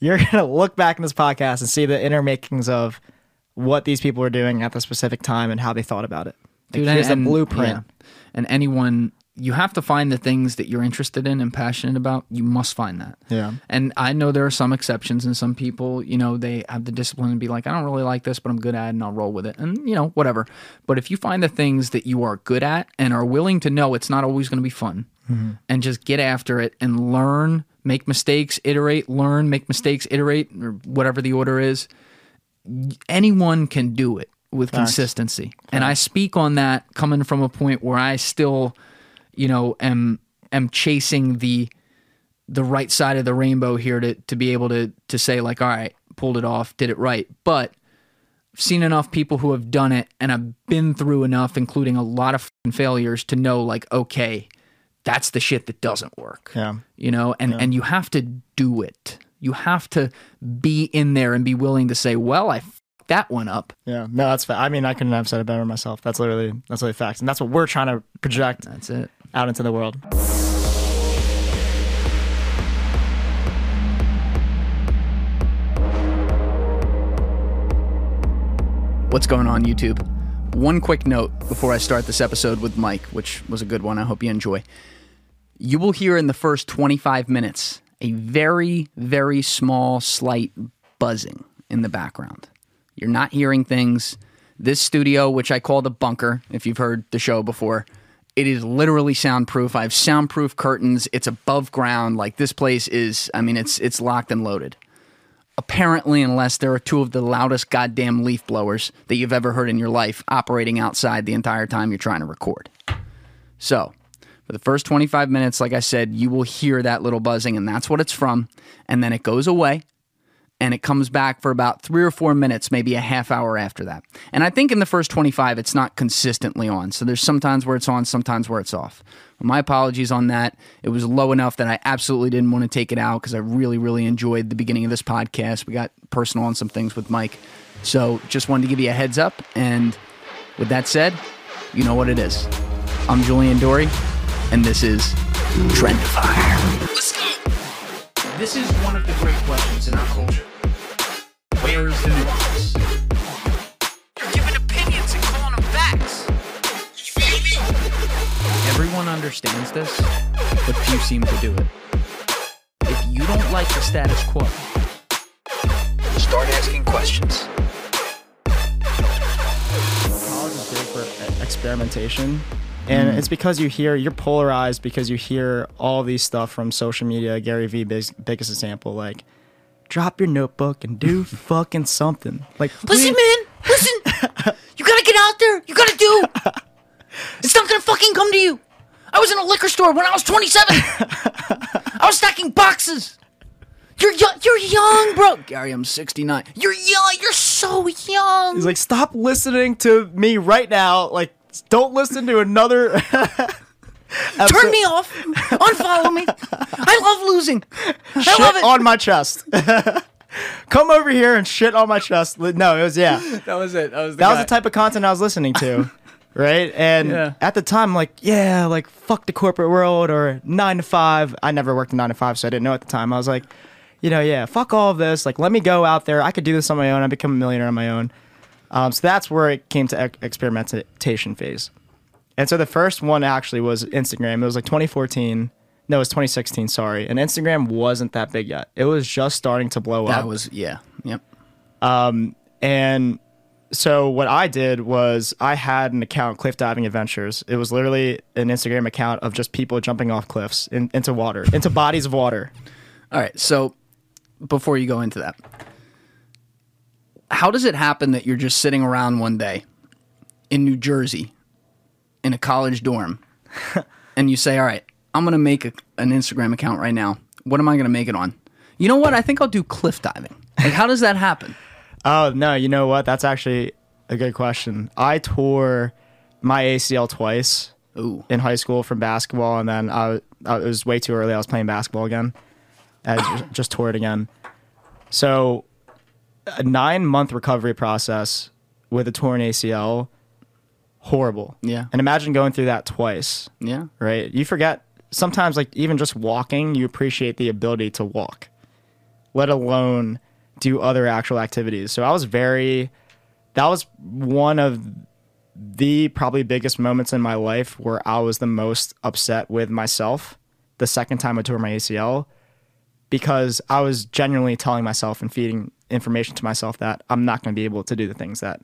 you're gonna look back in this podcast and see the inner makings of what these people were doing at the specific time and how they thought about it. Like, Dude, here's and, the blueprint. yeah. And anyone, you have to find the things that you're interested in and passionate about. You must find that. Yeah. And I know there are some exceptions, and some people, you know, they have the discipline to be like, I don't really like this, but I'm good at it, and I'll roll with it, and you know, whatever. But if you find the things that you are good at and are willing to know it's not always going to be fun, mm-hmm. and just get after it and learn, make mistakes, iterate, learn, make mistakes, iterate, or whatever the order is, anyone can do it with consistency. And I speak on that coming from a point where I still, you know, am am chasing the the right side of the rainbow here to to be able to to say like, all right, pulled it off, did it right. But I've seen enough people who have done it and I've been through enough, including a lot of failures, to know like, okay, that's the shit that doesn't work. Yeah. you know and and you have to do it. You have to be in there and be willing to say well i f- that one up. Yeah. No, that's I mean, I couldn't have said it better myself. That's literally that's literally facts, and that's what we're trying to project that's it. out into the world. what's going on youtube? One quick note before i start this episode with mike which was a good one. I hope you enjoy you will hear in the first 25 minutes a very very small slight buzzing in the background. You're not hearing things. This studio which i call the bunker if you've heard the show before it is literally soundproof. I have soundproof curtains. It's above ground. Like this place is i mean it's it's locked and loaded. Apparently, unless there are two of the loudest goddamn leaf blowers that you've ever heard in your life operating outside the entire time you're trying to record. So, for the first 25 minutes, like I said, you will hear that little buzzing, and that's what it's from. And then it goes away, and it comes back for about three or four minutes, maybe a half hour after that. And I think in the first 25, it's not consistently on. So there's sometimes where it's on, sometimes where it's off. My apologies on that. It was low enough that I absolutely didn't want to take it out because I really, really enjoyed the beginning of this podcast. We got personal on some things with Mike. So just wanted to give you a heads up. And with that said, you know what it is. I'm Julian Dorey, and this is Trendifier. Let's go. This is one of the great questions in our culture. Where is the nuance? You're giving opinions and calling them facts. You feel me? Everyone understands this, but few seem to do it. If you don't like the status quo, start asking questions. Experimentation. And mm. it's because you hear you're polarized because you hear all these stuff from social media. Gary Vee, big, biggest example. Like, drop your notebook and do fucking something. Like, Listen, please- man. Listen. you gotta get out there. You gotta do. It's not gonna fucking come to you. I was in a liquor store when I was 27. I was stacking boxes. You're young. You're young, bro. Gary, I'm 69. You're young. You're so young. He's like, stop listening to me right now. Like, don't listen to another. Turn me off. Unfollow me. I love losing. I shit love it. on my chest. Come over here and shit on my chest. No, it was yeah. That was it. That was the that was the type of content I was listening to. right? And Yeah. at the time, like, yeah, like fuck the corporate world or nine to five. I never worked a nine to five, so I didn't know at the time. I was like, you know, yeah, fuck all of this. Like, let me go out there. I could do this on my own. I become a millionaire on my own. Um, so that's where it came to ex- experimentation phase. And so the first one actually was Instagram. It was like 2014. No, it was 2016. Sorry, and Instagram wasn't that big yet. It was just starting to blow up. That was, yeah. Yep. And so what I did was I had an account, Cliff Diving Adventures. It was literally an Instagram account of just people jumping off cliffs in, into water, into bodies of water. All right. So before you go into that, how does it happen that you're just sitting around one day in New Jersey in a college dorm and you say, all right, I'm going to make a, an Instagram account right now. What am I going to make it on? You know what? I think I'll do cliff diving. Like, how does that happen? Oh no, you know what? That's actually a good question. I tore my ACL twice Ooh. in high school from basketball, and then I, I it was way too early. I was playing basketball again. I just, just tore it again. So, a nine month recovery process with a torn ACL, horrible. Yeah. And imagine going through that twice, Yeah. right? You forget sometimes, like even just walking, you appreciate the ability to walk. let alone do other actual activities. So I was very, that was one of the probably biggest moments in my life where I was the most upset with myself the second time I tore my ACL because I was genuinely telling myself and feeding information to myself that I'm not going to be able to do the things that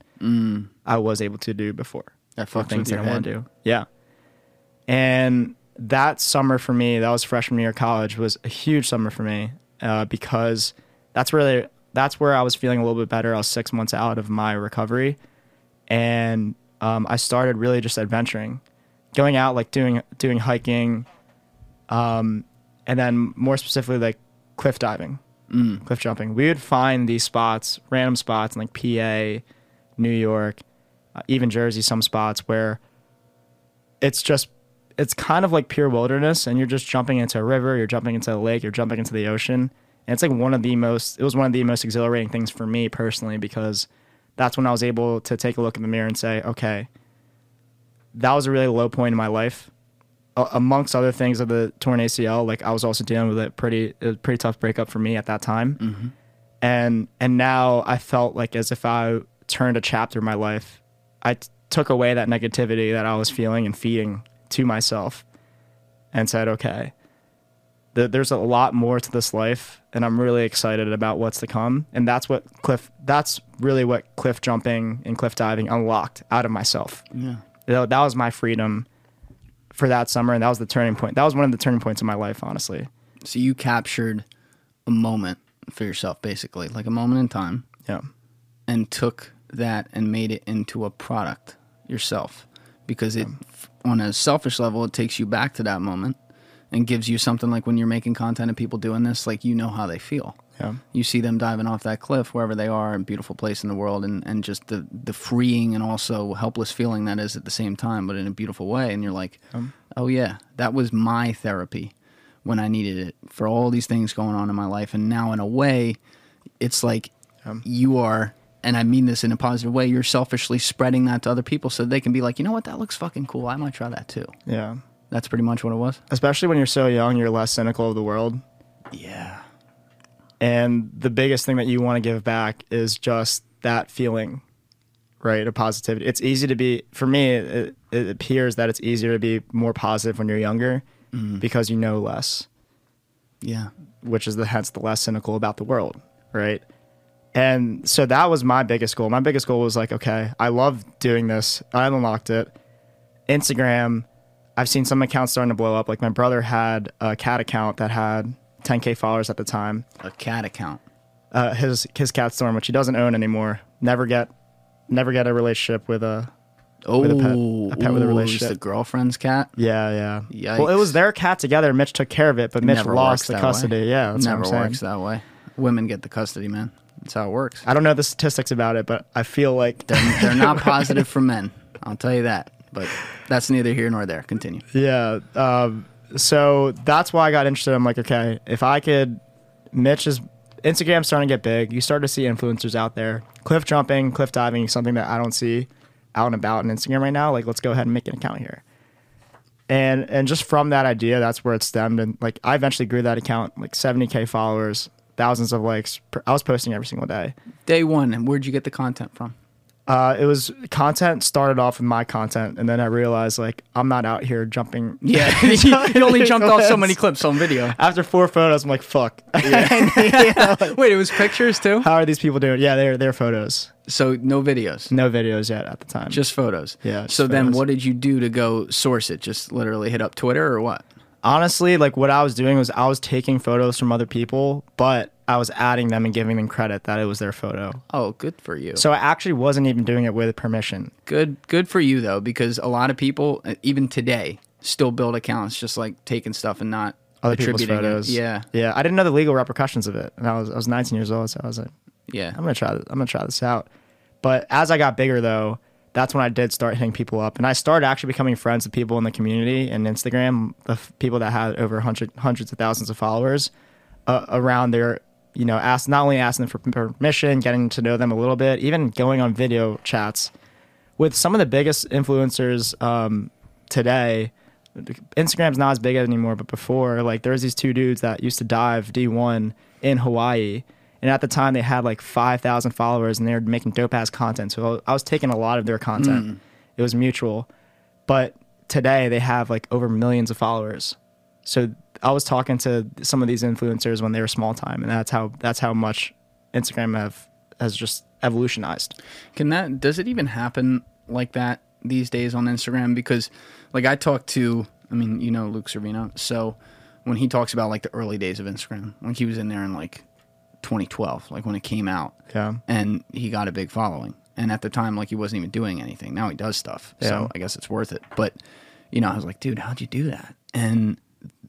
I was able to do before. That fucks things that I want to do. Yeah. And that summer for me, that was freshman year of college, was a huge summer for me uh, because that's really that's where I was feeling a little bit better. I was six months out of my recovery, and um, I started really just adventuring, going out like doing doing hiking, um, and then more specifically like cliff diving, mm. cliff jumping. We would find these spots, random spots in like PA, New York, uh, even Jersey, some spots where it's just it's kind of like pure wilderness and you're just jumping into a river you're jumping into a lake you're jumping into the ocean and it's like one of the most it was one of the most exhilarating things for me personally because that's when i was able to take a look in the mirror and say okay that was a really low point in my life amongst other things of the torn acl like i was also dealing with a pretty a pretty tough breakup for me at that time. Mm-hmm. And and now i felt like as if i turned a chapter in my life. I t- took away that negativity that i was feeling and feeding to myself and said okay th- there's a lot more to this life and i'm really excited about what's to come. And that's what cliff that's really what cliff jumping and cliff diving unlocked out of myself. Yeah. that, that was my freedom for that summer and that was the turning point. That was one of the turning points in my life honestly. So you captured a moment for yourself, basically, like a moment in time, yeah. And took that and made it into a product yourself. Because it, on a selfish level, it takes you back to that moment and gives you something like when you're making content and people doing this, like you know how they feel. Yeah You see them diving off that cliff wherever they are, a beautiful place in the world, and, and just the, the freeing and also helpless feeling that is at the same time, but in a beautiful way. And you're like, oh, yeah, that was my therapy when I needed it for all these things going on in my life. And now, in a way, it's like you are, and I mean this in a positive way, you're selfishly spreading that to other people so they can be like, you know what, that looks fucking cool. I might try that too. yeah That's pretty much what it was. especially when you're so young you're less cynical of the world Yeah. And the biggest thing that you want to give back is just that feeling, right? Of positivity. It's easy to be, for me, it, it appears that it's easier to be more positive when you're younger mm-hmm. because you know less, Yeah. which is the hence the less cynical about the world, right? And so that was my biggest goal. My biggest goal was like, okay, I love doing this. I unlocked it. Instagram, I've seen some accounts starting to blow up. Like my brother had a cat account that had 10k followers at the time A cat account. uh, his his cat storm, which he doesn't own anymore. Never get, never get a relationship with a. Oh, With a pet- a pet with a relationship. it's the girlfriend's cat. Yeah, yeah. Well, it was their cat together. Mitch took care of it, but Mitch lost the custody. way. Yeah, that's Never what I'm saying. works that way. Women get the custody, man. That's how it works. I don't know the statistics about it, but I feel like They're, they're not positive for men. I'll tell you that. But that's neither here nor there. Continue. Yeah. Um, so that's why I got interested. I'm like, okay, if I could, Mitch is Instagram's starting to get big. You start to see influencers out there. Cliff jumping, cliff diving, something that I don't see out and about on Instagram right now. Like, let's go ahead and make an account here. And and just from that idea, that's where it stemmed. And like, I eventually grew that account like 70k followers, thousands of likes. I was posting every single day. Day one. And where'd you get the content from? Uh, it was content started off with my content, and then I realized like I'm not out here jumping. Yeah, you only jumped off so many clips on video. After four photos, I'm like, fuck. Wait, it was pictures too. How are these people doing? Yeah, they're they're photos. So no videos, No videos yet at the time. just photos. Yeah, just So then, what did you do to go source it? Just literally hit up Twitter or what? Honestly, like what I was doing was I was taking photos from other people, but I was adding them and giving them credit that it was their photo. Oh, good for you. So I actually wasn't even doing it with permission. Good, good for you though, because a lot of people, even today, still build accounts just like taking stuff and not Other people's attributing it. photos. Yeah, Yeah. I didn't know the legal repercussions of it. And I was I was 19 years old, so I was like, yeah. I'm gonna try. I'm gonna try this out. But as I got bigger, though, that's when I did start hitting people up, and I started actually becoming friends with people in the community and Instagram, the f- people that had over hundred, hundreds of thousands of followers uh, around their, you know, ask not only asking them for permission, getting to know them a little bit, even going on video chats with some of the biggest influencers um, today. Instagram's not as big anymore, but before, like there was these two dudes that used to dive D1 in Hawaii, and at the time they had like 5,000 followers, and they were making dope ass content. So I was taking a lot of their content. Mm. It was mutual, but today they have like over millions of followers. So I was talking to some of these influencers when they were small time, and that's how that's how much Instagram have has just evolutionized. Can that does it even happen like that these days on Instagram? Because like I talked to, I mean, you know, Luke Servino. So when he talks about like the early days of Instagram, like he was in there in like 2012, like when it came out, Yeah. and he got a big following. And at the time, like he wasn't even doing anything. Now he does stuff, Yeah. so I guess it's worth it. But you know, I was like, dude, how'd you do that? And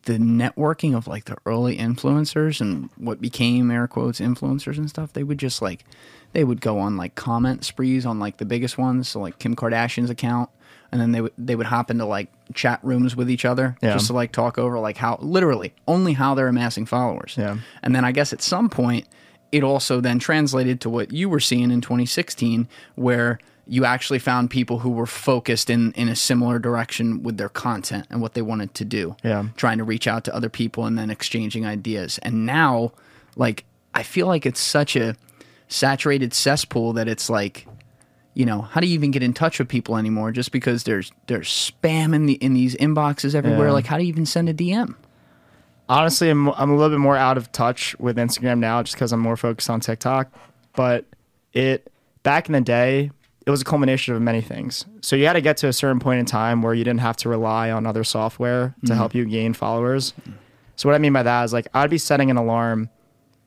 the networking of like the early influencers and what became air quotes influencers and stuff, they would just like they would go on like comment sprees on like the biggest ones, so like Kim Kardashian's account, and then they would they would hop into like chat rooms with each other Yeah. just to like talk over like how literally only how they're amassing followers. Yeah. And then I guess at some point it also then translated to what you were seeing in 2016 where you actually found people who were focused in in a similar direction with their content and what they wanted to do Yeah. trying to reach out to other people and then exchanging ideas and now like i feel like it's such a saturated cesspool that it's like you know how do you even get in touch with people anymore just because there's there's spam in the in these inboxes everywhere? Yeah. like how do you even send a dm honestly I'm, I'm a little bit more out of touch with instagram now just because i'm more focused on tiktok but it back in the day it was a culmination of many things. So you had to get to a certain point in time where you didn't have to rely on other software to mm-hmm. help you gain followers. So what i mean by that is like i'd be setting an alarm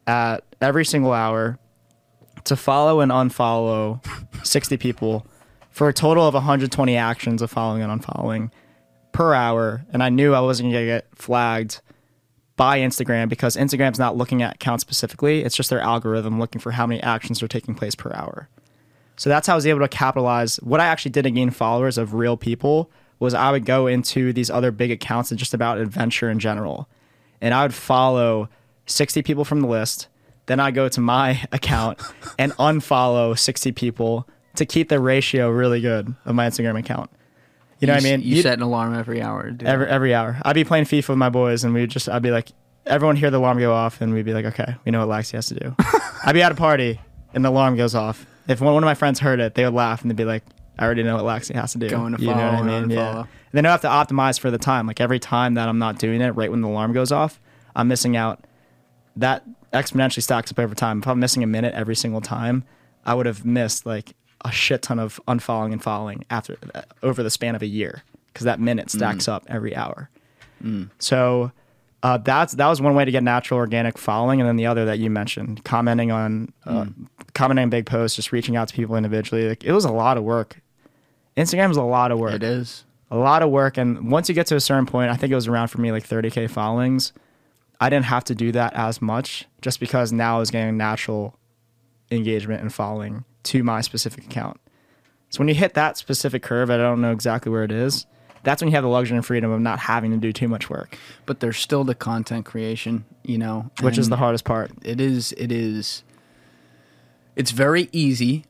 at every single hour to follow and unfollow 60 people for a total of 120 actions of following and unfollowing per hour and i knew i wasn't going to get flagged by Instagram because Instagram's not looking at accounts specifically. It's just their algorithm looking for how many actions are taking place per hour. So that's how I was able to capitalize. What I actually did to gain followers of real people was I would go into these other big accounts and just about adventure in general. And I would follow 60 people from the list. Then I go to my account and unfollow 60 people to keep the ratio really good of my Instagram account. You know what I mean? you You'd- set an alarm every hour dude. every every hour. I'd be playing FIFA with my boys, and we'd just I'd be like, everyone hear the alarm go off, and we'd be like, okay, we know what Lacsy has to do. I'd be at a party, and the alarm goes off. If one, one of my friends heard it, they would laugh, and they'd be like, I already know what Lacsy has to do. Going to you know what I follow mean? Yeah. And then I have to optimize for the time. Like every time that I'm not doing it, right when the alarm goes off, I'm missing out. That exponentially stacks up over time. If I'm missing a minute every single time, I would have missed like a shit ton of unfollowing and following after over the span of a year because that minute stacks up every hour. So uh, that's that was one way to get natural organic following, and then the other that you mentioned, commenting on uh, commenting on big posts, just reaching out to people individually. Like it was a lot of work. Instagram is a lot of work it is a lot of work and once you get to a certain point i think it was around for me like 30k followings i didn't have to do that as much just because now i was getting natural engagement and following to my specific account. So when you hit that specific curve i don't know exactly where it is that's when you have the luxury and freedom of not having to do too much work. But there's still the content creation you know which is the hardest part. it is it is it's very easy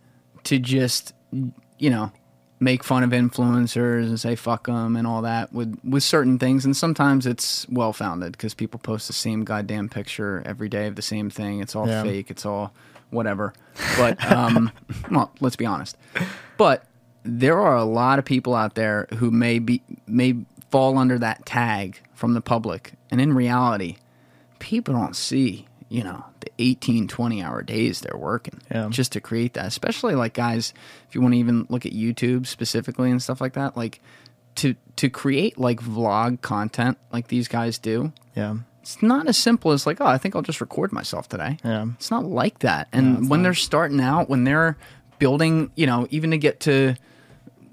to just you know make fun of influencers and say fuck them and all that with with certain things. And sometimes it's well founded because people post the same goddamn picture every day of the same thing. It's all Yeah. fake. It's all whatever. But um well let's be honest. But there are a lot of people out there who may be may fall under that tag from the public. And in reality people don't see, you know, 18, 20 hour days they're working Yeah. just to create that. Especially like guys, if you want to even look at YouTube specifically and stuff like that, like to to create like vlog content like these guys do, yeah it's not as simple as like, oh, I think I'll just record myself today. Yeah. It's not like that. And when they're starting out, when they're building, you know, even to get to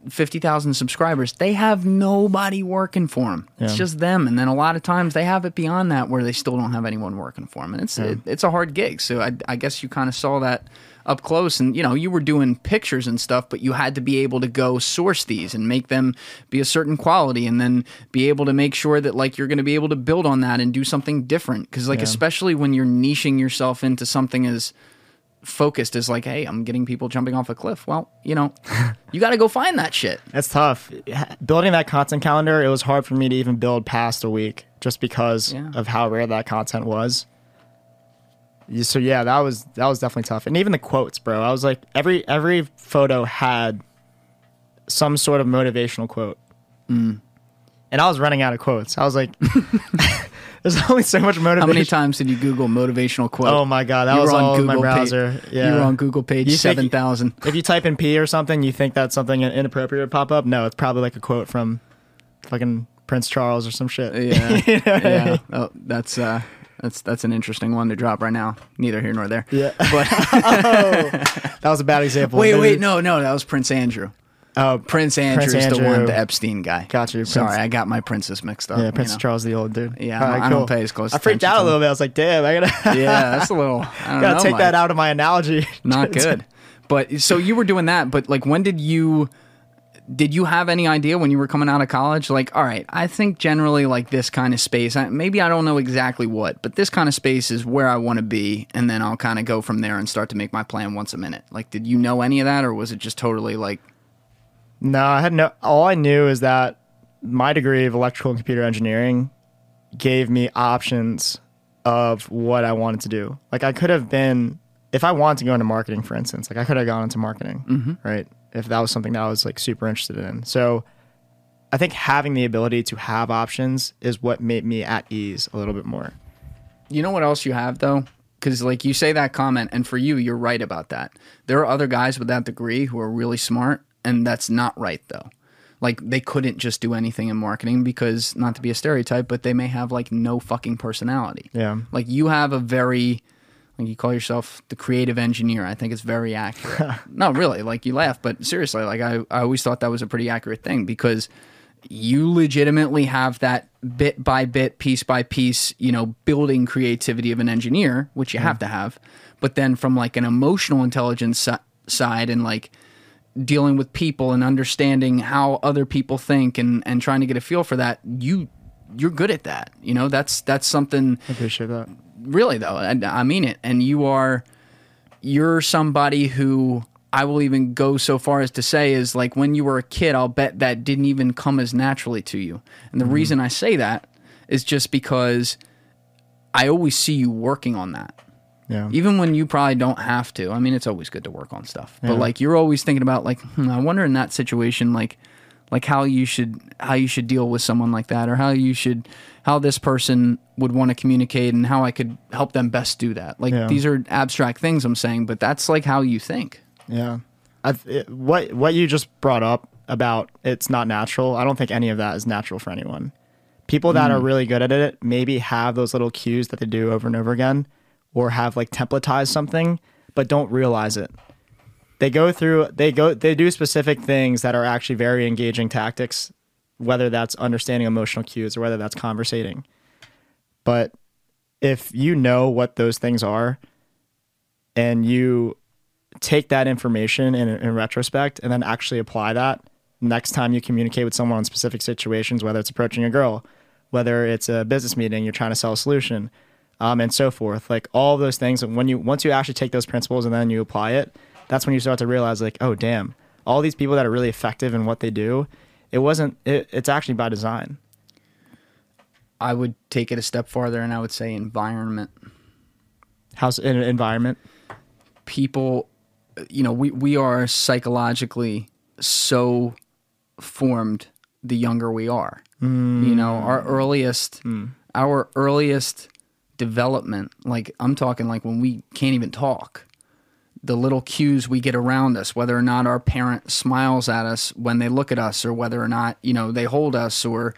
50,000 subscribers, they have nobody working for them. It's just them. And then a lot of times they have it beyond that where they still don't have anyone working for them. And it's it, it's a hard gig. So I, I guess you kind of saw that up close and you know you were doing pictures and stuff but you had to be able to go source these and make them be a certain quality and then be able to make sure that like you're going to be able to build on that and do something different because like especially when you're niching yourself into something as focused as like, hey, I'm getting people jumping off a cliff. Well, you know, you got to go find that shit. That's tough. Building that content calendar, it was hard for me to even build past a week just because Yeah. of how rare that content was. So yeah, that was that was definitely tough. And even the quotes, bro. I was like every every photo had some sort of motivational quote. Mm. And I was running out of quotes. I was like there's only so much motivation. How many times did you Google motivational quote? Oh my god, that You was on all in my Google browser. page- yeah. You were on Google page You 7,000. If you type in P or something, you think that's something inappropriate would pop up. No, it's probably like a quote from fucking Prince Charles or some shit. Yeah. You know what I yeah. mean? Oh, that's, uh, that's, that's an interesting one to drop right now. Neither here nor there. Yeah. But That was a bad example. wait, wait, no, no, that was Prince Andrew. Oh, Prince Andrew's the Andrew. one, the Epstein guy. Got you, Sorry, Prince- I got my princess mixed up. yeah, you Prince know. Charles the old dude. Yeah, All I right, don't- I don't cool. pay as close I freaked attention out a little bit. I was like, damn, I gotta, Yeah, that's a little. I don't gotta know, take Mike. that out of my analogy. Not good. But so you were doing that, but like when did you did you have any idea when you were coming out of college like all right, I think generally like this kind of space, I, maybe I don't know exactly what, but this kind of space is where I want to be and then I'll kind of go from there and start to make my plan once a minute. Like did you know any of that or was it just totally like No, I had no. All I knew is that my degree of electrical and computer engineering gave me options of what I wanted to do. Like I could have been, if I wanted to go into marketing, for instance, like I could have gone into marketing, mm-hmm. right? If that was something that I was like super interested in. So I think having the ability to have options is what made me at ease a little bit more. You know what else you have though? Because like you say that comment, and for you, you're right about that. There are other guys with that degree who are really smart, and that's not right though. Like they couldn't just do anything in marketing because not to be a stereotype, but they may have like no fucking personality. Yeah. Like you have a very like you call yourself the creative engineer. I think it's very accurate. no, really, like you laugh, but seriously, like I, I always thought that was a pretty accurate thing because you legitimately have that bit by bit, piece by piece, you know, building creativity of an engineer, which you have to have. But then from like an emotional intelligence si- side and like dealing with people and understanding how other people think and and trying to get a feel for that, you you're good at that. You know, that's that's something I appreciate that. really though I, I mean it and you are you're somebody who i will even go so far as to say is like when you were a kid i'll bet that didn't even come as naturally to you and the mm-hmm. reason i say that is just because i always see you working on that Yeah. even when you probably don't have to i mean it's always good to work on stuff but like you're always thinking about like hmm, i wonder in that situation like like how you should how you should deal with someone like that or how you should how this person would want to communicate and how i could help them best do that like Yeah. these are abstract things i'm saying but that's like how you think Yeah. I, it, what what you just brought up about it's not natural. I don't think any of that is natural for anyone. People that are really good at it maybe have those little cues that they do over and over again, or have like templatized something, but don't realize it. They go through they go they do specific things that are actually very engaging tactics, whether that's understanding emotional cues or whether that's conversating. But if you know what those things are, and you take that information in, in retrospect and then actually apply that next time you communicate with someone on specific situations, whether it's approaching a girl, whether it's a business meeting, you're trying to sell a solution, um, and so forth. Like all those things. And when you once you actually take those principles and then you apply it, that's when you start to realize like, oh damn, all these people that are really effective in what they do, it wasn't. It, it's actually by design. i would take it a step farther and i would say environment How's in an environment? people you know we we are psychologically so formed the younger we are you know our earliest our earliest development like i'm talking like when we can't even talk the little cues we get around us whether or not our parent smiles at us when they look at us or whether or not you know they hold us or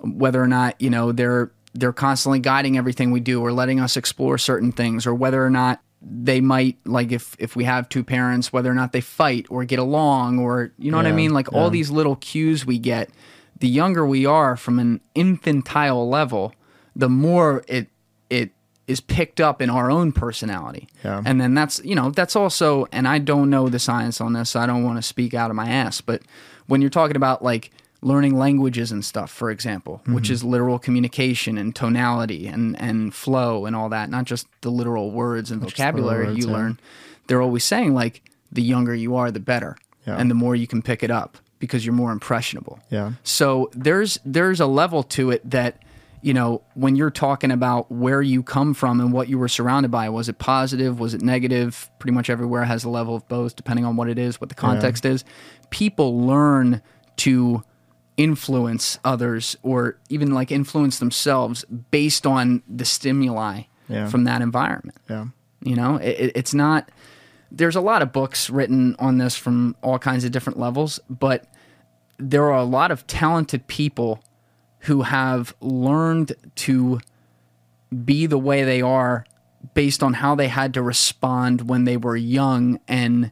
whether or not you know they're they're constantly guiding everything we do or letting us explore certain things or whether or not they might like if if we have two parents whether or not they fight or get along or you know what i mean? Like all these little cues we get the younger we are from an infantile level the more it it is picked up in our own personality Yeah. and then that's you know that's also and i don't know the science on this so i don't want to speak out of my ass but when you're talking about like learning languages and stuff, for example, which is literal communication and tonality and, and flow and all that, not just the literal words and vocabulary words, you yeah. learn. They're always saying, like, the younger you are, the better. Yeah. And the more you can pick it up because you're more impressionable. Yeah. So there's there's a level to it that you know when you're talking about where you come from and what you were surrounded by was it positive was it negative pretty much everywhere has a level of both depending on what it is what the context is people learn to influence others or even like influence themselves based on the stimuli Yeah. from that environment Yeah. you know, it- it's not. There's a lot of books written on this from all kinds of different levels, but there are a lot of talented people who have learned to be the way they are based on how they had to respond when they were young and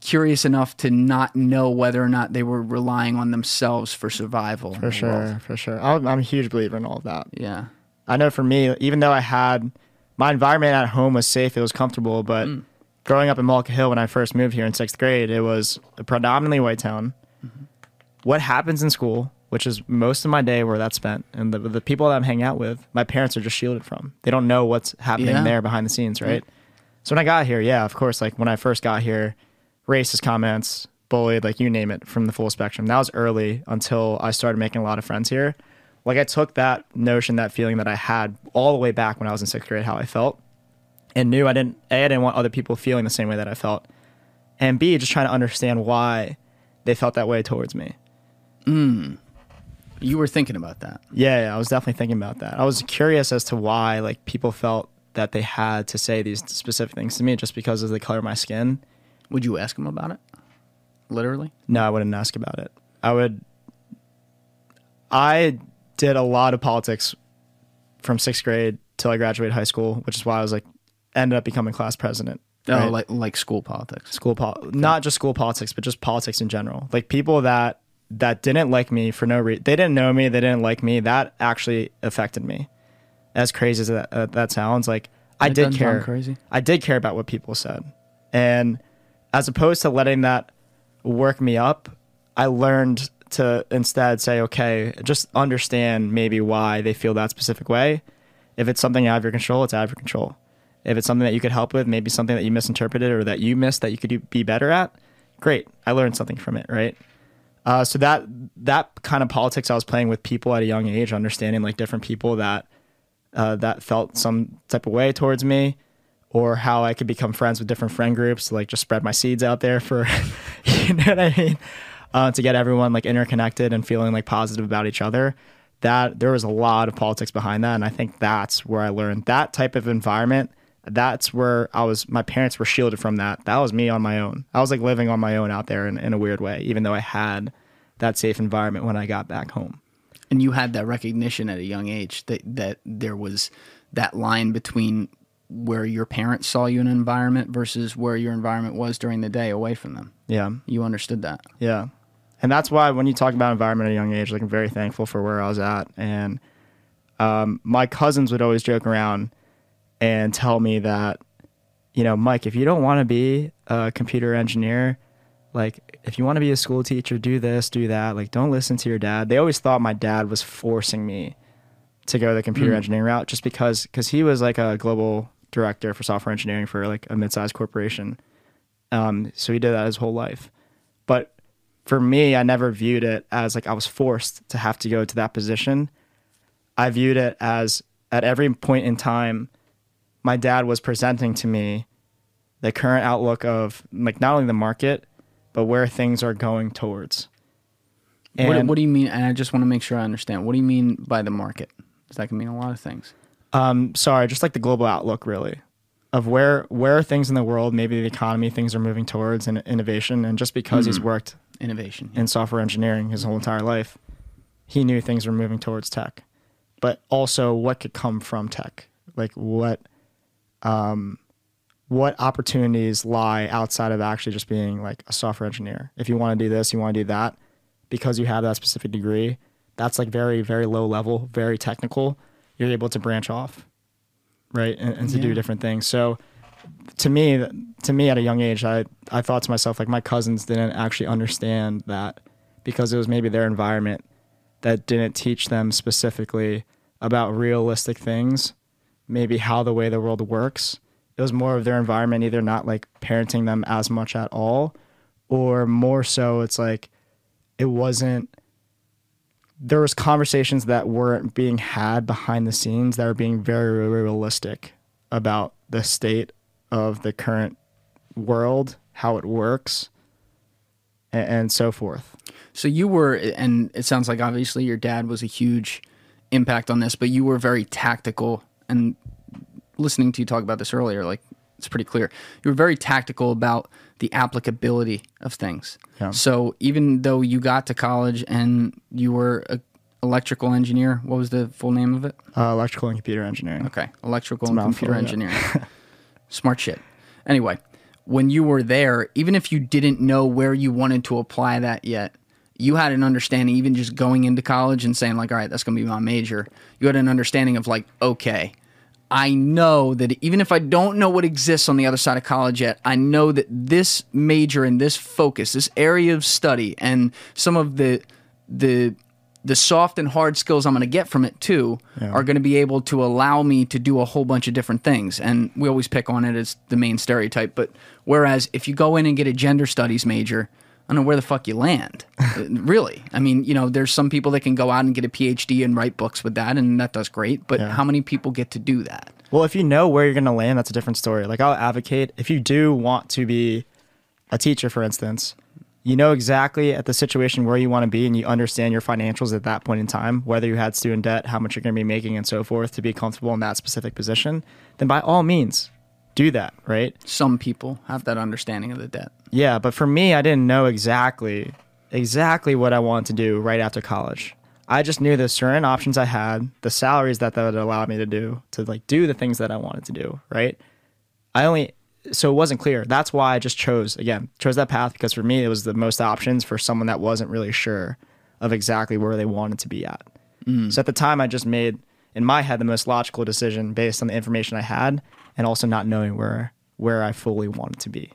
curious enough to not know whether or not they were relying on themselves for survival. For sure. For sure. I'm, I'm a huge believer in all of that. Yeah. I know for me, even though I had my environment at home was safe, it was comfortable, but Mm. growing up in Mullica Hill when I first moved here in sixth grade, it was a predominantly white town. Mm-hmm. What happens in school, which is most of my day where that's spent, and the, the people that I'm hanging out with, my parents are just shielded from. They don't know what's happening Yeah. there behind the scenes, right? So when I got here, yeah, of course, like when I first got here, racist comments, bullied, like you name it, from the full spectrum. That was early until I started making a lot of friends here. Like I took that notion, that feeling that I had all the way back when I was in sixth grade, how I felt, and knew I didn't. A, I didn't want other people feeling the same way that I felt, and B, just trying to understand why they felt that way towards me. Hmm. You were thinking about that. Yeah, yeah, I was definitely thinking about that. I was curious as to why like people felt that they had to say these specific things to me just because of the color of my skin. Would you ask them about it? Literally? No, I wouldn't ask about it. I would. I did a lot of politics from sixth grade till I graduated high school, which is why I was like, ended up becoming class president. Oh, right? like like school politics. school pol- not just school politics, but just politics in general. Like people that that didn't like me for no reason, they didn't know me, they didn't like me. That actually affected me. As crazy as that uh, that sounds, like I That did care. crazy. I did care about what people said, and as opposed to letting that work me up, I learned to instead say, okay, just understand maybe why they feel that specific way. If it's something out of your control, it's out of your control. If it's something that you could help with, maybe something that you misinterpreted or that you missed that you could do, be better at, great. I learned something from it, right? Uh, so that that kind of politics I was playing with people at a young age, understanding like different people that uh, that felt some type of way towards me, or how I could become friends with different friend groups, like just spread my seeds out there for, you know what I mean, uh, to get everyone like interconnected and feeling like positive about each other. That there was a lot of politics behind that, and I think that's where I learned that type of environment. That's where I was. My parents were shielded from that. That was me on my own. I was like living on my own out there in, in a weird way, even though I had that safe environment when I got back home. and you had that recognition at a young age that that there was that line between where your parents saw you in an environment versus where your environment was during the day away from them. Yeah. You understood that. Yeah. And that's why when you talk about environment at a young age, like I'm very thankful for where I was at. And um, my cousins would always joke around and tell me that, you know, Mike, if you don't want to be a computer engineer, like if you want to be a school teacher, do this, do that. Like don't listen to your dad. They always thought my dad was forcing me to go the computer engineering route just because because he was like a global director for software engineering for like a mid-sized corporation. Um, so he did that his whole life. But for me, I never viewed it as like I was forced to have to go to that position. I viewed it as at every point in time, my dad was presenting to me the current outlook of like not only the market, but where things are going towards. What, And- what do you mean? And I just want to make sure I understand. What do you mean by the market? 'Cause that can mean a lot of things. um sorry just like the global outlook really of where where things in the world maybe the economy things are moving towards and innovation and just because he's worked Innovation. in software engineering his whole entire life he knew things were moving towards tech but also what could come from tech like what um what opportunities lie outside of actually just being like a software engineer. If you want to do this you want to do that because you have that specific degree that's like very very low level very technical you're able to branch off right and, and to do different things. So to me to me at a young age i i thought to myself like my cousins didn't actually understand that because it was maybe their environment that didn't teach them specifically about realistic things, maybe how the way the world works. It was more of their environment either not like parenting them as much at all, or more so it's like it wasn't there was conversations that weren't being had behind the scenes that were being very realistic about the state of the current world, how it works, and, and so forth. So you were, and it sounds like obviously your dad was a huge impact on this, but you were very tactical. And listening to you talk about this earlier, like it's pretty clear. You were very tactical about the applicability of things. Yeah. So even though you got to college and you were a electrical engineer, what was the full name of it? Uh, electrical and computer engineering. Okay, electrical and computer yeah. engineering. Smart shit. Anyway, when you were there, even if you didn't know where you wanted to apply that yet, you had an understanding, even just going into college and saying, like, all right, that's going to be my major. You had an understanding of, like, okay, I know that even if I don't know what exists on the other side of college yet, I know that this major and this focus, this area of study, and some of the the the soft and hard skills I'm going to get from it too are going to be able to allow me to do a whole bunch of different things. And we always pick on it as the main stereotype, but whereas if you go in and get a gender studies major, I don't know where the fuck you land. Really. I mean, you know, there's some people that can go out and get a PhD and write books with that, and that does great. But how many people get to do that? Well, if you know where you're going to land, that's a different story. Like I'll advocate if you do want to be a teacher, for instance, you know exactly at the situation where you want to be and you understand your financials at that point in time, whether you had student debt, how much you're going to be making, and so forth to be comfortable in that specific position, then by all means, do that, right? Some people have that understanding of the debt. Yeah, but for me, I didn't know exactly exactly what I wanted to do right after college. I just knew the certain options I had, the salaries that that would allow me to do to like do the things that I wanted to do, right? I only so it wasn't clear. That's why I just chose again, chose that path because for me it was the most options for someone that wasn't really sure of exactly where they wanted to be at. Mm. So at the time I just made in my head the most logical decision based on the information I had and also not knowing where where I fully wanted to be.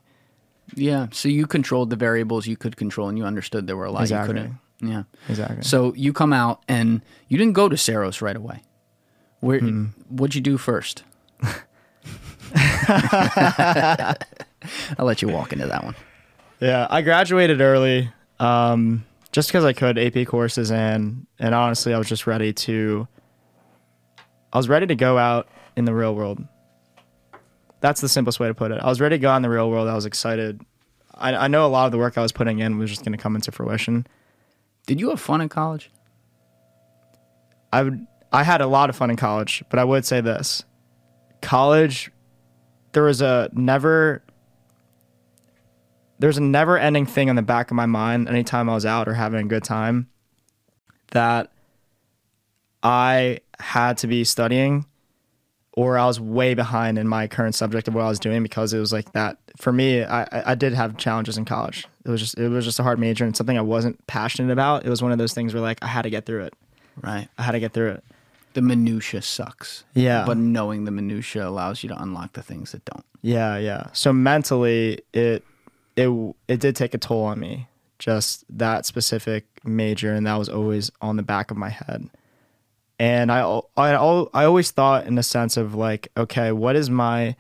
Yeah. So you controlled the variables you could control, and you understood there were a lot Exactly. you couldn't. Yeah. Exactly. So you come out and you didn't go to Saros right away. Where what'd you do first? I'll let you walk into that one. Yeah, I graduated early, um, just because I could AP courses and and honestly, I was just ready to. I was ready to go out in the real world. That's the simplest way to put it. I was ready to go out in the real world. I was excited. I, I know a lot of the work I was putting in was just going to come into fruition. Did you have fun in college? I would. I had a lot of fun in college, but I would say this: college, there was a never. There's a never-ending thing in the back of my mind anytime I was out or having a good time, that I had to be studying, or I was way behind in my current subject of what I was doing because it was like that. For me, I I did have challenges in college. It was just it was just a hard major and something I wasn't passionate about. It was one of those things where like I had to get through it. Right. I had to get through it. The minutia sucks. Yeah. But knowing the minutia allows you to unlock the things that don't. Yeah, yeah. So mentally, it it it did take a toll on me. Just that specific major, and that was always on the back of my head. And I I I always thought in the sense of like, okay, what is my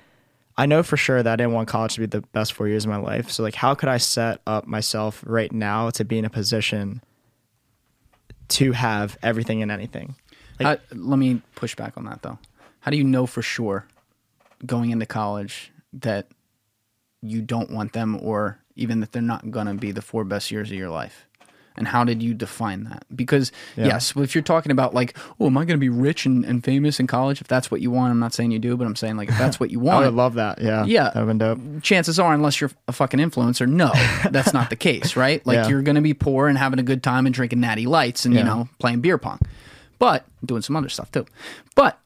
I know for sure that I didn't want college to be the best four years of my life. So like, how could I set up myself right now to be in a position to have everything and anything? Like- let me push back on that though. How do you know for sure going into college that you don't want them or even that they're not going to be the four best years of your life? And how did you define that? Because, Yeah. yes, if you're talking about like, oh, am I going to be rich and, and famous in college? If that's what you want, I'm not saying you do, but I'm saying like, if that's what you want, I would love that. Yeah, Yeah. that would dope. chances are, unless you're a fucking influencer, no, that's not the case, right? Like Yeah. you're going to be poor and having a good time and drinking natty lights and you know playing beer pong, but doing some other stuff too. But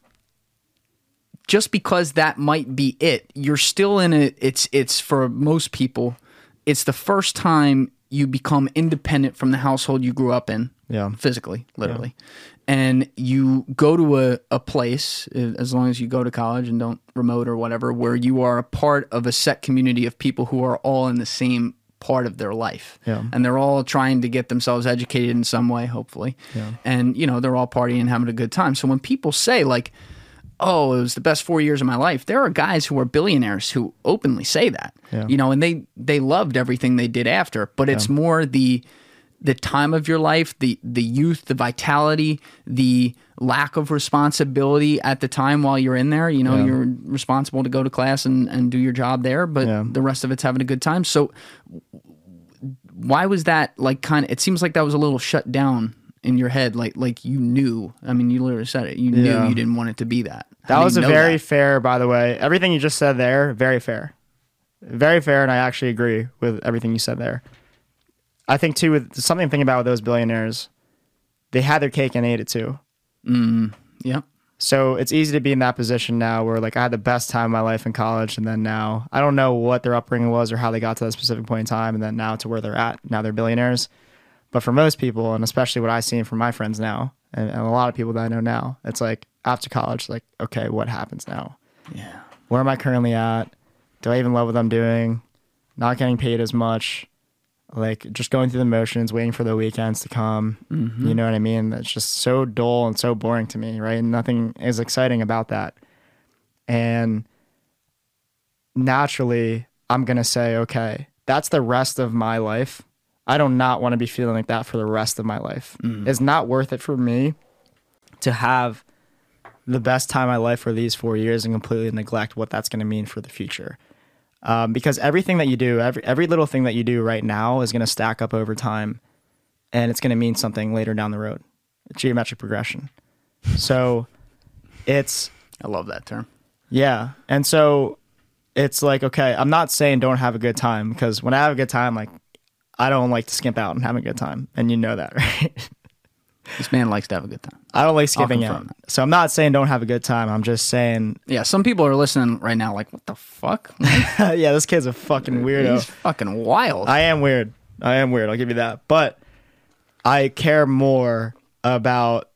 just because that might be it, you're still in it. It's it's for most people, it's the first time you become independent from the household you grew up in Yeah. physically, literally. And you go to a, a place, uh, as long as you go to college and don't remote or whatever, where you are a part of a set community of people who are all in the same part of their life. Yeah. And they're all trying to get themselves educated in some way, hopefully. Yeah. And, you know, they're all partying and having a good time. So when people say, like, oh, it was the best four years of my life, there are guys who are billionaires who openly say that. Yeah. You know, and they they loved everything they did after, but it's more the the time of your life, the the youth, the vitality, the lack of responsibility at the time while you're in there. You know, Yeah. you're responsible to go to class and, and do your job there, but Yeah. the rest of it's having a good time. So why was that like kind of it seems like that was a little shut down in your head like like you knew i mean you literally said it you knew you didn't want it to be that That How was a very that? fair, by the way. Everything you just said there, very fair. Very fair, and I actually agree with everything you said there. I think too with something to think about with those billionaires, they had their cake and ate it too. Mm-hmm. yeah So it's easy to be in that position now where like I had the best time of my life in college and then now I don't know what their upbringing was or how they got to that specific point in time and then now to where they're at. Now they're billionaires. But for most people, and especially what I've seen from my friends now and, and a lot of people that I know now, it's like after college, like, okay, what happens now? yeah Where am I currently at? Do I even love what I'm doing? Not getting paid as much. Like just going through the motions, waiting for the weekends to come. Mm-hmm. You know what I mean? That's just so dull and so boring to me, right? And nothing is exciting about that. And naturally, I'm going to say, okay, that's the rest of my life. I do not want to be feeling like that for the rest of my life. It's not worth it for me to have the best time of my life for these four years and completely neglect what that's going to mean for the future. Um, because everything that you do, every every little thing that you do right now is going to stack up over time, and it's going to mean something later down the road. Geometric progression. So, it's i love that term yeah, and so it's like okay, I'm not saying don't have a good time because when I have a good time, like I don't like to skimp out and have a good time, and you know that, right? this man likes to have a good time I don't like skipping confirm out. So I'm not saying don't have a good time. I'm just saying, yeah some people are listening right now like what the fuck yeah, this kid's a fucking weirdo. he's fucking wild I am weird. I am weird. I'll give you that. But I care more about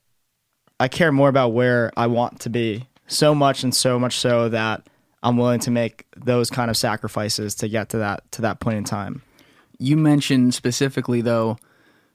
I care more about where I want to be. So much and so much so that I'm willing to make those kind of sacrifices to get to that to that point in time. You mentioned specifically though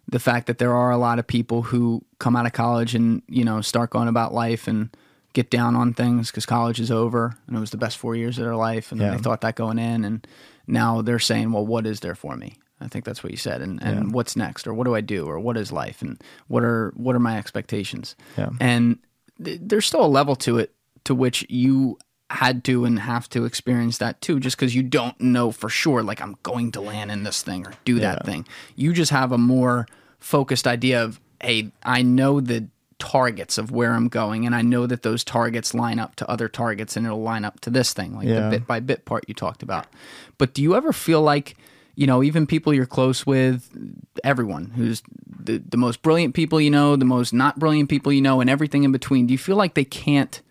the fact that there are a lot of people who come out of college and you know start going about life and get down on things because college is over and it was the best four years of their life and Yeah. they thought that going in and now they're saying well what is there for me? I think that's what you said. And, and what's next? Or what do i do? Or what is life? And what are what are my expectations? Yeah. and th- there's still a level to it to which you had to and have to experience that too just because you don't know for sure like i'm going to land in this thing or do that thing. You just have a more focused idea of hey i know the targets of where i'm going and i know that those targets line up to other targets and it'll line up to this thing like Yeah. the bit by bit part you talked about. But do you ever feel like you know even people you're close with everyone who's the, the most brilliant people you know the most not brilliant people you know and everything in between do you feel like they can't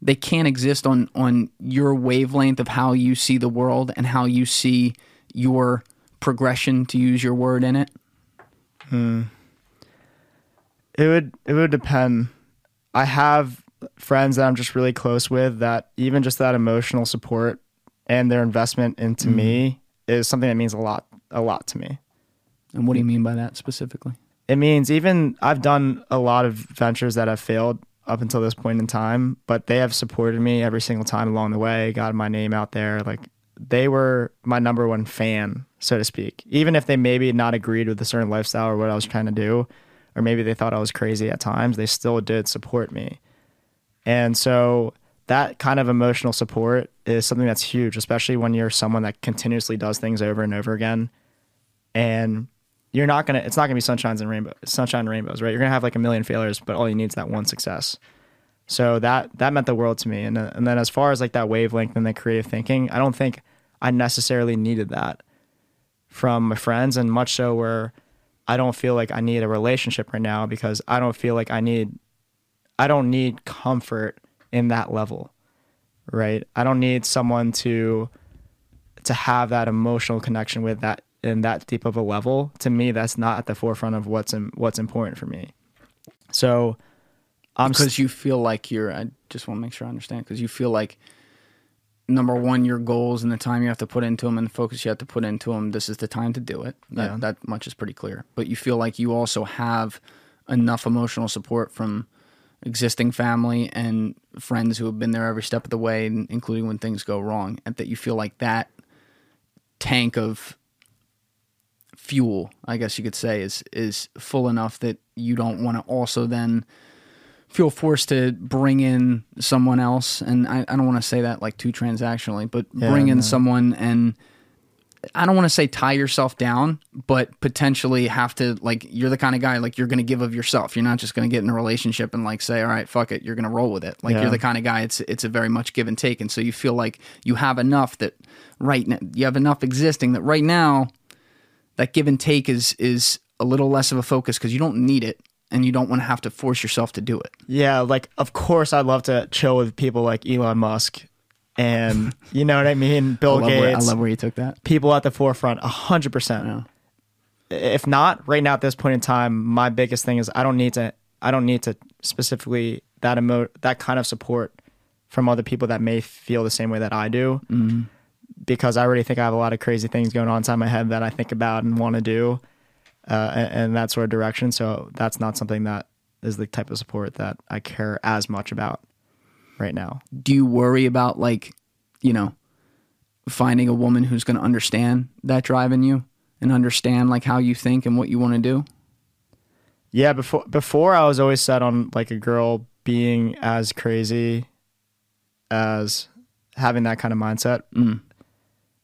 they can't exist on on your wavelength of how you see the world and how you see your progression to use your word in it hmm. It would it would depend. I have friends that I'm just really close with that even just that emotional support and their investment into hmm. me is something that means a lot a lot to me. and what do you mean by that specifically it means even I've done a lot of ventures that have failed up until this point in time, but they have supported me every single time along the way, got my name out there. Like they were my number one fan, so to speak. Even if they maybe not agreed with a certain lifestyle or what I was trying to do, or maybe they thought I was crazy at times, they still did support me. And so that kind of emotional support is something that's huge, especially when you're someone that continuously does things over and over again. And you're not gonna it's not gonna be sunshines and rainbows sunshine and rainbows right? You're gonna have like a million failures but all you need is that one success. So that that meant the world to me. And, uh, and then as far as like that wavelength and the creative thinking i don't think i necessarily needed that from my friends and much so where i don't feel like i need a relationship right now because i don't feel like i need i don't need comfort in that level right? I don't need someone to to have that emotional connection with that in that deep of a level to me that's not at the forefront of what's in, what's important for me so i'm because you feel like you're i just want to make sure i understand because you feel like number one, your goals and the time you have to put into them and the focus you have to put into them, this is the time to do it. That, Yeah. that much is pretty clear. But you feel like you also have enough emotional support from existing family and friends who have been there every step of the way, in- including when things go wrong, and that you feel like that tank of fuel, I guess you could say, is is full enough that you don't want to also then feel forced to bring in someone else. And I, I don't want to say that like too transactionally, but Yeah, bring in no. someone and I don't want to say tie yourself down, but potentially have to like you're the kind of guy like you're going to give of yourself. You're not just going to get in a relationship and like say, all right, fuck it, you're going to roll with it. Like Yeah. you're the kind of guy. It's it's a very much give and take, and so you feel like you have enough that right now you have enough existing that right now that give and take is is a little less of a focus because you don't need it and you don't want to have to force yourself to do it. Yeah, like of course I'd love to chill with people like Elon Musk and you know what I mean, Bill I Gates. where, I love where you took that. people at the forefront, a hundred percent. If not, right now at this point in time, my biggest thing is I don't need to. I don't need to specifically that emo that kind of support from other people that may feel the same way that I do, Mm-hmm. Because I already think I have a lot of crazy things going on inside my head that I think about and want to do, uh, and, and that sort of direction. So that's not something that is the type of support that I care as much about right now. Do you worry about like, you know, finding a woman who's going to understand that drive in you and understand like how you think and what you want to do? Yeah, before before I was always set on like a girl being as crazy as having that kind of mindset. Mm.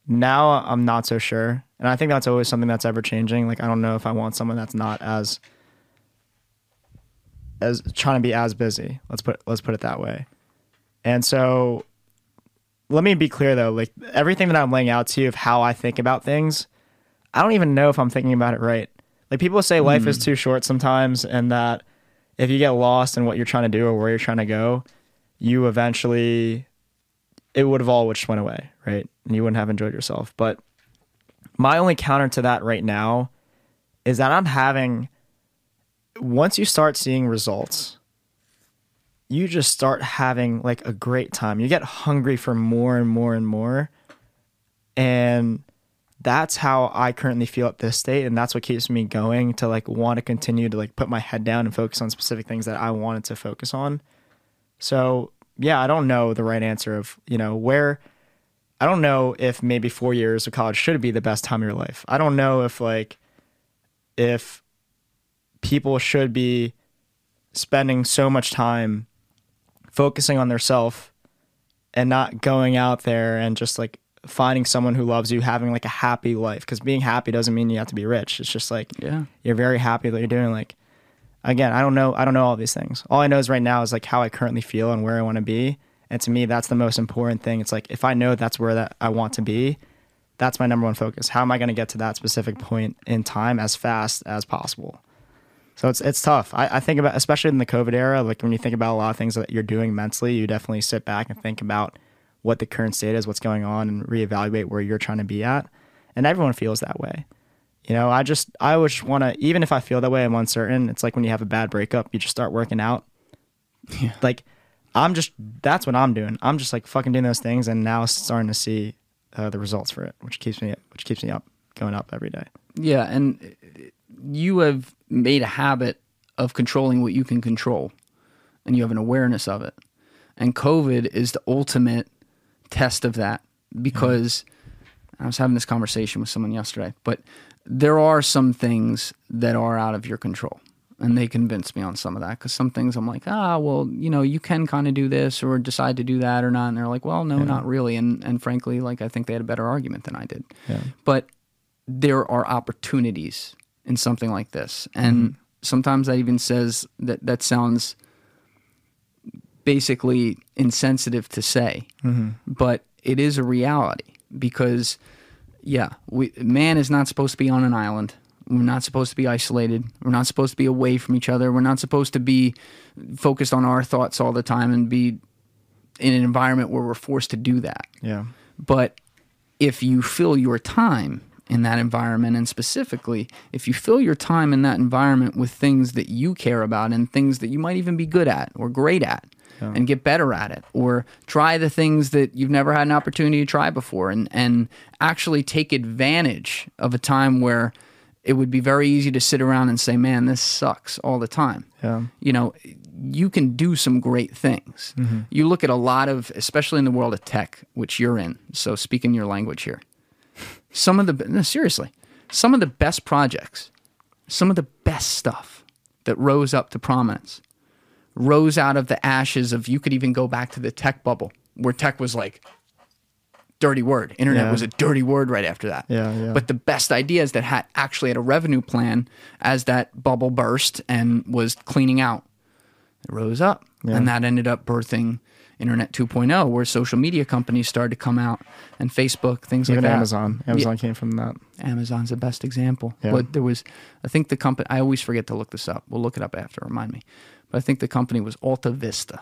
Now I'm not so sure, and I think that's always something that's ever changing. Like I don't know if I want someone that's not as as trying to be as busy. Let's put let's put it that way. And so let me be clear though, like everything that I'm laying out to you of how I think about things, I don't even know if I'm thinking about it right. Like people say life is hmm. too short sometimes and that if you get lost in what you're trying to do or where you're trying to go, you eventually it would have all just went away, right? And you wouldn't have enjoyed yourself. But my only counter to that right now is that I'm having once you start seeing results, you just start having like a great time. You get hungry for more and more and more. And that's how I currently feel at this state. And that's what keeps me going to like want to continue to like put my head down and focus on specific things that I wanted to focus on. So yeah, I don't know the right answer of, you know, where I don't know if maybe four years of college should be the best time of your life. I don't know if like if people should be spending so much time focusing on their self and not going out there and just like finding someone who loves you having like a happy life because being happy doesn't mean you have to be rich it's just like Yeah. you're very happy that you're doing like again i don't know i don't know all these things all i know is right now is like how i currently feel and where i want to be and to me that's the most important thing it's like if i know that's where that i want to be that's my number one focus how am i going to get to that specific point in time as fast as possible so it's it's tough I, I think about especially in the covid era like when you think about a lot of things that you're doing mentally you definitely sit back and think about what the current state is what's going on and reevaluate where you're trying to be at and everyone feels that way you know, I just I always want to even if I feel that way, I'm uncertain. It's like when you have a bad breakup, you just start working out. Yeah. Like I'm just that's what I'm doing. I'm just like fucking doing those things, and now starting to see uh, the results for it, which keeps me which keeps me up, going up every day. Yeah, and you have made a habit of controlling what you can control, and you have an awareness of it. And COVID is the ultimate test of that because I was having this conversation with someone yesterday, but there are some things that are out of your control. And they convinced me on some of that because some things I'm like, ah, well, you know, you can kind of do this or decide to do that or not. And they're like, well, no, not really. And and frankly, like I think they had a better argument than I did. Yeah. But there are opportunities in something like this. And sometimes that even says that that sounds basically insensitive to say, but it is a reality because, yeah, we, man is not supposed to be on an island. We're not supposed to be isolated. We're not supposed to be away from each other. We're not supposed to be focused on our thoughts all the time and be in an environment where we're forced to do that. Yeah. But if you fill your time in that environment, and specifically, if you fill your time in that environment with things that you care about and things that you might even be good at or great at, and get better at it or try the things that you've never had an opportunity to try before and and actually take advantage of a time where it would be very easy to sit around and say man this sucks all the time. Yeah. you know you can do some great things. Mm-hmm. You look at a lot of especially in the world of tech which you're in so speaking your language here. Some of the no, seriously some of the best projects some of the best stuff that rose up to prominence rose out of the ashes of you could even go back to the tech bubble where tech was like dirty word internet Yeah. was a dirty word right after that Yeah, yeah. but the best ideas that had actually had a revenue plan as that bubble burst and was cleaning out it rose up and that ended up birthing internet 2.0 where social media companies started to come out and facebook things Even like that Amazon. Amazon came from that. Amazon's the best example. Yeah. But there was, I think the company. I always forget to look this up. We'll look it up after. Remind me. But I think the company was Alta Vista.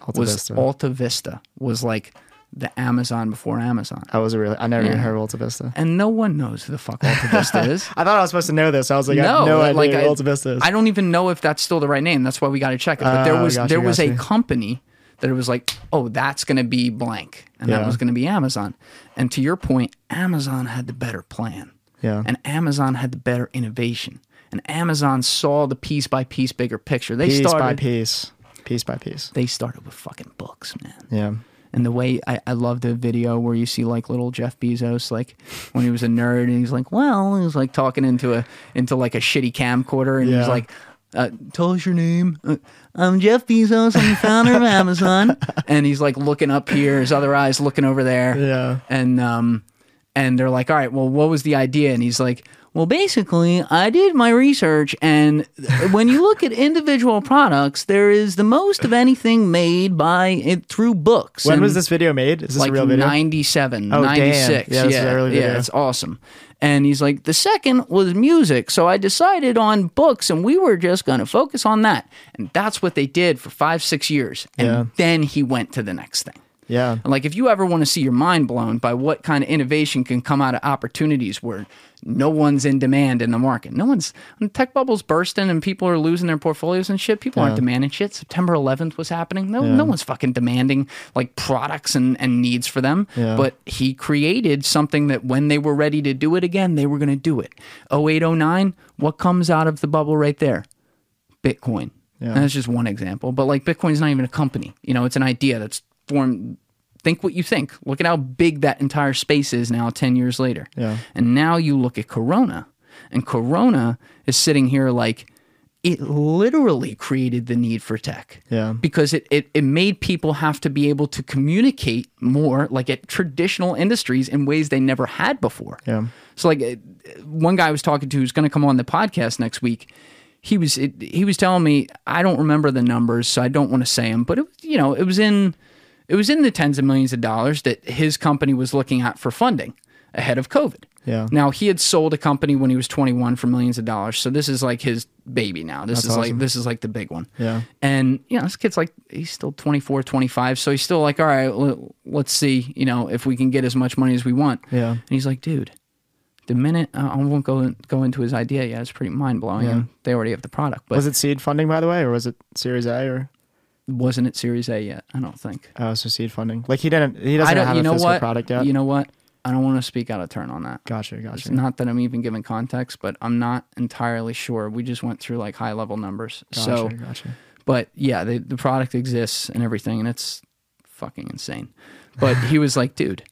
Alta was Vista. Alta Vista was like the Amazon before Amazon, I was a really. I never even heard of Alta Vista. and no one knows who the fuck Alta Vista is. I thought I was supposed to know this. I was like, I no, have no idea like who I, Alta Vista is. I don't even know if that's still the right name. That's why we got to check it. But there Oh, was gotcha, there was a company that it was like, oh, that's going to be blank, and that was going to be Amazon. And to your point, Amazon had the better plan. Yeah. And Amazon had the better innovation. And Amazon saw the piece by piece bigger picture. They piece started by piece, piece by piece. they started with fucking books, man. Yeah. And the way I, I love the video where you see like little Jeff Bezos, like when he was a nerd and he's like, well, he's like talking into a into like a shitty camcorder and he's Yeah. like, uh, tell us your name. Uh, I'm Jeff Bezos. I'm the founder of Amazon. And he's like looking up here, his other eyes looking over there. Yeah. And um, and they're like, all right, well, what was the idea? And he's like, well, basically, I did my research, and when you look at individual products, there is the most of anything made by it through books. When And was this video made? Is this like a real video? 97, Oh, damn. 96. Yeah, Yeah, this an early yeah, video. it's awesome. And he's like, the second was music. So I decided on books and we were just going to focus on that. And that's what they did for five, six years. And Yeah. then he went to the next thing. Yeah. And like, if you ever want to see your mind blown by what kind of innovation can come out of opportunities where no one's in demand in the market, no one's when the tech bubble's bursting and people are losing their portfolios and shit. People aren't demanding shit. September 11th was happening. No, no one's fucking demanding like products and, and needs for them. Yeah. But he created something that when they were ready to do it again, they were going to do it. 0809, what comes out of the bubble right there? Bitcoin. Yeah. And that's just one example. But like Bitcoin's not even a company. You know, it's an idea that's formed. Think what you think. Look at how big that entire space is now 10 years later. Yeah. And now you look at Corona, and Corona is sitting here like it literally created the need for tech. Yeah. Because it, it, it made people have to be able to communicate more like at traditional industries in ways they never had before. Yeah. So like one guy I was talking to who's going to come on the podcast next week. He was it, he was telling me I don't remember the numbers, so I don't want to say them, but it, was- you know it was in it was in the tens of millions of dollars that his company was looking at for funding ahead of COVID. Yeah. Now he had sold a company when he was 21 for millions of dollars, so this is like his baby now. This That's is like this is like the big one. Yeah. And you know, this kid's like he's still 24, 25, so he's still like, all right, l- let's see, you know, if we can get as much money as we want. Yeah. And he's like, dude, the minute uh, I won't go in, go into his idea yet. It's pretty mind blowing. Yeah. They already have the product, but Was it seed funding, by the way, or was it Series A or? Wasn't it Series A yet? I don't think. Oh, so seed funding. Like he didn't. He doesn't have You a know physical what? product yet. You know what? I don't want to speak out of turn on that. gotcha. It's Gotcha. not that I'm even giving context, but I'm not entirely sure. We just went through like high level numbers. Gotcha. So, gotcha. but yeah, the, the product exists and everything, and it's fucking insane. But he was like, dude,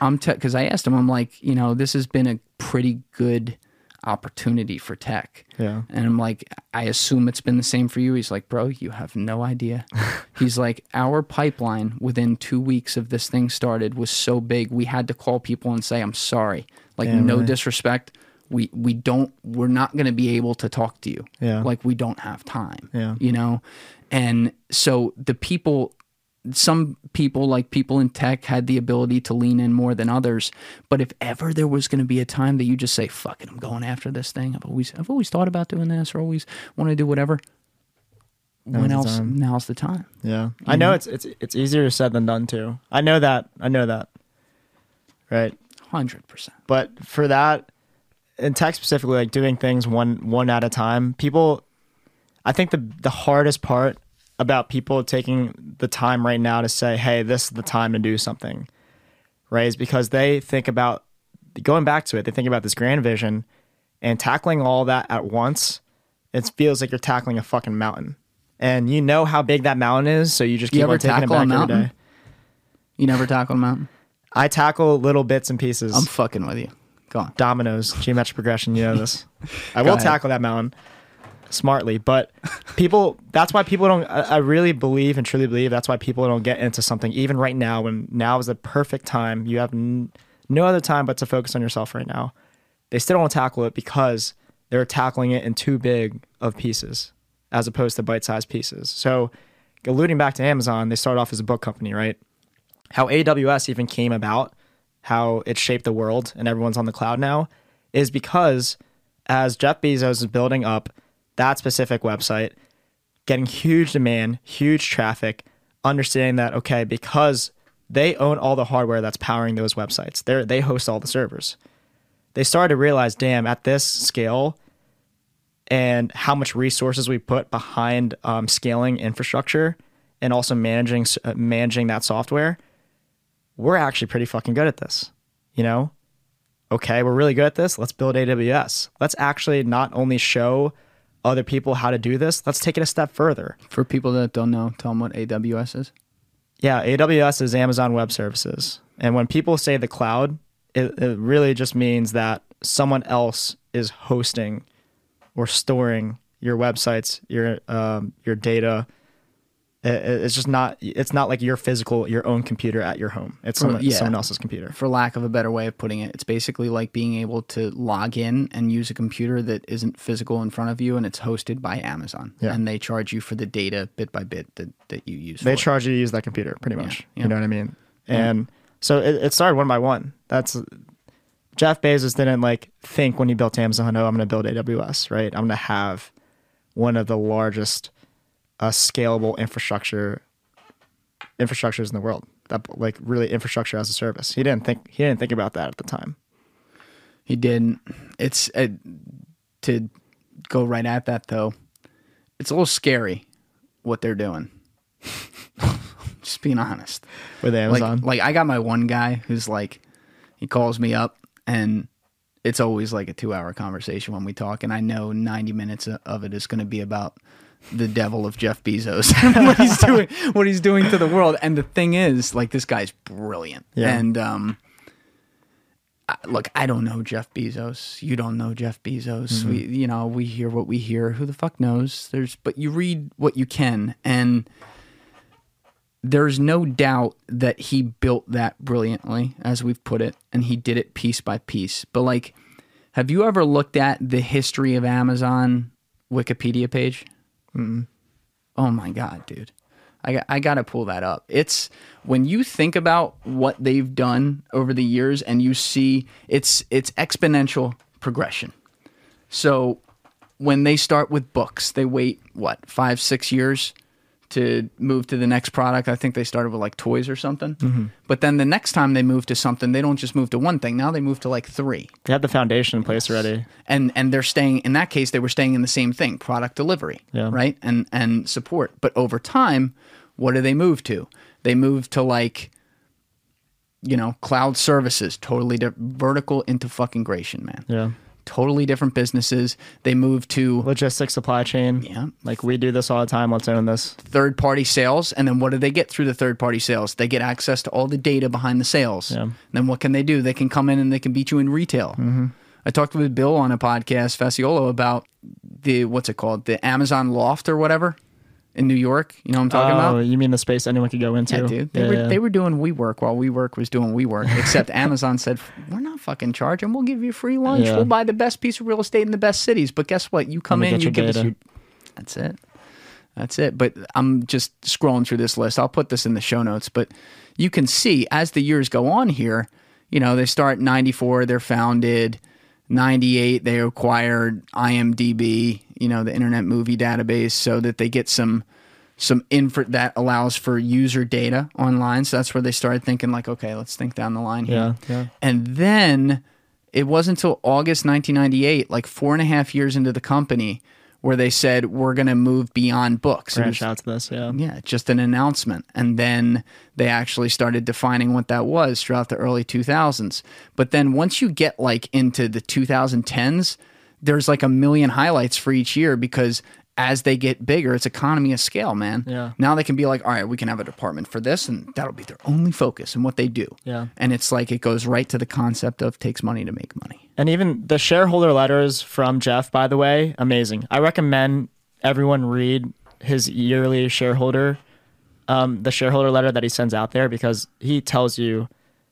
I'm because I asked him, I'm like, you know, this has been a pretty good opportunity for tech. Yeah. And I'm like, I assume it's been the same for you. He's like, bro, you have no idea. He's like, our pipeline within two weeks of this thing started was so big, we had to call people and say, I'm sorry. Like, no really? disrespect. We, we don't, we're not going to be able to talk to you. Yeah. Like, we don't have time. Yeah. You know? And so the people, some people like people in tech had the ability to lean in more than others but if ever there was going to be a time that you just say fuck it i'm going after this thing i've always i've always thought about doing this or always want to do whatever when else now's the time Yeah. I know it's it's it's easier said than done too. I know that. I know that. Right. 100% But for that, in tech specifically, like doing things one one at a time, people, I think the the hardest part about people taking the time right now to say, "Hey, this is the time to do something." Right? Is because they think about going back to it. They think about this grand vision and tackling all that at once. It feels like you're tackling a fucking mountain, and you know how big that mountain is, so you just You keep ever on taking it back every mountain? You never tackle a mountain? I tackle little bits and pieces. I'm fucking with you. Go on. dominoes, geometric progression. You know this. I will ahead. tackle that mountain smartly, but people. That's why people don't. I I really believe and truly believe that's why people don't get into something even right now. When now is the perfect time. You have n- no other time but to focus on yourself right now. They still don't tackle it because they're tackling it in too big of pieces as opposed to bite-sized pieces. So, alluding back to Amazon, they started off as a book company, right? how AWS even came about, how it shaped the world and everyone's on the cloud now, is because as Jeff Bezos is building up that specific website, getting huge demand, huge traffic, understanding that, okay, because they own all the hardware that's powering those websites, they they host all the servers. They started to realize, damn, at this scale and how much resources we put behind um, scaling infrastructure and also managing uh, managing that software, we're actually pretty fucking good at this. You know, okay, we're really good at this. Let's build AWS. Let's actually not only show other people how to do this, let's take it a step further. For people that don't know, tell them what AWS is. Yeah, AWS is Amazon Web Services. And when people say the cloud, it, it really just means that someone else is hosting or storing your websites, your um, your data. It- it- it's just not. It's not like your physical, your own computer at your home. It's someone, yeah. someone else's computer. For lack of a better way of putting it, it's basically like being able to log in and use a computer that isn't physical in front of you and it's hosted by Amazon. Yeah. And they charge you for the data bit by bit that, that you use. They for it. charge you to use that computer, pretty much. yeah. You know what I mean? And so it, it started one by one. That's Jeff Bezos didn't like think when he built Amazon, oh, I'm going to build AWS, right? I'm going to have one of the largest uh, scalable infrastructure infrastructures in the world. That like really infrastructure as a service. He didn't think he didn't think about that at the time. He didn't. It's uh, to go right at that though. It's a little scary what they're doing. Just being honest. With Amazon, Like, like I got my one guy who's like, he calls me up and it's always like a two hour conversation when we talk, and I know ninety minutes of it is going to be about the devil of Jeff Bezos and what he's doing, what he's doing to the world. And the thing is, like, this guy's brilliant, Yeah. and um. I- Look, I don't know Jeff Bezos. You don't know Jeff Bezos. We, you know, we hear what we hear. Who the fuck knows? There's, but you read what you can, and there's no doubt that he built that brilliantly, as we've put it, and he did it piece by piece. But like, have you ever looked at the history of Amazon Wikipedia page? Oh my god, dude. I I got to pull that up. It's when you think about what they've done over the years and you see it's it's exponential progression. So when they start with books, they wait what, 5 6 years to move to the next product. I think they started with like toys or something. Mm-hmm. But then the next time they move to something, they don't just move to one thing. Now they move to like 3 they had the foundation in place already. and and they're staying in that case they were staying in the same thing product delivery Yeah. right and and support but over time what do they move to they move to like you know cloud services totally di- vertical into fucking gration man Yeah, totally different businesses they move to logistics, supply chain. Yeah. like we do this all the time. Let's own this. third party sales and then what do they get through the third party sales they get access to all the data behind the sales Yeah. then what can they do they can come in and they can beat you in retail mm-hmm. i talked with bill on a podcast Fasciolo about the what's it called the amazon loft or whatever in new york you know what i'm talking oh, about you mean the space anyone could go into? yeah, dude. They Yeah, were yeah. they were doing WeWork while WeWork was doing WeWork. Except Amazon said, "We're not fucking charging. We'll give you free lunch. Yeah. We'll buy the best piece of real estate in the best cities. But guess what? You come in, you give us your. That's it. That's it. But I'm just scrolling through this list. I'll put this in the show notes. But you can see as the years go on here, you know, they start 94, they're founded. 98, they acquired IMDb, you know, the Internet Movie Database, so that they get some some info that allows for user data online. So that's where they started thinking, like, okay, let's think down the line here. Yeah, yeah. And then it wasn't until August 1998, like four and a half years into the company, where they said we're going to move beyond books. Branch out to this, yeah. yeah, just an announcement. And then they actually started defining what that was throughout the early 2000s. But then once you get like into the 2010s, there's like a million highlights for each year because as they get bigger, it's economy of scale, man. Yeah. Now they can be like, all right, we can have a department for this, and that'll be their only focus and what they do. Yeah. And it's like it goes right to the concept of takes money to make money. And even the shareholder letters from Jeff, by the way, amazing. I recommend everyone read his yearly shareholder, um, the shareholder letter that he sends out there because he tells you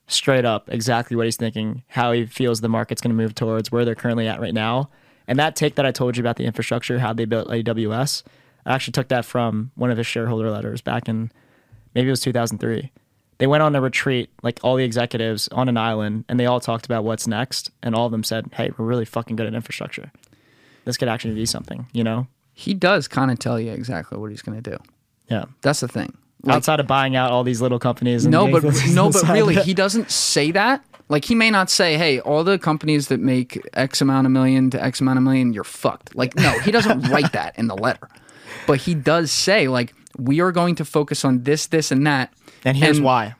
straight up exactly what he's thinking, how he feels the market's going to move towards, where they're currently at right now. And that take that I told you about the infrastructure, how they built AWS, I actually took that from one of his shareholder letters back in maybe it was 2003. They went on a retreat, like all the executives on an island, and they all talked about what's next. And all of them said, Hey, we're really fucking good at infrastructure. This could actually be something, you know? He does kind of tell you exactly what he's going to do. Yeah. That's the thing. Like, Outside of buying out all these little companies. And no, but no, but really, he doesn't say that. Like he may not say, "Hey, all the companies that make X amount of million to X amount of million, you're fucked." Like, no, he doesn't write that in the letter, but he does say, like, we are going to focus on this, this, and that. and here's why.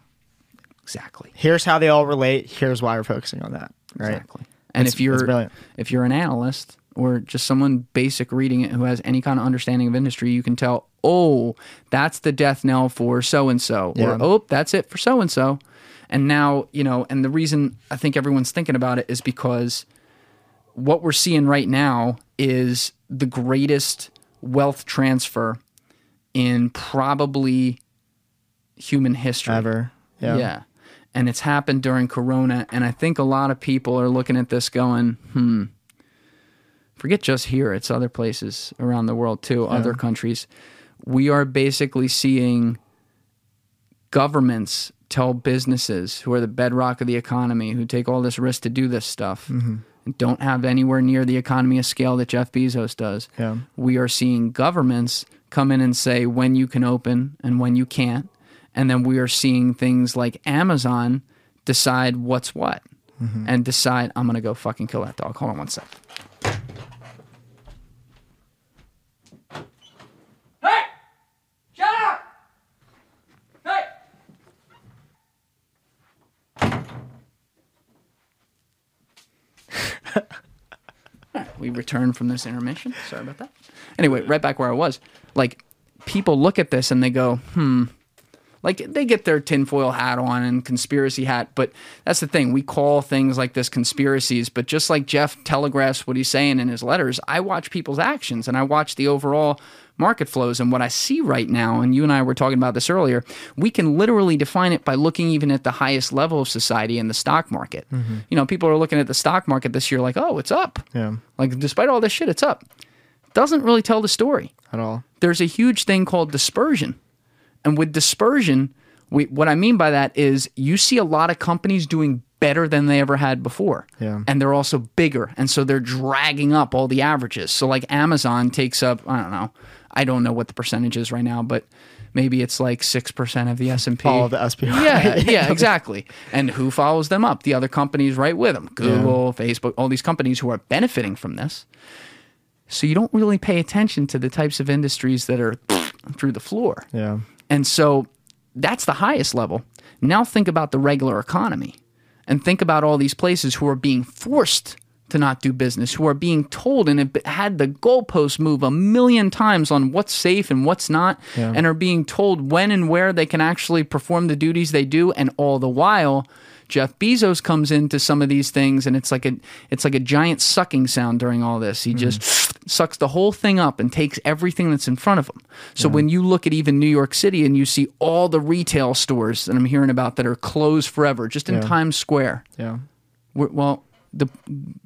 exactly, Here's how they all relate. Here's why we're focusing on that. Right. exactly. And It's- if you're if you're an analyst or just someone basic reading it who has any kind of understanding of industry, you can tell, oh, that's the death knell for so and so, Yeah. or oh, that's it for so and so. And now, you know, and the reason I think everyone's thinking about it is because what we're seeing right now is the greatest wealth transfer in probably human history Ever. Yeah. yeah. And it's happened during Corona. And I think a lot of people are looking at this going, hmm, forget just here, it's other places around the world too, other countries. We are basically seeing governments tell businesses who are the bedrock of the economy, who take all this risk to do this stuff, mm-hmm. and don't have anywhere near the economy of scale that Jeff Bezos does. Yeah. We are seeing governments come in and say when you can open and when you can't. And then we are seeing things like Amazon decide what's what mm-hmm. and decide, I'm going to go fucking kill that dog. Hold on one sec. We return from this intermission. Sorry about that. Anyway, right back where I was. Like, people look at this and they go, hmm. Like, they get their tinfoil hat on and conspiracy hat, but that's the thing. We call things like this conspiracies, but just like Jeff telegraphs what he's saying in his letters, I watch people's actions and I watch the overall market flows. And what I see right now, and you and I were talking about this earlier, we can literally define it by looking even at the highest level of society in the stock market. Mm-hmm. You know, people are looking at the stock market this year like, oh, it's up. Yeah. Like, despite all this shit, it's up. Doesn't really tell the story. At all. There's a huge thing called dispersion. And with dispersion, we, what I mean by that is you see a lot of companies doing better than they ever had before. Yeah. And they're also bigger. And so they're dragging up all the averages. So, like, Amazon takes up, I don't know, I don't know what the percentage is right now, but maybe it's like 6% of the S&P. All of the SPY. Yeah, yeah, exactly. And who follows them up? The other companies right with them. Google, Facebook, all these companies who are benefiting from this. So you don't really pay attention to the types of industries that are through the floor. Yeah. And so that's the highest level. Now think about the regular economy and think about all these places who are being forced to not do business, who are being told and have had the goalposts move a million times on what's safe and what's not, Yeah. and are being told when and where they can actually perform the duties they do. And all the while, Jeff Bezos comes into some of these things, and it's like a it's like a giant sucking sound during all this. He mm-hmm. just sucks the whole thing up and takes everything that's in front of him. So when you look at even New York City and you see all the retail stores that I'm hearing about that are closed forever, just in Yeah. Times Square, Yeah. well the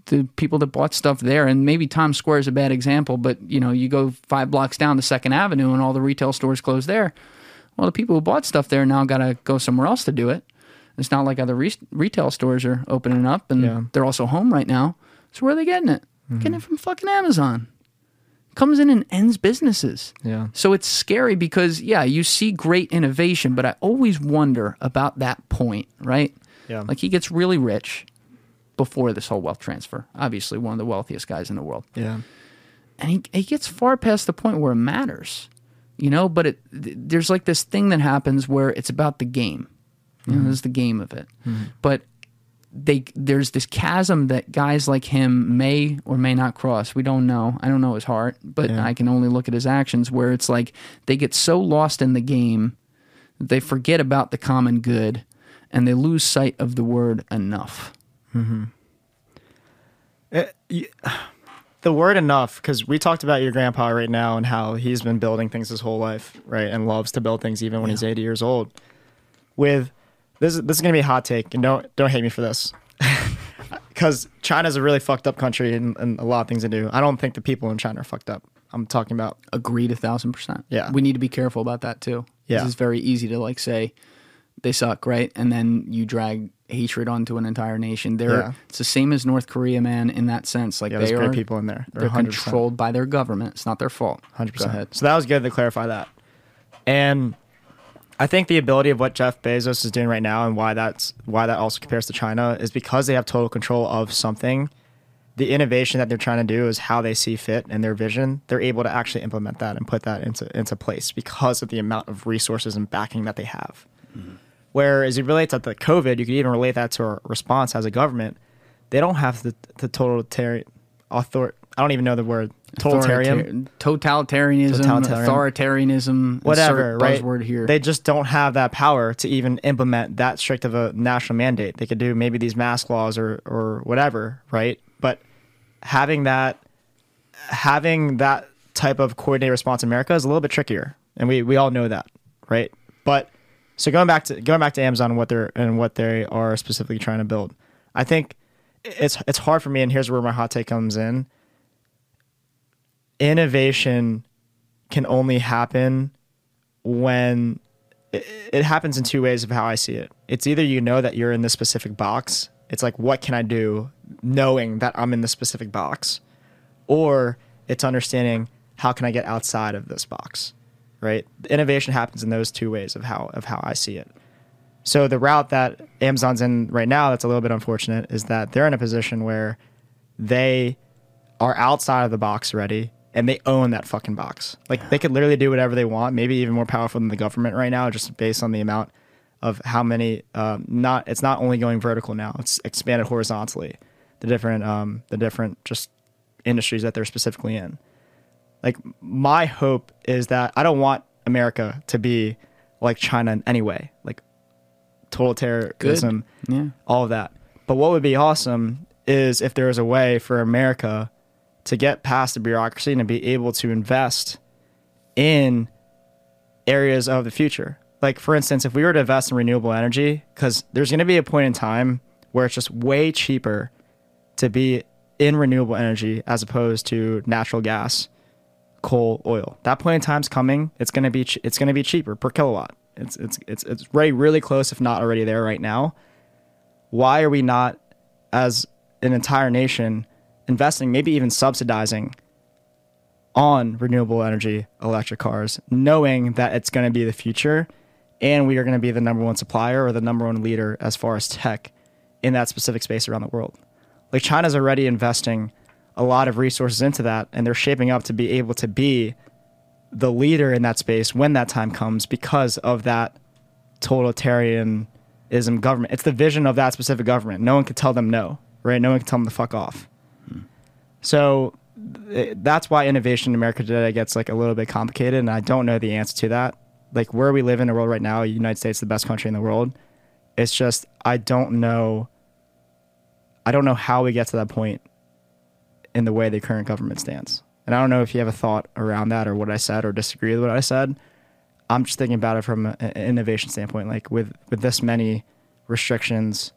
the people that bought stuff there. And maybe Times Square is a bad example but you know you go 5 blocks down to 2nd Avenue and all the retail stores close there. Well the people who bought stuff there now got to go somewhere else to do it. It's not like other re- retail stores are opening up and Yeah. they're also home right now. So where are they getting it? Mm-hmm. Getting it from fucking Amazon. Comes in and ends businesses. Yeah. so it's scary because yeah, you see great innovation, but I always wonder about that point, right? Yeah. Like he gets really rich before this whole wealth transfer. Obviously one of the wealthiest guys in the world. Yeah. and he, he gets far past the point where it matters, you know. But it, there's like this thing that happens where it's about the game. You know, mm-hmm. this is the game of it. Mm-hmm. But they there's this chasm that guys like him may or may not cross. We don't know. I don't know his heart, but I can only look at his actions. Where it's like they get so lost in the game, that they forget about the common good, and they lose sight of the word enough. Mm-hmm. Eh, it- you- the word enough, because we talked about your grandpa right now and how he's been building things his whole life, right, and loves to build things even when he's 80 years old. With this, is- this is gonna be a hot take, and don't don't hate me for this, because China's a really fucked up country and, and a lot of things to do. I don't think the people in China are fucked up. I'm talking about Agreed, a thousand percent. Yeah. we need to be careful about that too. Yeah. this is very easy to like say they suck, right? And then you drag hatred onto an entire nation. They're Yeah. it's the same as North Korea, man. In that sense, like yeah, they are people in there. They're 100%. controlled by their government. It's not their fault. Hundred percent. So that was good to clarify that. And I think the ability of what Jeff Bezos is doing right now and why that's why that also compares to China is because they have total control of something. The innovation that they're trying to do is how they see fit and their vision. They're able to actually implement that and put that into into place because of the amount of resources and backing that they have. Where as it relates to the COVID, you could even relate that to our response as a government. They don't have the the totalitarian author. I don't even know the word totalitarian. Totalitarianism, Totalitarian. authoritarianism, whatever, right? Buzzword here. They just don't have that power to even implement that strict of a national mandate. They could do maybe these mask laws or or whatever, right? But having that having that type of coordinated response in America is a little bit trickier, and we we all know that, right? But so going back to going back to Amazon and what they're and what they are specifically trying to build, I think it's it's hard for me, and here's where my hot take comes in. Innovation can only happen when it, it happens in two ways of how I see it. It's either you know that you're in this specific box. It's like, what can I do knowing that I'm in this specific box? Or it's understanding how can I get outside of this box, right? Innovation happens in those two ways of how of how I see it. So the route that Amazon's in right now, that's a little bit unfortunate, is that they're in a position where they are outside of the box already and they own that fucking box. Like they could literally do whatever they want, maybe even more powerful than the government right now, just based on the amount of how many. Um, not it's not only going vertical now; it's expanded horizontally. The different um, the different just industries that they're specifically in. Like my hope is that I don't want America to be like China in any way, like totalitarianism, yeah. all of that. But what would be awesome is if there was a way for America to get past the bureaucracy and to be able to invest in areas of the future. Like, for instance, if we were to invest in renewable energy, because there's going to be a point in time where it's just way cheaper to be in renewable energy as opposed to natural gas, coal, oil. That point in time's coming. It's going to be ch- it's to be cheaper per kilowatt. It's it's it's it's really really close, if not already there right now. Why are we not, as an entire nation, investing, maybe even subsidizing on renewable energy electric cars, knowing that it's going to be the future and we are going to be the number one supplier or the number one leader as far as tech in that specific space around the world. Like China's already investing a lot of resources into that and they're shaping up to be able to be the leader in that space when that time comes because of that totalitarianism government. It's the vision of that specific government. No one could tell them no, right? No one can tell them to fuck off. Hmm. So th- that's why innovation in America today gets like a little bit complicated, and I don't know the answer to that. Like where we live in the world right now, United States, is the best country in the world. It's just I don't know. I don't know how we get to that point in the way the current government stands, and I don't know if you have a thought around that or what I said or disagree with what I said. I'm just thinking about it from an innovation standpoint, like with with this many restrictions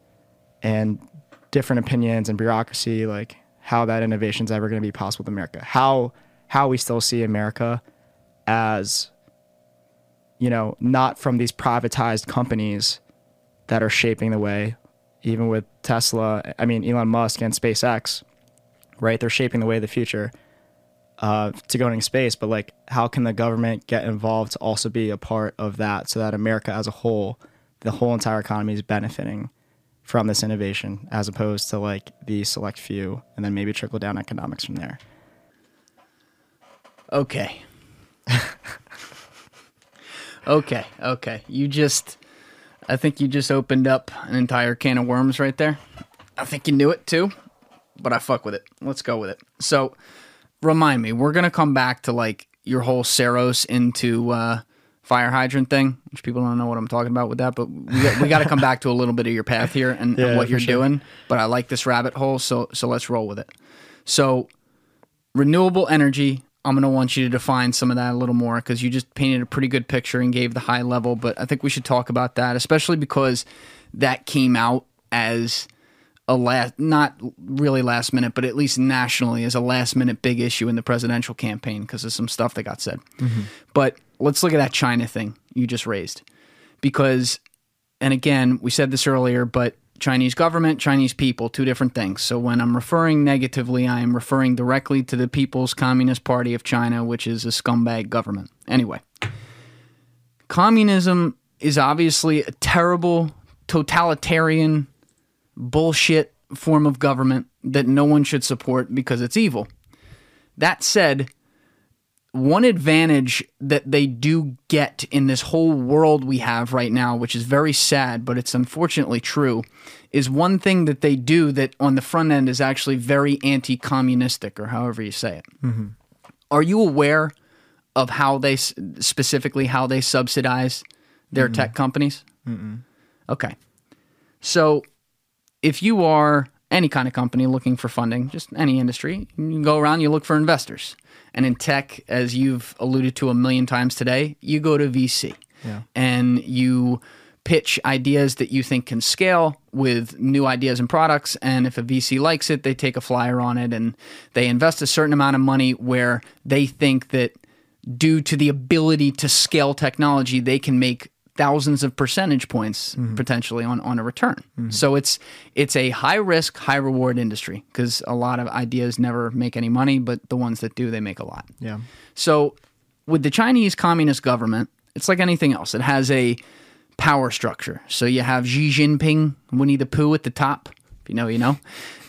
and different opinions and bureaucracy, like how that innovation is ever going to be possible with America. How how we still see America as you know, not from these privatized companies that are shaping the way, even with Tesla, I mean Elon Musk and SpaceX, right? They're shaping the way of the future uh, to going into space, but like, how can the government get involved to also be a part of that so that America as a whole, the whole entire economy is benefiting from this innovation as opposed to like the select few and then maybe trickle down economics from there? Okay. okay, okay. You just I think you just opened up an entire can of worms right there. I think you knew it too, but I fuck with it. Let's go with it. So, remind me, we're going to come back to like your whole Saros into uh fire hydrant thing, which people don't know what I'm talking about with that, but we got, we got to come back to a little bit of your path here and, and what you're sure. doing, but I like this rabbit hole, so so let's roll with it. So, renewable energy i'm going to want you to define some of that a little more because you just painted a pretty good picture and gave the high level but i think we should talk about that especially because that came out as a last not really last minute but at least nationally is a last minute big issue in the presidential campaign because of some stuff that got said mm-hmm. but let's look at that china thing you just raised because and again, we said this earlier, but Chinese government, Chinese people, two different things. So when I'm referring negatively, I am referring directly to the People's Communist Party of China, which is a scumbag government. Anyway, communism is obviously a terrible, totalitarian, bullshit form of government that no one should support because it's evil. That said, one advantage that they do get in this whole world we have right now, which is very sad, but it's unfortunately true, is one thing that they do that on the front end is actually very anti communistic, or however you say it. Mm-hmm. Are you aware of how they specifically how they subsidize their tech companies? Okay. So if you are any kind of company looking for funding, just any industry, you go around, you look for investors. And in tech, as you've alluded to a million times today, you go to VC Yeah. and you pitch ideas that you think can scale with new ideas and products. And if a VC likes it, they take a flyer on it and they invest a certain amount of money where they think that due to the ability to scale technology, they can make thousands of percentage points potentially on, on a return. So it's it's a high risk, high reward industry because a lot of ideas never make any money, but the ones that do, they make a lot. Yeah. So, with the Chinese Communist government, it's like anything else. It has a power structure. So you have Xi Jinping, Winnie the Pooh at the top, if you know, you know,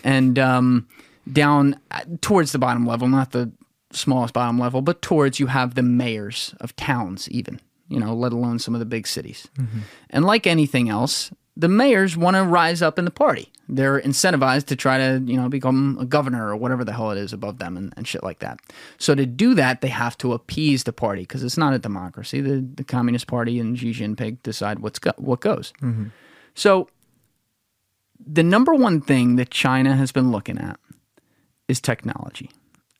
and um, down uh, towards the bottom level, not the smallest bottom level, but towards you have the mayors of towns, even you know, let alone some of the big cities. Mm-hmm. And like anything else, the mayors want to rise up in the party. They're incentivized to try to, you know, become a governor or whatever the hell it is above them and, and shit like that. So to do that, they have to appease the party because it's not a democracy. The, the Communist Party and Xi Jinping decide what's go- what goes. Mm-hmm. So the number one thing that China has been looking at is technology.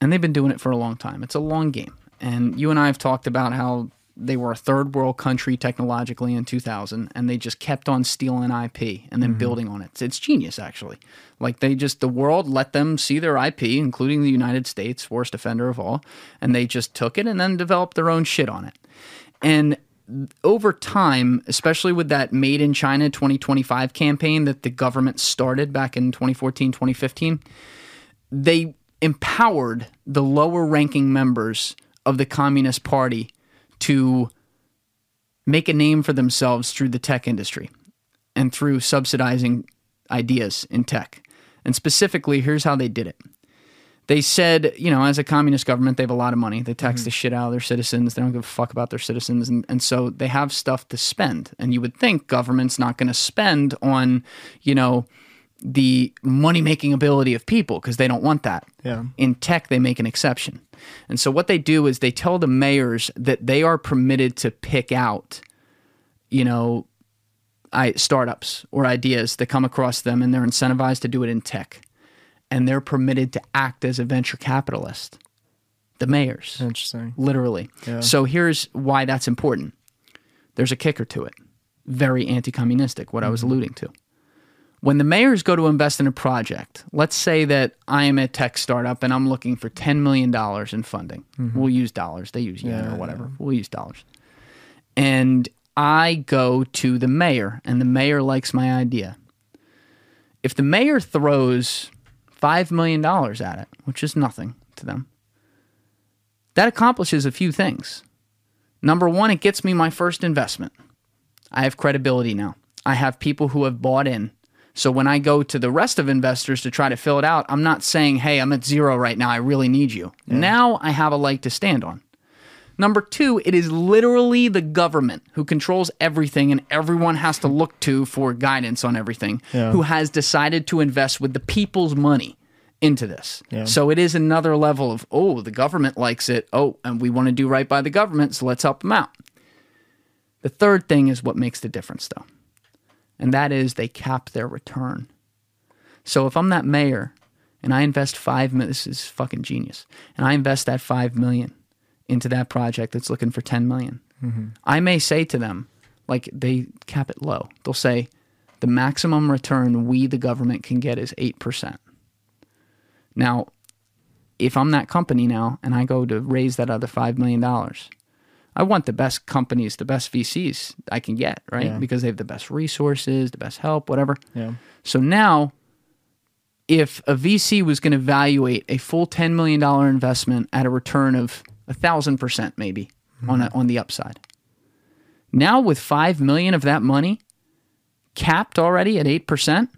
And they've been doing it for a long time. It's a long game. And you and I have talked about how they were a third world country technologically in 2000 and they just kept on stealing IP and then mm-hmm. building on it. It's, it's genius actually. Like they just the world let them see their IP including the United States, worst offender of all, and they just took it and then developed their own shit on it. And over time, especially with that Made in China 2025 campaign that the government started back in 2014, 2015, they empowered the lower ranking members of the Communist Party to make a name for themselves through the tech industry and through subsidizing ideas in tech. And specifically, here's how they did it. They said, you know, as a communist government, they have a lot of money. They tax mm-hmm. the shit out of their citizens. They don't give a fuck about their citizens. And, and so they have stuff to spend. And you would think government's not going to spend on, you know, the money making ability of people because they don't want that. Yeah. In tech, they make an exception. And so what they do is they tell the mayors that they are permitted to pick out, you know, I, startups or ideas that come across them and they're incentivized to do it in tech. And they're permitted to act as a venture capitalist. The mayors Interesting. literally. Yeah. So here's why that's important. There's a kicker to it. Very anti-communistic, what I was mm-hmm. alluding to. When the mayors go to invest in a project, let's say that I am a tech startup and I'm looking for $10 million in funding. Mm-hmm. We'll use dollars. They use yen Yeah, or whatever. We'll use dollars. And I go to the mayor and the mayor likes my idea. If the mayor throws $5 million at it, which is nothing to them, that accomplishes a few things. Number one, it gets me my first investment. I have credibility now. I have people who have bought in. So when I go to the rest of investors to try to fill it out, I'm not saying, "Hey, I'm at zero right now. I really need you." Now I have a leg to stand on. Number two, it is literally the government who controls everything and everyone has to look to for guidance on everything, Yeah. who has decided to invest with the people's money into this. So it is another level of, oh, the government likes it. Oh, and we want to do right by the government, so let's help them out. The third thing is what makes the difference, though, and that is they cap their return. So if I'm that mayor and I invest five million, this is fucking genius, and I invest that five million into that project that's looking for 10 million. Mm-hmm. I may say to them, like they cap it low. They'll say the maximum return we, the government, can get is 8%. Now, if I'm that company now and I go to raise that other $5 million, I want the best companies, the best VCs I can get, right? Yeah. Because they have the best resources, the best help, whatever. Yeah. So now, if a VC was going to evaluate a full $10 million investment at a return of a thousand percent, maybe mm-hmm. on a, on the upside, now with five million of that money capped already at eight percent,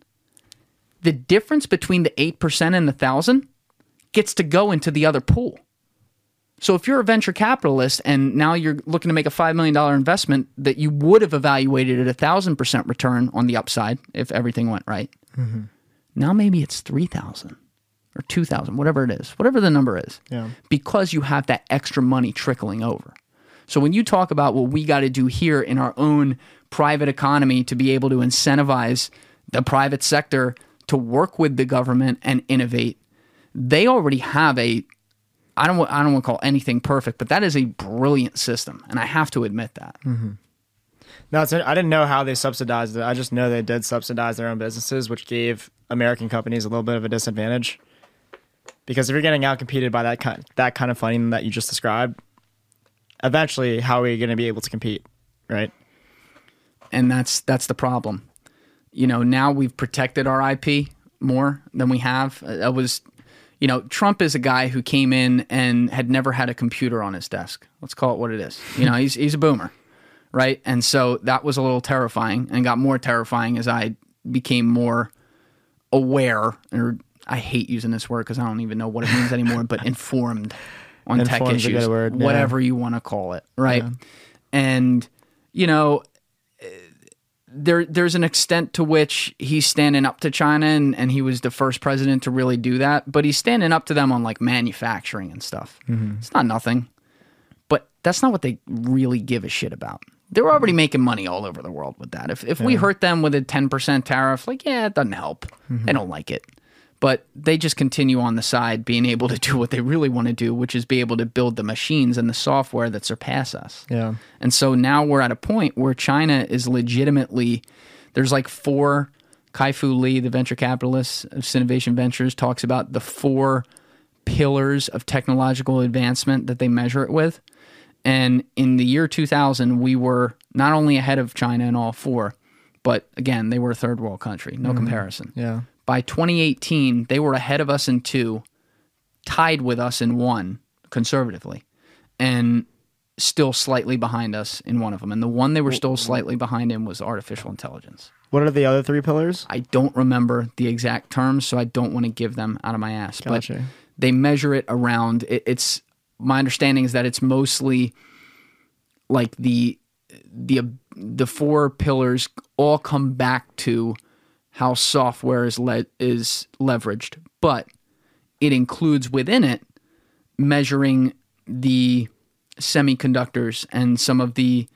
the difference between the eight percent and the thousand gets to go into the other pool. So if you're a venture capitalist and now you're looking to make a five million dollar investment that you would have evaluated at a thousand percent return on the upside if everything went right, mm-hmm. now maybe it's three thousand or two thousand, whatever it is, whatever the number is, Yeah. because you have that extra money trickling over. So when you talk about what we got to do here in our own private economy to be able to incentivize the private sector to work with the government and innovate, they already have a I don't I don't want to call anything perfect, but that is a brilliant system, and I have to admit that. Mm-hmm. No, it's, I didn't know how they subsidized it. I just know they did subsidize their own businesses, which gave American companies a little bit of a disadvantage. Because if you're getting outcompeted by that kind that kind of funding that you just described, eventually, how are you going to be able to compete, right? and that's that's the problem. You know, now we've protected our IP more than we have. That was, you know, Trump is a guy who came in and had never had a computer on his desk. Let's call it what it is. You know, he's he's a boomer, right? And so that was a little terrifying, and got more terrifying as I became more aware, or I hate using this word because I don't even know what it means anymore, but informed on tech issues, word, yeah. whatever you want to call it, right? And you know, there there's an extent to which he's standing up to China and, and he was the first president to really do that, but he's standing up to them on like manufacturing and stuff. Mm-hmm. It's not nothing. But that's not what they really give a shit about. They're already mm-hmm. making money all over the world with that. If if we hurt them with a 10% tariff, like yeah, it doesn't help. Mm-hmm. They don't like it. But they just continue on the side being able to do what they really want to do, which is be able to build the machines and the software that surpass us. Yeah. And so now we're at a point where China is legitimately there's like four Kai Fu Lee, the venture capitalist of Sinovation Ventures, talks about the four pillars of technological advancement that they measure it with. And in the year 2000, we were not only ahead of China in all four, but again, they were a third world country, no mm-hmm. comparison. Yeah. By 2018, they were ahead of us in two, tied with us in one, conservatively, and still slightly behind us in one of them. And the one they were still slightly behind in was artificial intelligence. What are the other three pillars? I don't remember the exact terms, so I don't want to give them out of my ass. Gotcha. But they measure it around. It, it's my understanding is that it's mostly like the the the four pillars all come back to how software is le- is leveraged, but it includes within it measuring the semiconductors and some of the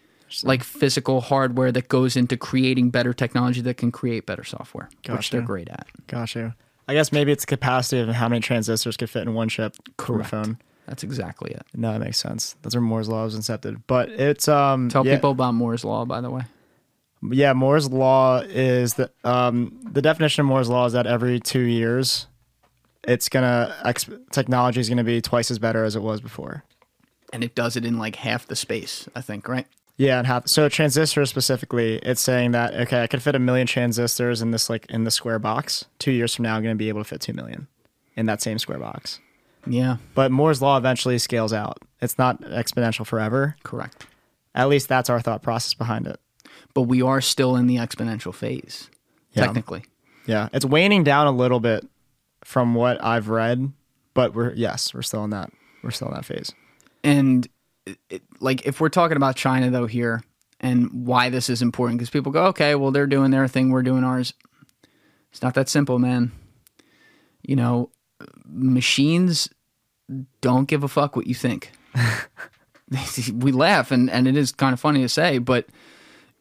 like physical hardware that goes into creating better technology that can create better software, which they're great at. Gotcha. I guess maybe it's capacity of how many transistors could fit in one chip Correct. phone. That's exactly it. No, that makes sense. That's where Moore's law was incepted. But it's um Tell yeah, people about Moore's law, by the way. Yeah, Moore's law is the um the definition of Moore's law is that every two years, it's gonna ex- technology is gonna be twice as better as it was before. And it does it in like half the space, I think, right? Yeah, and half so transistors specifically, it's saying that okay, I could fit a million transistors in this like in the square box. Two years from now, I'm gonna be able to fit two million in that same square box. Yeah, But Moore's law eventually scales out. It's not exponential forever. correct. At least that's our thought process behind it. But we are still in the exponential phase, Yeah. technically. Yeah, it's waning down a little bit from what I've read, but we're yes, we're still in that we're still in that phase. And it, like, if we're talking about China though here, and why this is important, because people go, okay, well they're doing their thing, we're doing ours. It's not that simple, man. You know, machines don't give a fuck what you think. we laugh, and and it is kind of funny to say, but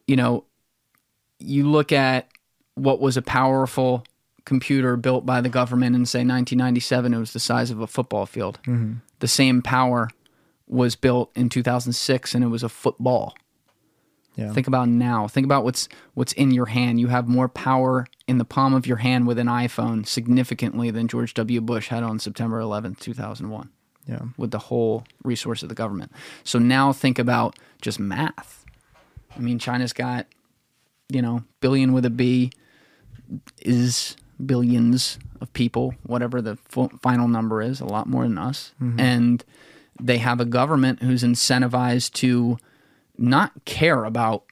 you know, you look at what was a powerful computer built by the government in say 1997 it was the size of a football field. Mm-hmm. The same power was built in 2006 and it was a football. Yeah, think about now. Think about what's what's in your hand. You have more power in the palm of your hand with an iphone significantly than george w. Bush had on september 11th 2001 yeah, with the whole resource of the government. So now think about just math. I mean, China's got, you know, billion with a B is billions of people, whatever the fu- final number is, a lot more than us. Mm-hmm. And they have a government who's incentivized to not care about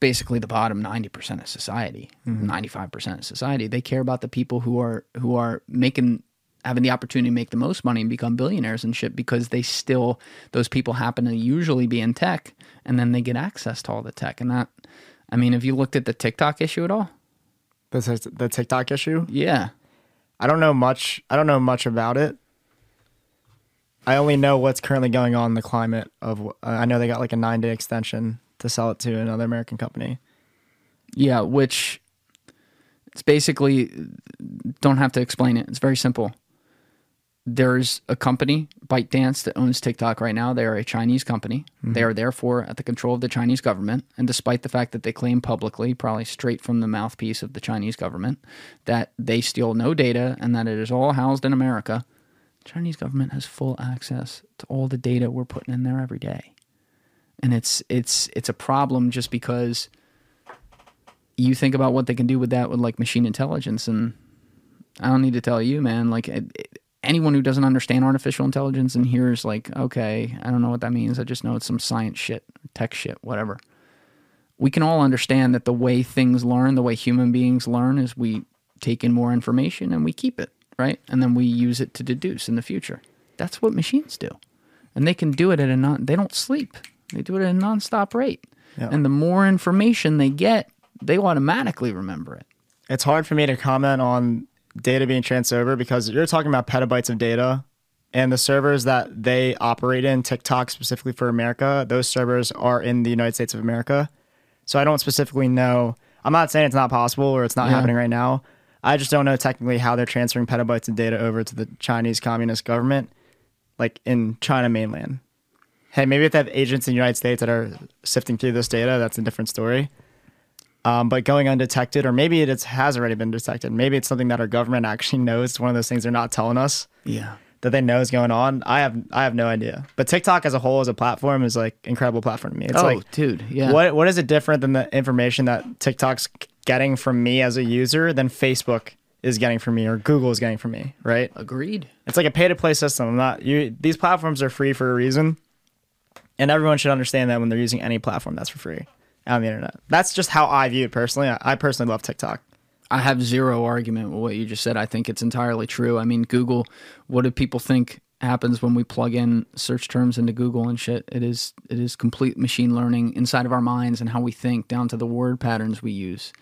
basically the bottom 90% of society, mm-hmm. 95% of society. They care about the people who are who are making having the opportunity to make the most money and become billionaires and shit because they still those people happen to usually be in tech and then they get access to all the tech and that I mean, have you looked at the TikTok issue at all? This is the TikTok issue. Yeah. I don't know much. I don't know much about it. I only know what's currently going on in the climate of. Uh, I know they got like a nine day extension to sell it to another American company. Yeah, which it's basically don't have to explain it. It's very simple. There's a company, ByteDance, that owns TikTok right now. They are a Chinese company. They mm-hmm. are therefore at the control of the Chinese government. And despite the fact that they claim publicly, probably straight from the mouthpiece of the Chinese government, that they steal no data and that it is all housed in America, The Chinese government has full access to all the data we're putting in there every day. And it's it's it's a problem just because you think about what they can do with that with like machine intelligence and i don't need to tell you man like it, it- anyone who doesn't understand artificial intelligence and hears like okay i don't know what that means. I just know it's some science shit tech shit whatever. We can all understand that the way things learn the way human beings learn is we take in more information and we keep it right? And then we use it to deduce in the future. That's what machines do. And they can do it at a non they don't sleep. They do it at a nonstop rate. Yeah. and the more information they get they automatically remember it. It's hard for me to comment on data being transferred over because you're talking about petabytes of data, and the servers that they operate in, TikTok specifically for America, those servers are in the United States of America. So I don't specifically know. I'm not saying it's not possible or it's not Yeah. happening right now. I just don't know technically how they're transferring petabytes of data over to the Chinese Communist government, like in China mainland. Hey, maybe if they have agents in the United States that are sifting through this data, that's a different story. Um, but going undetected, or maybe it is, has already been detected. Maybe it's something that our government actually knows. It's one of those things they're not telling us yeah that they know is going on. I have I have no idea. But TikTok as a whole, as a platform, is like incredible platform to me. It's oh like dude yeah what what is it different than the information that TikTok's getting from me as a user than Facebook is getting from me or Google is getting from me, right? agreed It's like a pay to play system. I'm not you these platforms are free for a reason. And everyone should understand that when they're using any platform that's for free on the internet. That's just how I view it personally. I, personally love TikTok. I have zero argument with what you just said. I think it's entirely true. I mean, Google, what do people think happens when we plug in search terms into Google and shit? It is it is complete machine learning inside of our minds and how we think down to the word patterns we use.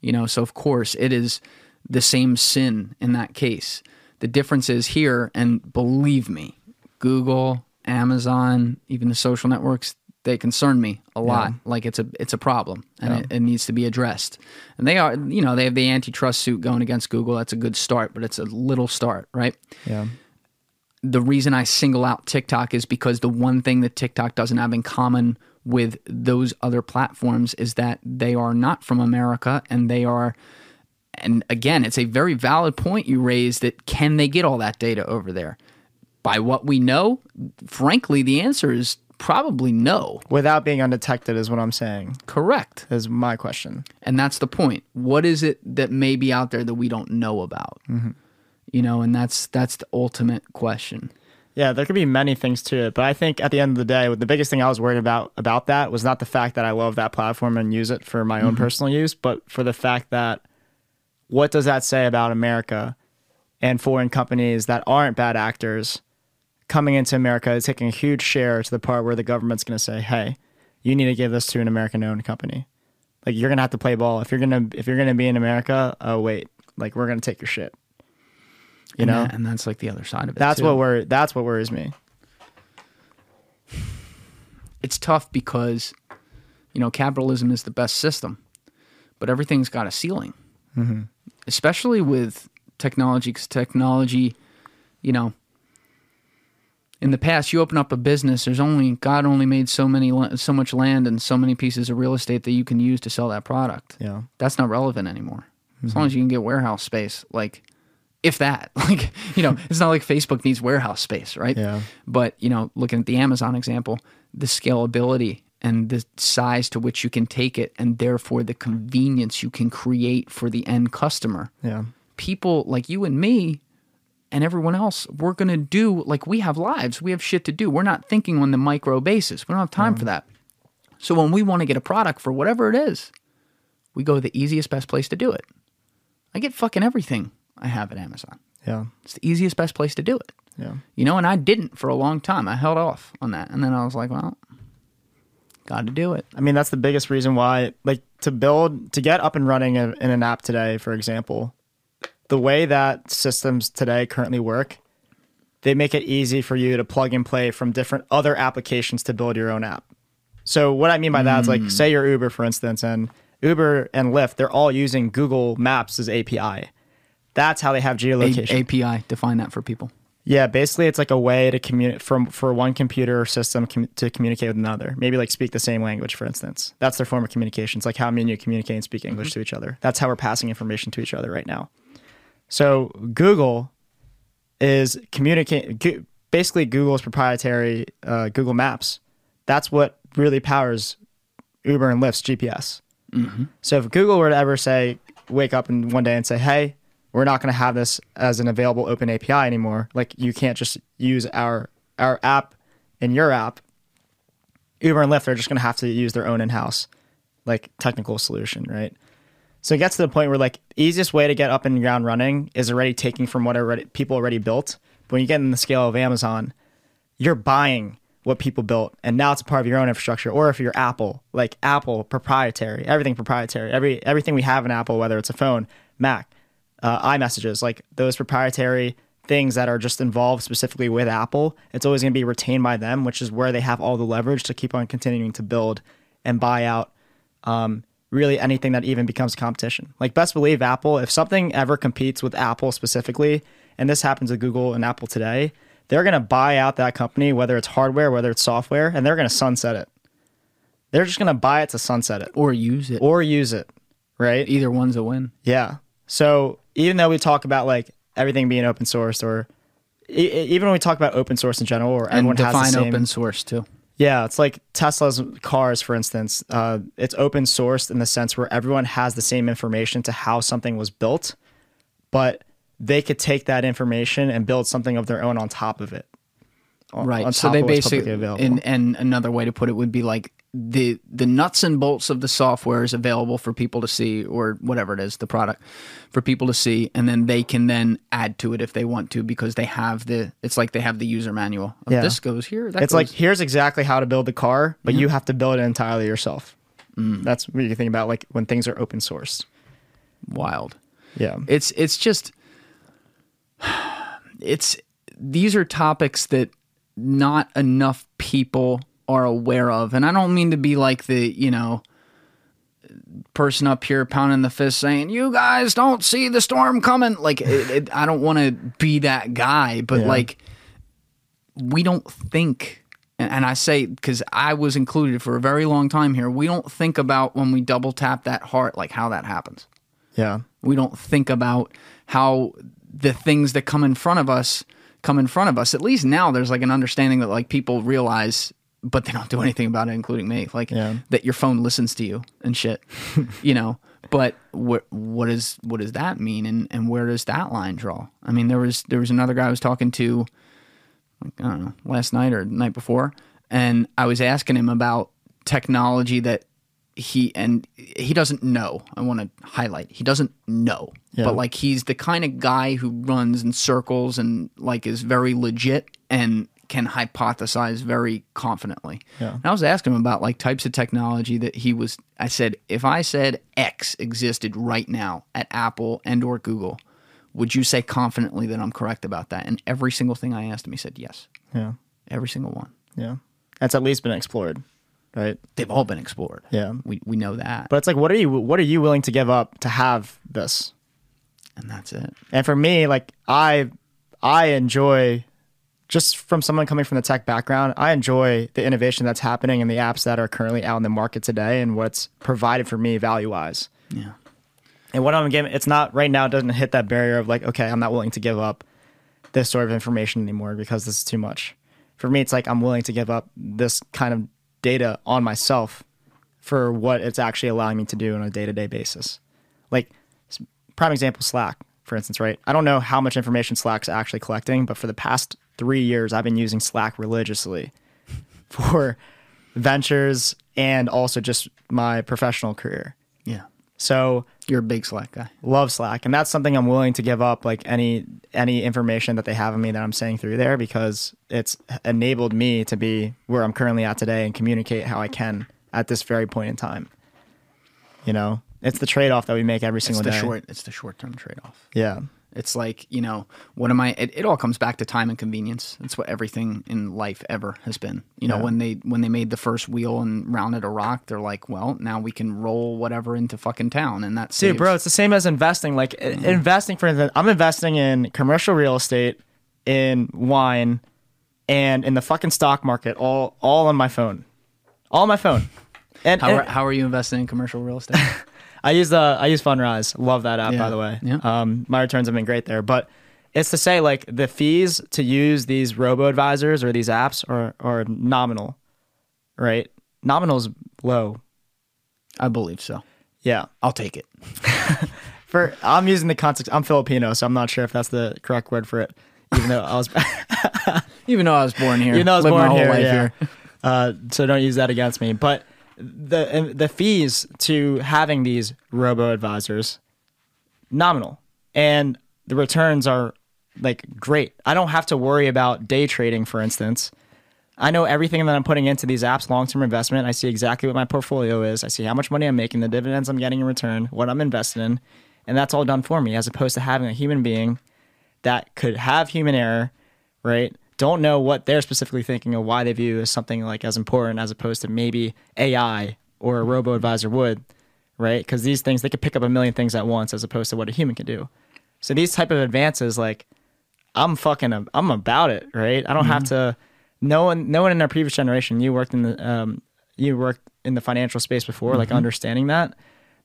You know, so of course it is the same sin in that case. The difference is here, and believe me, Google, Amazon, even the social networks, they concern me a lot. Like it's a it's a problem, and it, it needs to be addressed. And they are, you know, they have the antitrust suit going against Google. That's a good start, but it's a little start, right? Yeah. the reason I single out TikTok is because the one thing that TikTok doesn't have in common with those other platforms is that they are not from America and they are and again, it's a very valid point you raised that can they get all that data over there? By what we know, frankly, the answer is probably no. Without being undetected is what I'm saying. Correct. Is my question. And that's the point. What is it that may be out there that we don't know about? Mm-hmm. You know, and that's that's the ultimate question. Yeah, there could be many things to it, but I think at the end of the day, the biggest thing I was worried about about that was not the fact that I love that platform and use it for my own mm-hmm. personal use, but for the fact that what does that say about America and foreign companies that aren't bad actors coming into America, is taking a huge share to the part where the government's going to say, "Hey, you need to give this to an American-owned company." Like you're gonna have to play ball if you're gonna if you're gonna be in America. Oh wait, like we're gonna take your shit. You and know, that- and that's like the other side of it. that's too. what wor that's what worries me. it's tough because you know capitalism is the best system but everything's got a ceiling mm-hmm. especially with technology because technology you know in the past you open up a business there's only god only made so many so much land and so many pieces of real estate that you can use to sell that product Yeah. that's not relevant anymore as long mm-hmm. as you can get warehouse space like if that like you know it's not like facebook needs warehouse space right Yeah. but you know looking at the amazon example the scalability and the size to which you can take it and therefore the convenience you can create for the end customer Yeah. people like you and me and everyone else we're going to do like we have lives we have shit to do. We're not thinking on the micro basis. We don't have time for mm. that. So when we want to get a product for whatever it is we go to the easiest best place to do it. I get fucking everything i have at amazon. Yeah. it's the easiest best place to do it. Yeah. you know and i didn't for a long time. I held off on that. And then i was like well got to do it. I mean, that's the biggest reason why, like, to build, to get up and running in, in an app today, for example, the way that systems today currently work, they make it easy for you to plug and play from different other applications to build your own app. So, what I mean by that is, like, hmm. say you're Uber, for instance, and Uber and Lyft, they're all using Google Maps as API. That's how they have A- geolocation. api define that for people Yeah, basically, it's like a way to communicate from for one computer or system com- to communicate with another. Maybe like speak the same language, for instance. That's their form of communication. It's like how me and you communicate and speak English mm-hmm. to each other. That's how we're passing information to each other right now. So Google is communicate. Basically, Google's proprietary uh, Google Maps. That's what really powers Uber and Lyft's GPS. So if Google were to ever say, wake up and one day and say, hey, we're not going to have this as an available open API anymore. Like you can't just use our our app in your app. Uber and Lyft are just going to have to use their own in-house like technical solution, right? So it gets to the point where like easiest way to get up and ground running is already taking from what already people already built. But when you get in the scale of Amazon, you're buying what people built. And now it's a part of your own infrastructure. Or if you're apple like apple proprietary everything proprietary. Every everything we have in apple whether it's a phone mac uh, imessages like those proprietary things that are just involved specifically with apple it's always going to be retained by them which is where they have all the leverage to keep on continuing to build and buy out um, really anything that even becomes competition. Like best believe Apple, if something ever competes with Apple specifically, and this happens with Google and Apple today, they're going to buy out that company, whether it's hardware, whether it's software, and they're going to sunset it. They're just going to buy it to sunset it or use it or use it, right? either one's a win Yeah. So even though we talk about like everything being open sourced, or e- even when we talk about open source in general, or and everyone has the define same, open source too yeah, it's like Tesla's cars, for instance. Uh, it's open sourced in the sense where everyone has the same information to how something was built, but they could take that information and build something of their own on top of it. on- right on so they basically and another way to put it would be like the the nuts and bolts of the software is available for people to see or whatever it is the product for people to see and then they can then add to it if they want to because they have the it's like they have the user manual of Yeah. this goes here it's like here's exactly how to build the car, but you have to build it entirely yourself. Mm. That's what you think about like when things are open source. wild Yeah. it's it's just it's these are topics that not enough people are aware of and i don't mean to be like the you know person up here pounding the fist saying you guys don't see the storm coming like it, it, i don't want to be that guy but Yeah. like we don't think and, and i say because i was included for a very long time here we don't think about when we double tap that heart like how that happens Yeah. we don't think about how the things that come in front of us come in front of us. At least now there's like an understanding that like people realize but they don't do anything about it including me. Like Yeah. that your phone listens to you and shit. you know, but what what is what does that mean and and where does that line draw? I mean, there was there was another guy I was talking to like, I don't know, last night or the night before, and I was asking him about technology that he and he doesn't know. I want to highlight he doesn't know, Yeah. but like he's the kind of guy who runs in circles and like is very legit and can hypothesize very confidently. Yeah. And I was asking him about like types of technology that he was. I said, if I said X existed right now at Apple and or Google, would you say confidently that I'm correct about that? And every single thing I asked him, he said yes. Yeah. Every single one. Yeah. That's at least been explored, right? They've all been explored. Yeah. We we know that. But it's like, what are you? What are you willing to give up to have this? and that's it. And for me, like I, I enjoy just from someone coming from the tech background. I enjoy the innovation that's happening in the apps that are currently out in the market today and what's provided for me value wise. Yeah. And what I'm giving, it's not right now. It doesn't hit that barrier of like, okay, I'm not willing to give up this sort of information anymore because this is too much. For me, it's like I'm willing to give up this kind of data on myself for what it's actually allowing me to do on a day to day basis. Like, prime example, Slack, for instance, right? I don't know how much information Slack's actually collecting, but for the past three years, I've been using Slack religiously for ventures and also just my professional career. Yeah. So, You're a big Slack guy. love Slack, and that's something I'm willing to give up, like any any information that they have of me that I'm saying through there, because it's enabled me to be where I'm currently at today and communicate how I can at this very point in time. You know, it's the trade off that we make every It's single the day. short. It's the short term trade off. Yeah, It's like you know what am I? It, it all comes back to time and convenience. It's what everything in life ever has been. You know Yeah. when they when they made the first wheel and rounded a rock, they're like, well, now we can roll whatever into fucking town, and that's dude, bro, it's the same as investing. Like i- mm-hmm. investing, for instance, I'm investing in commercial real estate, in wine, and in the fucking stock market, all all on my phone, all on my phone. And, How are, and- how are you investing in commercial real estate? I use the I use Fundrise. Love that app Yeah. by the way. Yeah. Um, my returns have been great there, but it's to say like the fees to use these robo advisors or these apps are are nominal, right? Nominal is low. I believe so. Yeah. I'll take it. For I'm using the context. I'm Filipino, so I'm not sure if that's the correct word for it. Even though I was, Even though I was born here, even though I was born here, yeah. here. Uh, so don't use that against me. But the uh, the fees to having these robo advisors nominal, and the returns are like great. I don't have to worry about day trading, for instance. I know everything that I'm putting into these apps, long term investment. I see exactly what my portfolio is. I see how much money I'm making, the dividends I'm getting in return, what I'm invested in, and that's all done for me, as opposed to having a human being that could have human error, right? Don't know what they're specifically thinking or why they view as something like as important as opposed to maybe AI or a robo advisor would, right? Because these things they could pick up a million things at once as opposed to what a human can do. So these type of advances, like I'm fucking, I'm about it, right? I don't have to. No one, no one in our previous generation. You worked in the, um, you worked in the financial space before, like understanding that.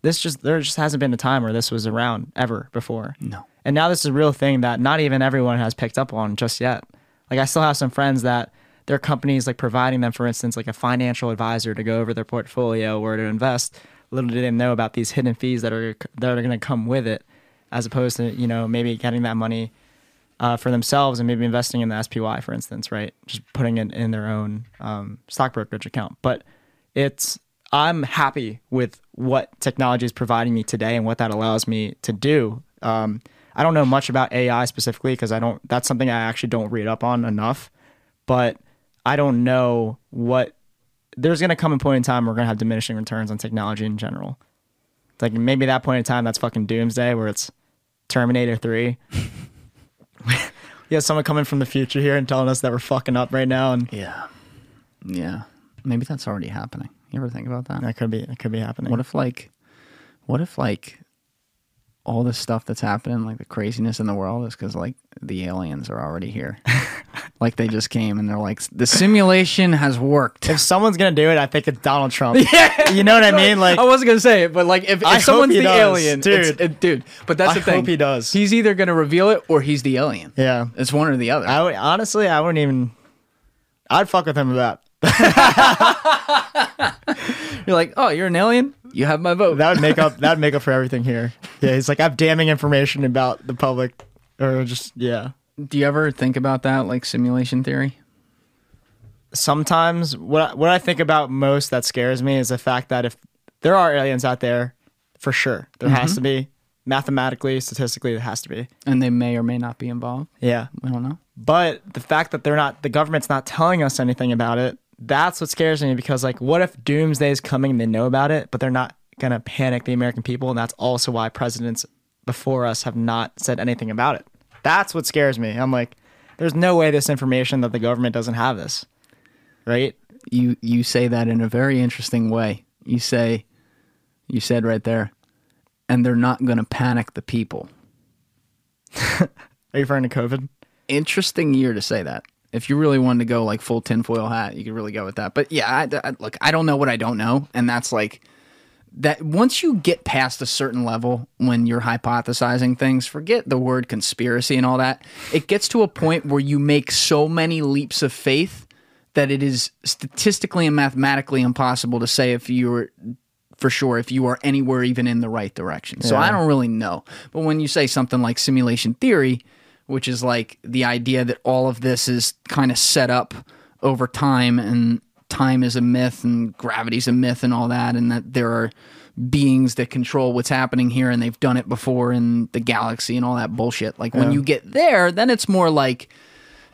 This just there just hasn't been a time where this was around ever before. No. And now this is a real thing that not even everyone has picked up on just yet. Like I still have some friends that their companies like providing them, for instance, like a financial advisor to go over their portfolio or to invest. Little did they know about these hidden fees that are that are going to come with it, as opposed to you know maybe getting that money uh, for themselves and maybe investing in the SPY, for instance, right? Just putting it in their own um, stock brokerage account. But it's I'm happy with what technology is providing me today and what that allows me to do. Um, I don't know much about AI specifically because I don't. That's something I actually don't read up on enough. But I don't know what. There's going to come a point in time where we're going to have diminishing returns on technology in general. Like maybe that point in time, that's fucking doomsday where it's Terminator Three. yeah, someone coming from the future here and telling us that we're fucking up right now, and Yeah. Yeah. Maybe that's already happening. You ever think about that? that could be that could be happening. What if like what if like all this stuff that's happening, like the craziness in the world is because like the aliens are already here. like they just came and they're like the simulation has worked. if someone's gonna do it, I think it's Donald Trump. yeah, you know what I mean? Like I wasn't gonna say it, but like if, if someone's the does, alien, dude. it- dude. But that's I the thing. hope he does. He's either gonna reveal it or he's the alien. yeah. It's one or the other. I would honestly, I wouldn't even. I'd fuck with him about You're like, oh, you're an alien. You have my vote. that. Would make up. That would make up for everything here. Yeah, he's like, I have damning information about the public, or just yeah. Do you ever think about that, like simulation theory? Sometimes what I, what I think about most that scares me is the fact that if there are aliens out there for sure. There Mm-hmm. has to be mathematically, statistically, it has to be. And they may or may not be involved. Yeah. We don't know. But the fact that they're not, the government's not telling us anything about it, that's what scares me because, like, what if doomsday is coming and they know about it, but they're not going to panic the American people? And that's also why presidents before us have not said anything about it. That's what scares me. I'm like, there's no way this information that the government doesn't have this, right? You you say that in a very interesting way. You say you said right there, and they're not going to panic the people. Are you referring to COVID? Interesting year to say that. If you really wanted to go like full tinfoil hat, you could really go with that. But yeah, I, I- look, I don't know what I don't know, and that's like that. Once you get past a certain level, when you're hypothesizing things, forget the word conspiracy and all that. It gets to a point where you make so many leaps of faith that it is statistically and mathematically impossible to say if you're for sure if you are anywhere even in the right direction. So Yeah. I don't really know. But when you say something like simulation theory, which is like the idea that all of this is kind of set up over time and time is a myth and gravity's a myth and all that and that there are beings that control what's happening here and they've done it before in the galaxy and all that bullshit. Like when you get there, then it's more like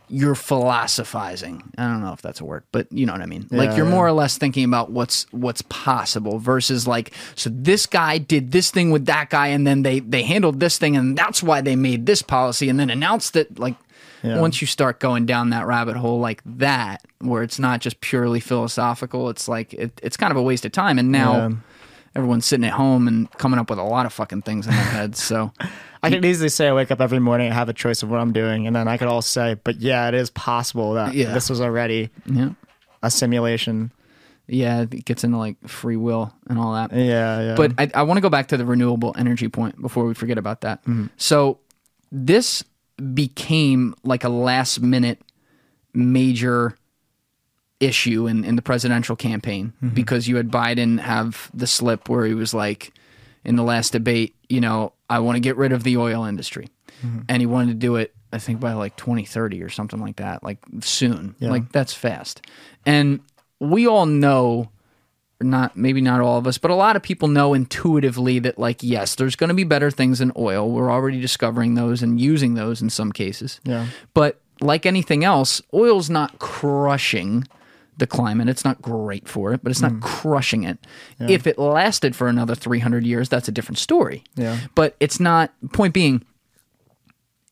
you're philosophizing. I don't know if that's a word, but you know what I mean. like you're yeah. more or less thinking about what's what's possible versus like so this guy did this thing with that guy and then they they handled this thing and that's why they made this policy and then announced it like Yeah. once you start going down that rabbit hole like that where it's not just purely philosophical, it's like it, it's kind of a waste of time and now Yeah. everyone's sitting at home and coming up with a lot of fucking things in their heads. So I could easily say I wake up every morning and have a choice of what I'm doing, and then I could all say, but yeah, it is possible that Yeah. this was already yeah. a simulation. Yeah, it gets into like free will and all that. Yeah, yeah. But I, I want to go back to the renewable energy point before we forget about that. Mm-hmm. So this became like a last minute major issue in, in the presidential campaign mm-hmm. because you had Biden have the slip where he was like, in the last debate, you know, I want to get rid of the oil industry. Mm-hmm. And he wanted to do it, I think, by like 2030 or something like that, like soon. Yeah. Like that's fast. And we all know not maybe not all of us, but a lot of people know intuitively that like yes, there's going to be better things than oil. We're already discovering those and using those in some cases. Yeah. But like anything else, oil's not crushing the climate. It's not great for it, but it's Mm. not crushing it. If it lasted for another 300 years, that's a different story. Yeah. But it's not point being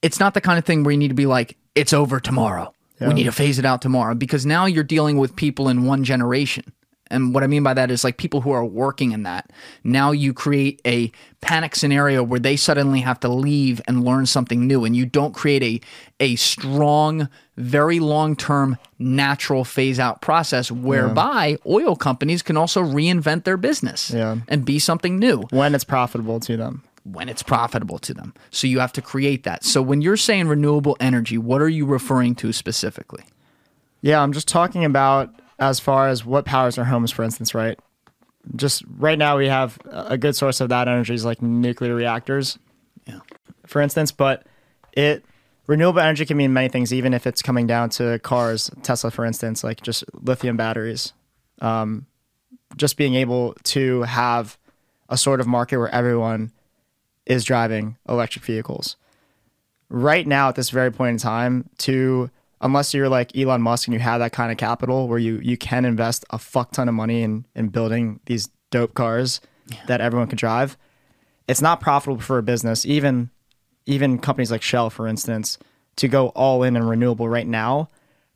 it's not the kind of thing where you need to be like it's over tomorrow. Yeah. We need to phase it out tomorrow because now you're dealing with people in one generation. And what I mean by that is like people who are working in that. Now you create a panic scenario where they suddenly have to leave and learn something new and you don't create a a strong, very long-term natural phase out process whereby oil companies can also reinvent their business Yeah. and be something new when it's profitable to them. when it's profitable to them. So you have to create that. So when you're saying renewable energy, what are you referring to specifically? Yeah, I'm just talking about as far as what powers our homes, for instance, right? Just right now, we have a good source of that energy is like nuclear reactors, Yeah. for instance. But it renewable energy can mean many things, even if it's coming down to cars, Tesla, for instance, like just lithium batteries. Um, just being able to have a sort of market where everyone is driving electric vehicles. Right now, at this very point in time, to unless you're like Elon Musk and you have that kind of capital where you you can invest a fuck ton of money in in building these dope cars that everyone can drive, it's not profitable for a business, even even companies like Shell, for instance, to go all in on renewable right now,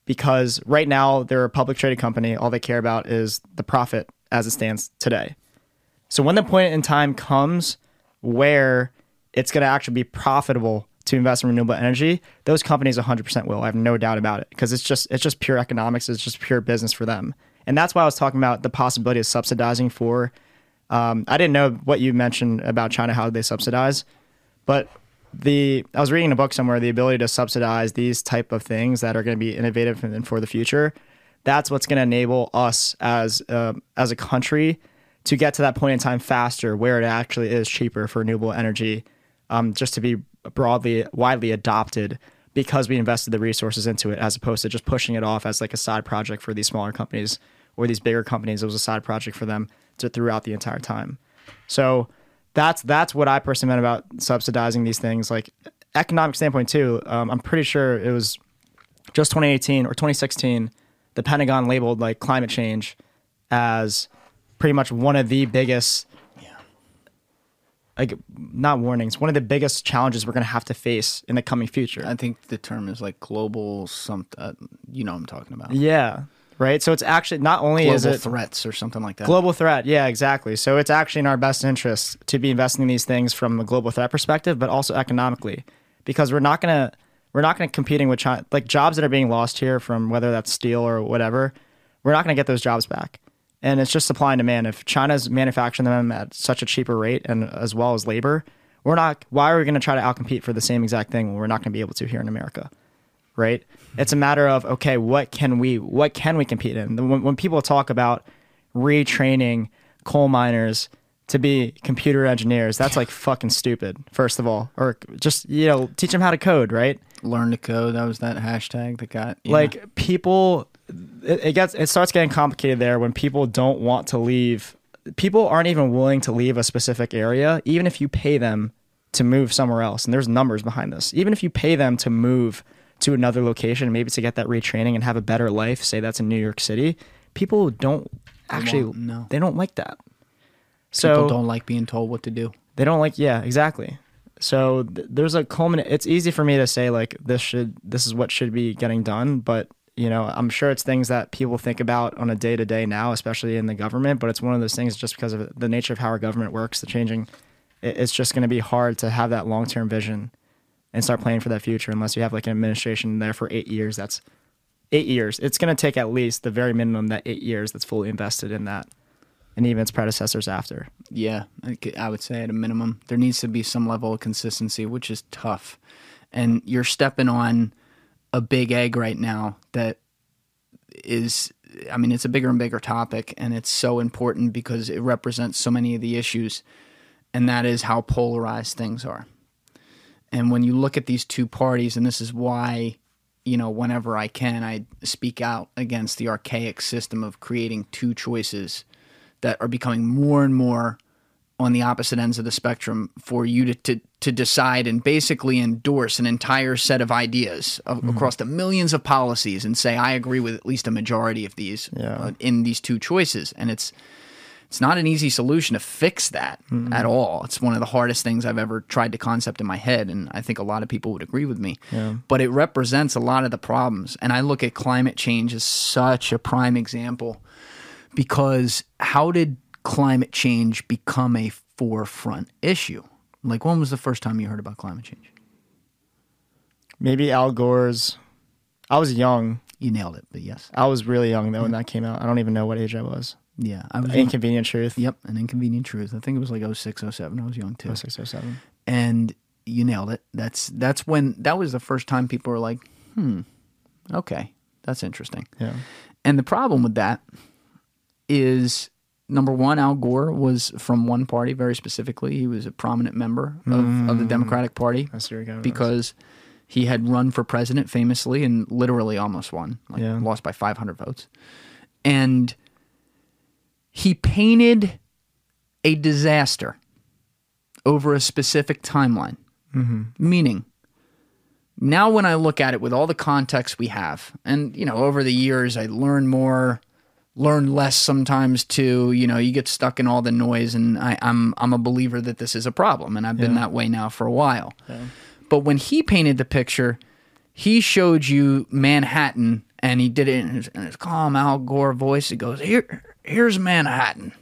because right now they're a public traded company. All they care about is the profit as it stands today. So when the point in time comes where it's going to actually be profitable to invest in renewable energy, those companies 100% will. I have no doubt about it because it's just it's just pure economics. It's just pure business for them, and that's why I was talking about the possibility of subsidizing for. Um, I didn't know what you mentioned about China, how they subsidize, but the I was reading a book somewhere the ability to subsidize these type of things that are going to be innovative and for the future. That's what's going to enable us as uh, as a country to get to that point in time faster, where it actually is cheaper for renewable energy, um, just to be broadly widely adopted because we invested the resources into it, as opposed to just pushing it off as like a side project for these smaller companies or these bigger companies. It was a side project for them to, throughout the entire time. So that's that's what I personally meant about subsidizing these things. Like economic standpoint too. Um, I'm pretty sure it was just 2018 or 2016. The Pentagon labeled like climate change as pretty much one of the biggest like not warnings, one of the biggest challenges we're going to have to face in the coming future. I think the term is like global something. uh, you know what I'm talking about. yeah, right. So it's actually not only is it threats or something like that. global threat. Yeah, exactly. So it's actually in our best interest to be investing in these things from a global threat perspective, but also economically, because we're not gonna we're not gonna competing with China like jobs that are being lost here from whether that's steel or whatever. We're not gonna get those jobs back. And it's just supply and demand. If China's manufacturing them at such a cheaper rate and as well as labor, we're not. Why are we going to try to outcompete for the same exact thing when we're not going to be able to here in America? right? It's a matter of okay, what can we what can we compete in? When, when people talk about retraining coal miners to be computer engineers, that's like fucking stupid. First of all, or just you know teach them how to code, right? Learn to code. That was that hashtag that got yeah. Like people, it, it gets it starts getting complicated there when people don't want to leave. People aren't even willing to leave a specific area, even if you pay them to move somewhere else. And there's numbers behind this. Even if you pay them to move to another location, maybe to get that retraining and have a better life, say that's in New York City, people don't actually no. they don't like that. So people don't like being told what to do. they don't like yeah, exactly. So th- there's a culminate. It's easy for me to say like this should this is what should be getting done, but you know I'm sure it's things that people think about on a day to day now, especially in the government. But it's one of those things just because of the nature of how our government works, the changing. It's just going to be hard to have that long term vision and start planning for that future unless you have like an administration there for eight years. That's eight years. It's going to take at least the very minimum that eight years that's fully invested in that, and even its predecessors after. Yeah, I would say at a minimum there needs to be some level of consistency, which is tough. And you're stepping on a big egg right now that is I mean it's a bigger and bigger topic and it's so important because it represents so many of the issues and that is how polarized things are. And when you look at these two parties and this is why you know whenever I can I speak out against the archaic system of creating two choices that are becoming more and more on the opposite ends of the spectrum for you to, to, to decide and basically endorse an entire set of ideas of, across the millions of policies and say I agree with at least a majority of these Yeah. uh, in these two choices and it's it's not an easy solution to fix that mm-hmm. at all. It's one of the hardest things I've ever tried to concept in my head, and I think a lot of people would agree with me. But it represents a lot of the problems. And I look at climate change as such a prime example because how did climate change become a forefront issue? Like, when was the first time you heard about climate change? Maybe Al Gore's. I was young. You nailed it, but yes. I was really young though when mm-hmm. that came out. I don't even know what age I was. Yeah, I was young. Inconvenient truth. Yep, an inconvenient truth. I think it was like 06, 07. I was young too. Oh, six or seven. and you nailed it. That's that's when that was the first time people were like, "Hmm, okay, that's interesting." Yeah. And the problem with that is number one, Al Gore was from one party very specifically. He was a prominent member of, of the Democratic Party I see you're going with because he had run for president famously and literally almost won, like Yeah. lost by 500 votes. And he painted a disaster over a specific timeline. Mm-hmm. Meaning, now when I look at it with all the context we have, and you know, over the years I learn more, learn less sometimes too. You know, you get stuck in all the noise, and I, I'm I'm a believer that this is a problem, and I've been that way now for a while. But when he painted the picture, he showed you Manhattan, and he did it in his, in his calm Al Gore voice. He goes, "Here, here's Manhattan."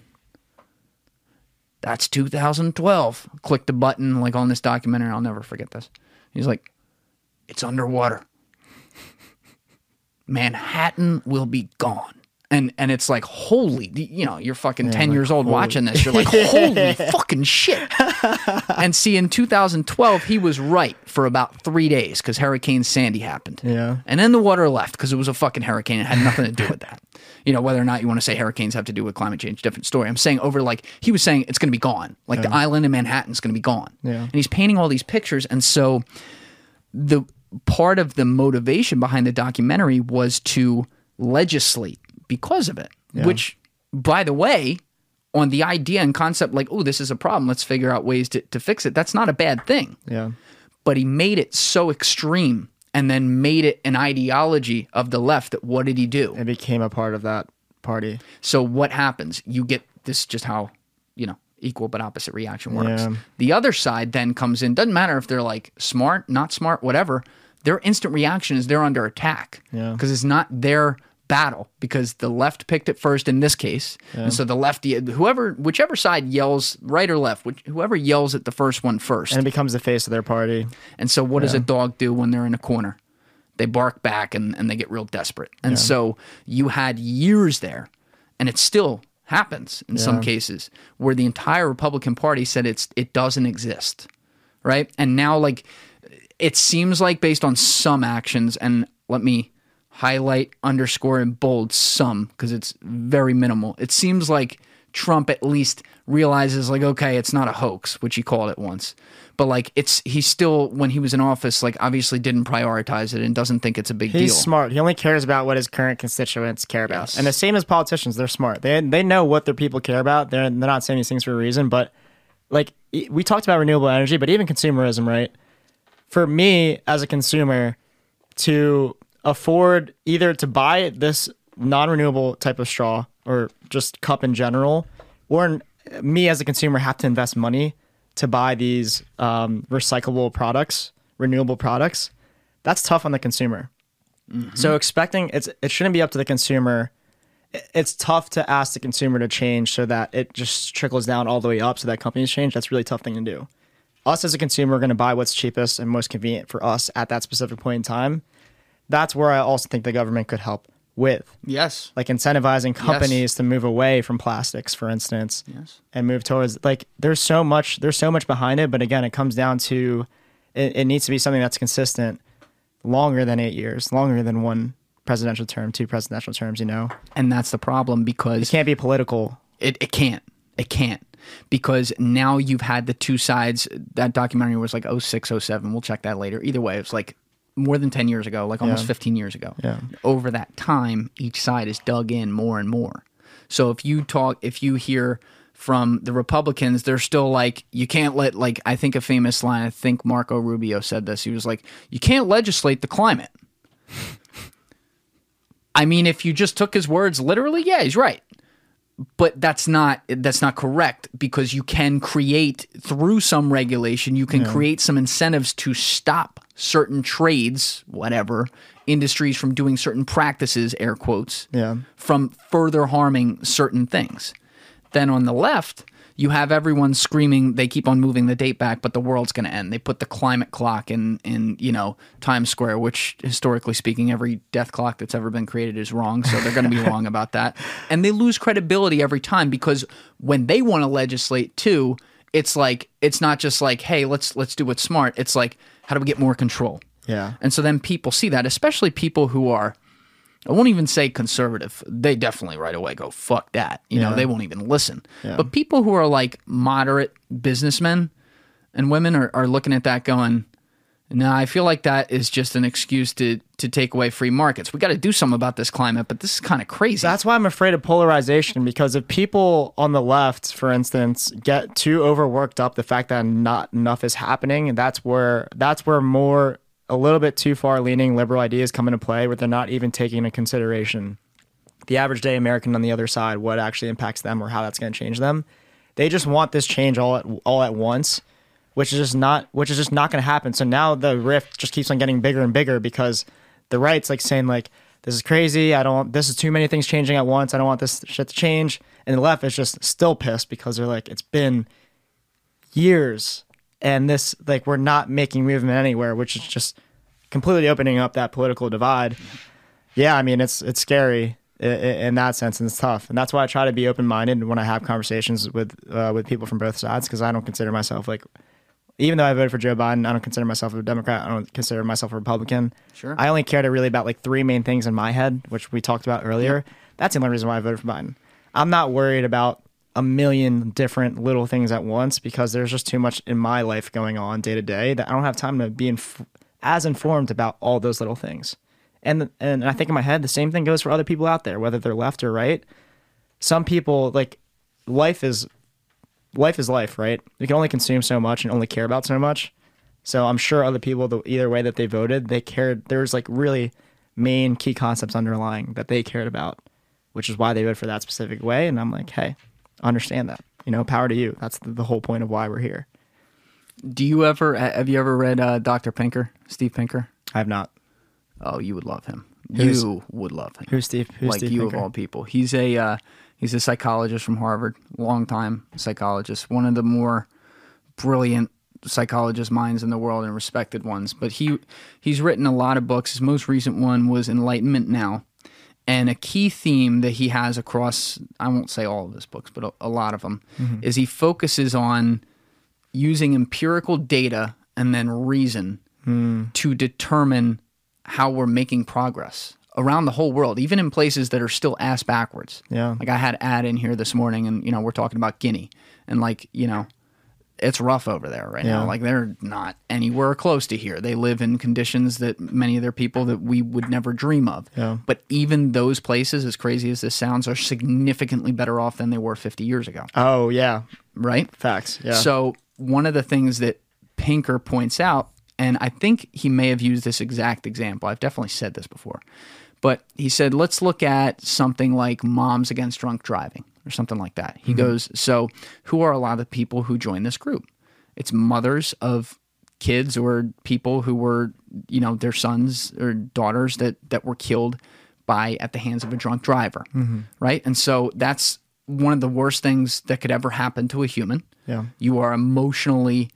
That's 2012. Click the button like on this documentary. I'll never forget this. He's like, it's underwater. Manhattan will be gone. And and it's like, holy, you know, you're fucking 10 like, years old watching this. You're like, holy fucking shit. and see, in 2012, he was right for about three days because Hurricane Sandy happened. Yeah. And then the water left because it was a fucking hurricane. It had nothing to do with that. You know, whether or not you want to say hurricanes have to do with climate change, different story. I'm saying over like, he was saying it's going to be gone. Like the island in Manhattan's going to be gone. Yeah. And he's painting all these pictures. And so the part of the motivation behind the documentary was to legislate because of it. which, by the way, on the idea and concept, like, oh, this is a problem, let's figure out ways to, to fix it. That's not a bad thing. Yeah. But he made it so extreme and then made it an ideology of the left that what did he do? It became a part of that party. So what happens? You get this just how, you know, equal but opposite reaction works. Yeah. The other side then comes in, doesn't matter if they're like smart, not smart, whatever. Their instant reaction is they're under attack. Yeah. Because it's not their battle because the left picked it first in this case. And so the left whoever whichever side yells right or left, which, whoever yells at the first one first. And it becomes the face of their party. And so, what does a dog do when they're in a corner? They bark back and, and they get real desperate. And so, you had years there, and it still happens in some cases where the entire Republican Party said it's it doesn't exist, right? And now, like, it seems like based on some actions, and let me highlight, underscore, and bold some because it's very minimal. It seems like Trump at least realizes, like, okay, it's not a hoax, which he called it once. But like, it's he still when he was in office, like, obviously didn't prioritize it and doesn't think it's a big He's deal. He's smart. He only cares about what his current constituents care about. Yes. And the same as politicians, they're smart. They they know what their people care about. They're they're not saying these things for a reason. But like we talked about renewable energy, but even consumerism, right? For me as a consumer, to afford either to buy this non-renewable type of straw or just cup in general, or me as a consumer have to invest money to buy these um, recyclable products, renewable products. That's tough on the consumer. So expecting it's it shouldn't be up to the consumer. It's tough to ask the consumer to change so that it just trickles down all the way up so that companies change. That's a really tough thing to do. Us as a consumer are going to buy what's cheapest and most convenient for us at that specific point in time. That's where I also think the government could help with, yes, like incentivizing companies to move away from plastics, for instance, Yes. and move towards like there's so much there's so much behind it. But again, it comes down to it, it needs to be something that's consistent longer than eight years, longer than one presidential term, two presidential terms. You know, and that's the problem because it can't be political. It, it can't. It can't. Because now you've had the two sides. That documentary was like 06, 07. We'll check that later. Either way, it's like more than 10 years ago, like almost Yeah. 15 years ago. Yeah. Over that time, each side is dug in more and more. So if you talk, if you hear from the Republicans, they're still like, you can't let, like, I think a famous line, I think Marco Rubio said this. He was like, you can't legislate the climate. I mean, if you just took his words literally, yeah, he's right but that's not that's not correct because you can create through some regulation you can create some incentives to stop certain trades whatever industries from doing certain practices air quotes Yeah. from further harming certain things. Then on the left you have everyone screaming they keep on moving the date back but the world's going to end. They put the climate clock in in you know times square which historically speaking every death clock that's ever been created is wrong so they're going to be wrong about that. And they lose credibility every time because when they want to legislate too it's like it's not just like hey let's let's do what's smart. It's like how do we get more control Yeah. and so then people see that, especially people who are, I won't even say conservative. They definitely right away go, fuck that. You know, they won't even listen. But people who are like moderate businessmen and women are, are looking at that going, no, I feel like that is just an excuse to to take away free markets. We got to do something about this climate, but this is kind of crazy. That's why I'm afraid of polarization because if people on the left, for instance, get too overworked up the fact that not enough is happening, and that's where that's where more a little bit too far leaning liberal ideas come into play where they're not even taking into consideration the average day American on the other side, what actually impacts them or how that's going to change them. They just want this change all at all at once, which is just not which is just not going to happen. So now the rift just keeps on getting bigger and bigger because the right's like saying like this is crazy. I don't. This is too many things changing at once. I don't want this shit to change. And the left is just still pissed because they're like it's been years and this like we're not making movement anywhere, which is just completely opening up that political divide. Yeah, I mean it's it's scary in that sense, and it's tough, and that's why I try to be open minded when I have conversations with uh, with people from both sides because I don't consider myself like, even though I voted for Joe Biden, I don't consider myself a Democrat. I don't consider myself a Republican. Sure. I only cared really about like three main things in my head, which we talked about earlier. That's the only reason why I voted for Biden. I'm not worried about a million different little things at once because there's just too much in my life going on day to day that I don't have time to be inf- as informed about all those little things. And and I think in my head the same thing goes for other people out there, whether they're left or right. some people like life is life is life, right? You can only consume so much and only care about so much. So I'm sure other people, the either way that they voted, they cared. There's like really main key concepts underlying that they cared about, which is why they voted for that specific way. And I'm like, hey, understand that. You know, power to you. That's the, the whole point of why we're here. Do you ever have you ever read uh, Dr. Pinker, Steve Pinker? I have not. Oh, you would love him. Who's- you would love him. Who's Steve? Who's like Steve you Pinker? of all people. He's a uh, he's a psychologist from Harvard, long time psychologist, one of the more brilliant psychologist minds in the world and respected ones. But he he's written a lot of books. His most recent one was Enlightenment Now. And a key theme that he has across, I won't say all of his books, but a, a lot of them, mm-hmm. is he focuses on using empirical data and then reason hmm. to determine how we're making progress around the whole world, even in places that are still ass backwards. Yeah. Like I had ad in here this morning and you know, we're talking about Guinea and like, you know, it's rough over there right Yeah. now. Like they're not anywhere close to here. They live in conditions that many of their people that we would never dream of. Yeah. But even those places, as crazy as this sounds, are significantly better off than they were 50 years ago. Oh yeah, Right? facts. Yeah. So one of the things that Pinker points out, and I think he may have used this exact example. I've definitely said this before, but he said, let's look at something like Moms Against Drunk Driving or something like that. He mm-hmm. goes, so who are a lot of the people who join this group? It's mothers of kids or people who were, you know, their sons or daughters that that were killed by at the hands of a drunk driver, mm-hmm. right? And so that's one of the worst things that could ever happen to a human. Yeah. You are emotionally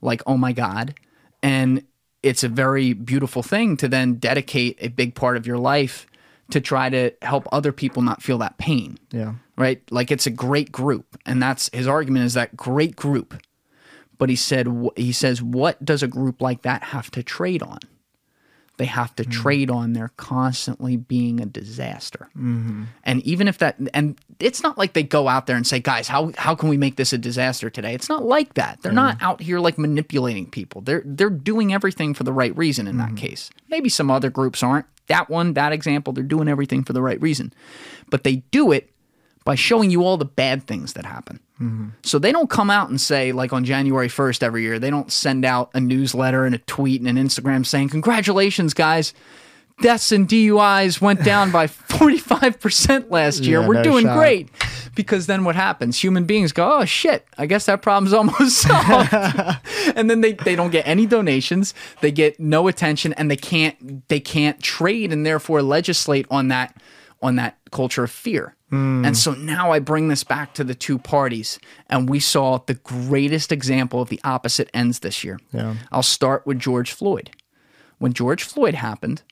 like, oh my God. And it's a very beautiful thing to then dedicate a big part of your life to try to help other people not feel that pain. yeah. Right? Like it's a great group. And that's his argument is that great group. But he said he says what does a group like that have to trade on? They have to mm. trade on their constantly being a disaster. Mm-hmm. And even if that, and it's not like they go out there and say, guys, how, how can we make this a disaster today? It's not like that. They're not mm. out here like manipulating people. They're, they're doing everything for the right reason in that mm-hmm. case. Maybe some other groups aren't. That one, that example, they're doing everything for the right reason. But they do it by showing you all the bad things that happen. So they don't come out and say, like on January 1st every year, they don't send out a newsletter and a tweet and an Instagram saying, Congratulations, guys. Deaths and DUIs went down by 45% last year. Yeah, We're no doing shot. great. Because then what happens? Human beings go, oh shit, I guess that problem's almost solved. and then they, they don't get any donations, they get no attention, and they can't they can't trade and therefore legislate on that on that culture of fear. And so now I bring this back to the two parties, and we saw the greatest example of the opposite ends this year. Yeah. I'll start with George Floyd. When George Floyd happened,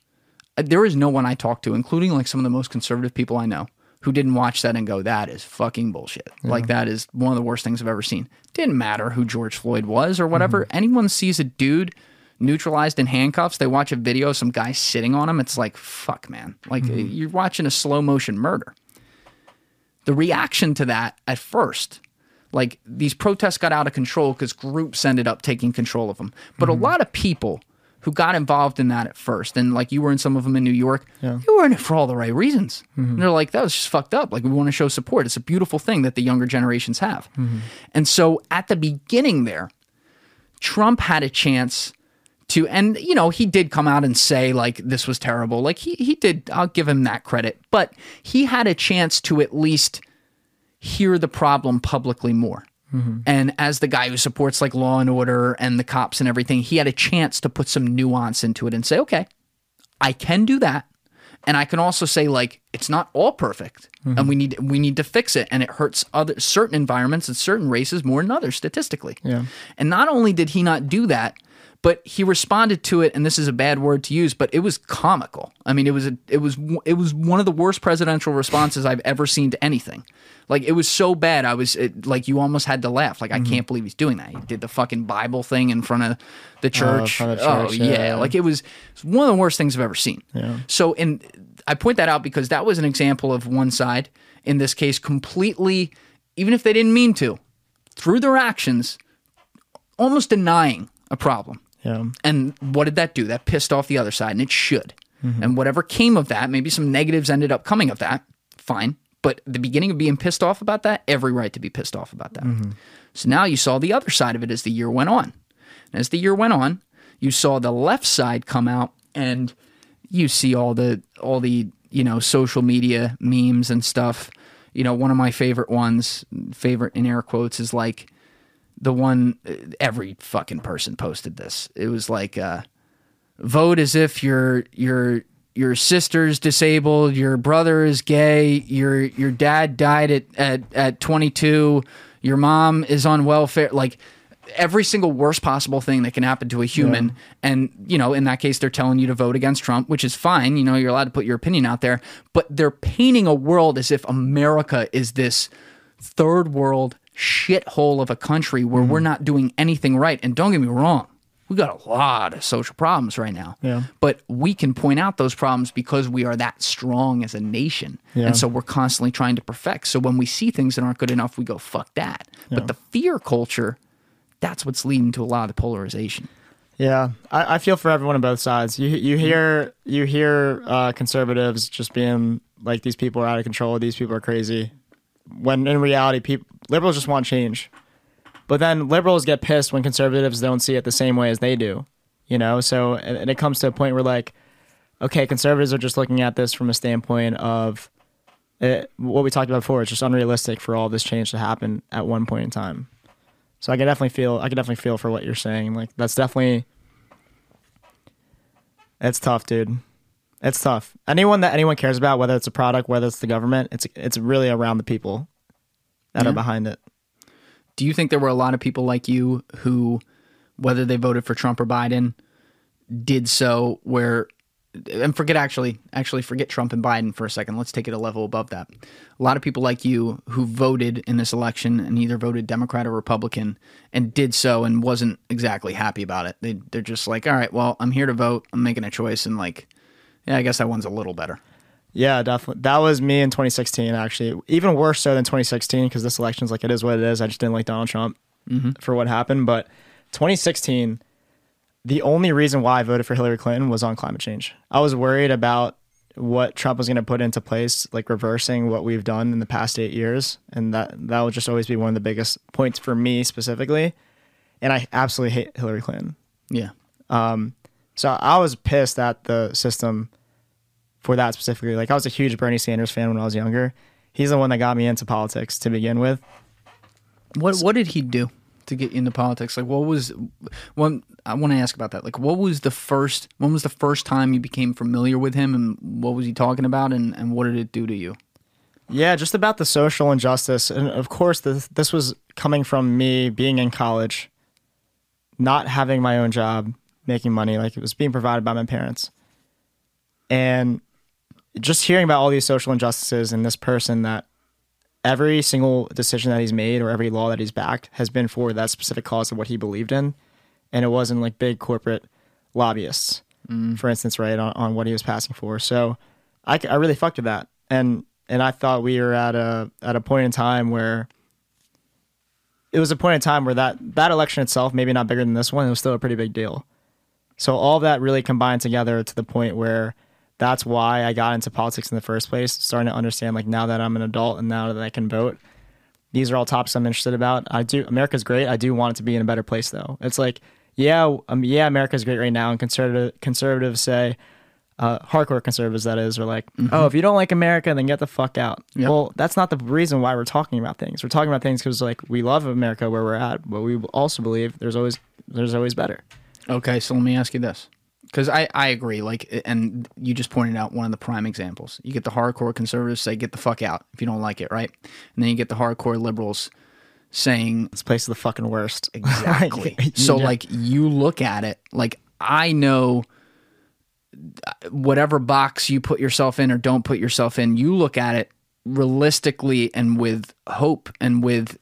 uh, there is no one I talked to, including like some of the most conservative people I know, who didn't watch that and go, that is fucking bullshit. Like, that is one of the worst things I've ever seen. Didn't matter who George Floyd was or whatever. Anyone sees a dude neutralized in handcuffs, they watch a video of some guy sitting on him, it's like, fuck, man. Like, mm-hmm. you're watching a slow motion murder. The reaction to that at first, like these protests got out of control because groups ended up taking control of them. But a mm-hmm. lot of people who got involved in that at first, and like you were in some of them in New York, you were in it for all the right reasons. And they're like, that was just fucked up. Like, we want to show support. It's a beautiful thing that the younger generations have. And so at the beginning there, Trump had a chance to and you know he did come out and say like this was terrible. Like he he did I'll give him that credit. But he had a chance to at least hear the problem publicly more. Mm-hmm. And as the guy who supports like law and order and the cops and everything he had a chance to put some nuance into it and say okay I can do that. And I can also say like it's not all perfect and mm-hmm. we need we need to fix it and it hurts other certain environments and certain races more than others statistically. Yeah. And not only did he not do that, but he responded to it and this is a bad word to use, but it was comical. I mean, it was a, it was it was one of the worst presidential responses I've ever seen to anything. Like it was so bad, I was it, like you almost had to laugh. Like I mm-hmm. can't believe he's doing that. He did the fucking Bible thing in front of the oh, church. front of the oh yeah. yeah. like it was it's one of the worst things I've ever seen. Yeah. So, in I point that out because that was an example of one side, in this case, completely, even if they didn't mean to, through their actions, almost denying a problem. Yeah. And what did that do? That pissed off the other side, and it should. Mm-hmm. And whatever came of that, maybe some negatives ended up coming of that. Fine. But the beginning of being pissed off about that, every right to be pissed off about that. Mm-hmm. So now you saw the other side of it as the year went on. And As the year went on, you saw the left side come out and you see all the all the, you know, social media memes and stuff. You know, one of my favorite ones, favorite in air quotes is like the one every fucking person posted this. It was like uh vote as if your your your sister's disabled, your brother is gay, your your dad died at at at 22, your mom is on welfare, like every single worst possible thing that can happen to a human. And you know in that case they're telling you to vote against Trump which is fine. You know you're allowed to put your opinion out there. But they're painting a world as if America is this third world shithole of a country where we're not doing anything right and don't get me wrong we got a lot of social problems right now. Yeah. But we can point out those problems because we are that strong as a nation. Yeah. And so we're constantly trying to perfect. So when we see things that aren't good enough, we go, fuck that. But the fear culture, that's what's leading to a lot of the polarization. Yeah, I, I feel for everyone on both sides. You you hear you hear uh, conservatives just being like these people are out of control. These people are crazy. When in reality, people liberals just want change. But then liberals get pissed when conservatives don't see it the same way as they do. You know, so and, it comes to a point where like, okay, conservatives are just looking at this from a standpoint of it, what we talked about before. It's just unrealistic for all this change to happen at one point in time. So I can definitely feel I can definitely feel for what you're saying. Like that's definitely it's tough, dude. It's tough. Anyone that anyone cares about, whether it's a product, whether it's the government, it's it's really around the people that Yeah. are behind it. Do you think there were a lot of people like you who, whether they voted for Trump or Biden, did so where, and forget actually, actually forget Trump and Biden for a second. Let's take it a level above that. A lot of people like you who voted in this election and either voted Democrat or Republican and did so and wasn't exactly happy about it. They, they're just like, all right, well, I'm here to vote. I'm making a choice. And like, yeah, I guess that one's a little better. Yeah, definitely. That was me in 2016. Actually, even worse so than 2016 because this election's like it is what it is. I just didn't like Donald Trump for what happened. But 2016, the only reason why I voted for Hillary Clinton was on climate change. I was worried about what Trump was going to put into place, like reversing what we've done in the past eight years, and that that will just always be one of the biggest points for me specifically. And I absolutely hate Hillary Clinton. Yeah. Um, So I was pissed at the system for that specifically. Like I was a huge Bernie Sanders fan when I was younger. He's the one that got me into politics to begin with. What what did he do to get into politics? Like what was one I want to ask about that. Like what was the first when was the first time you became familiar with him and what was he talking about and, and what did it do to you? Yeah, just about the social injustice. And of course, this, this was coming from me being in college, not having my own job, making money. Like it was being provided by my parents. And just hearing about all these social injustices and this person that every single decision that he's made or every law that he's backed has been for that specific cause of what he believed in. And it wasn't like big corporate lobbyists, mm. for instance, right, on, on what he was passing for. So I, I really fucked with that. And and I thought we were at a at a point in time where it was a point in time where that that election itself, maybe not bigger than this one, it was still a pretty big deal. So all that really combined together to the point where that's why I got into politics in the first place, starting to understand like now that I'm an adult and now that I can vote, these are all topics I'm interested about. I do America's great. I do want it to be in a better place though. It's like, yeah, um, yeah, America's great right now, and conservative conservatives say, uh, hardcore conservatives that is, are like, oh, if you don't like America, then get the fuck out. Yep. Well, that's not the reason why we're talking about things. We're talking about things because like we love America where we're at, but we also believe there's always there's always better. Okay, so let me ask you this. Because I, I agree, like, and you just pointed out one of the prime examples. You get the hardcore conservatives say, get the fuck out if you don't like it, right? And then you get the hardcore liberals saying, This place is the fucking worst. Exactly. so like you look at it, like I know uh, whatever box you put yourself in or don't put yourself in, you look at it realistically and with hope and with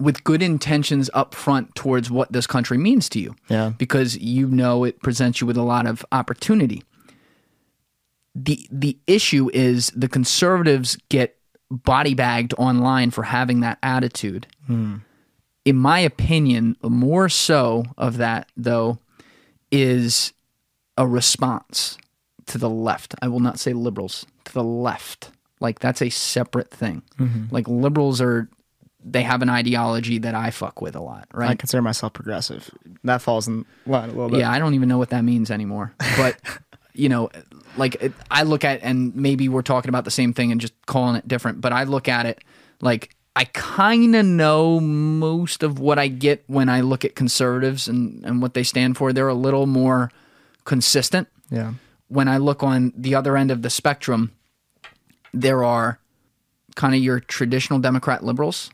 with good intentions up front towards what this country means to you. Yeah. Because you know it presents you with a lot of opportunity. The the issue is the conservatives get body bagged online for having that attitude. In my opinion, more so of that though is a response to the left. I will not say liberals, to the left. Like that's a separate thing. Mm-hmm. Like liberals are they have an ideology that I fuck with a lot, right? I consider myself progressive. That falls in line a little bit. Yeah, I don't even know what that means anymore. But you know, like it, I look at and maybe we're talking about the same thing and just calling it different, but I look at it like I kind of know most of what I get when I look at conservatives and and what they stand for. They're a little more consistent. Yeah. When I look on the other end of the spectrum, there are kind of your traditional Democrat liberals,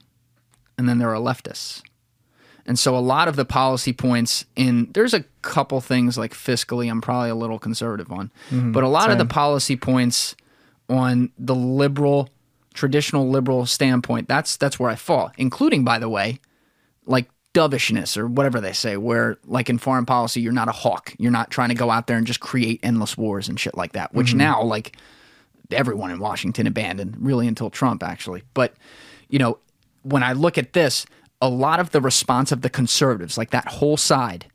and then there are leftists. And so a lot of the policy points in there's a couple things like fiscally I'm probably a little conservative on. Mm-hmm. but a lot of the policy points on the liberal traditional liberal standpoint, that's that's where I fall, including by the way, like dovishness or whatever they say, where like in foreign policy you're not a hawk. You're not trying to go out there and just create endless wars and shit like that, which mm-hmm. now like everyone in Washington abandoned, really until Trump actually. But you know, when I look at this, a lot of the response of the conservatives, like that whole side,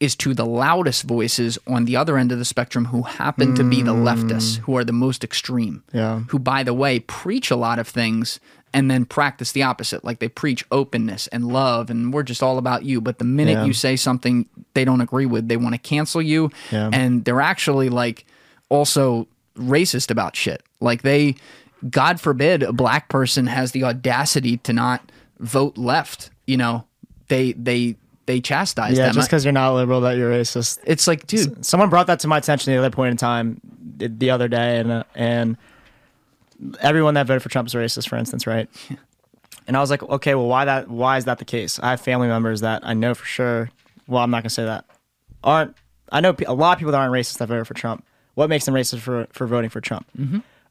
is to the loudest voices on the other end of the spectrum who happen to be the mm. leftists, who are the most extreme. Yeah. Who, by the way, preach a lot of things and then practice the opposite. Like they preach openness and love and we're just all about you. But the minute Yeah. you say something they don't agree with, they want to cancel you. Yeah. And they're actually like also racist about shit. Like they, God forbid, a black person has the audacity to not vote left. You know, they they they chastise Yeah, them. just because you're not liberal, that you're racist. it's like, dude, Someone brought that to my attention the other point in time, the the other day, and uh, and everyone that voted for Trump is racist, for instance, right? And I was like, okay, well, why that? Why is that the case? I have family members that I know for sure. Well, I'm not gonna say that aren't. I know a lot of people that aren't racist that voted for Trump. What makes them racist for for voting for Trump?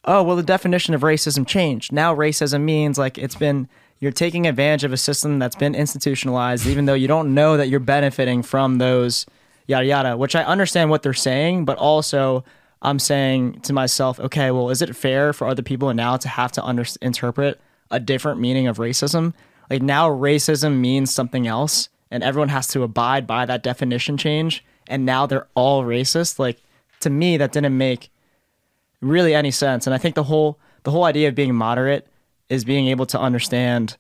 Oh, well, the definition of racism changed. Now, racism means like it's been you're taking advantage of a system that's been institutionalized, even though you don't know that you're benefiting from those yada yada. Which I understand what they're saying, but also I'm saying to myself, okay, well, is it fair for other people now to have to under- interpret a different meaning of racism? Like now, racism means something else, and everyone has to abide by that definition change. And now they're all racist. Like to me, that didn't make really any sense. And I think the whole the whole idea of being moderate is being able to understand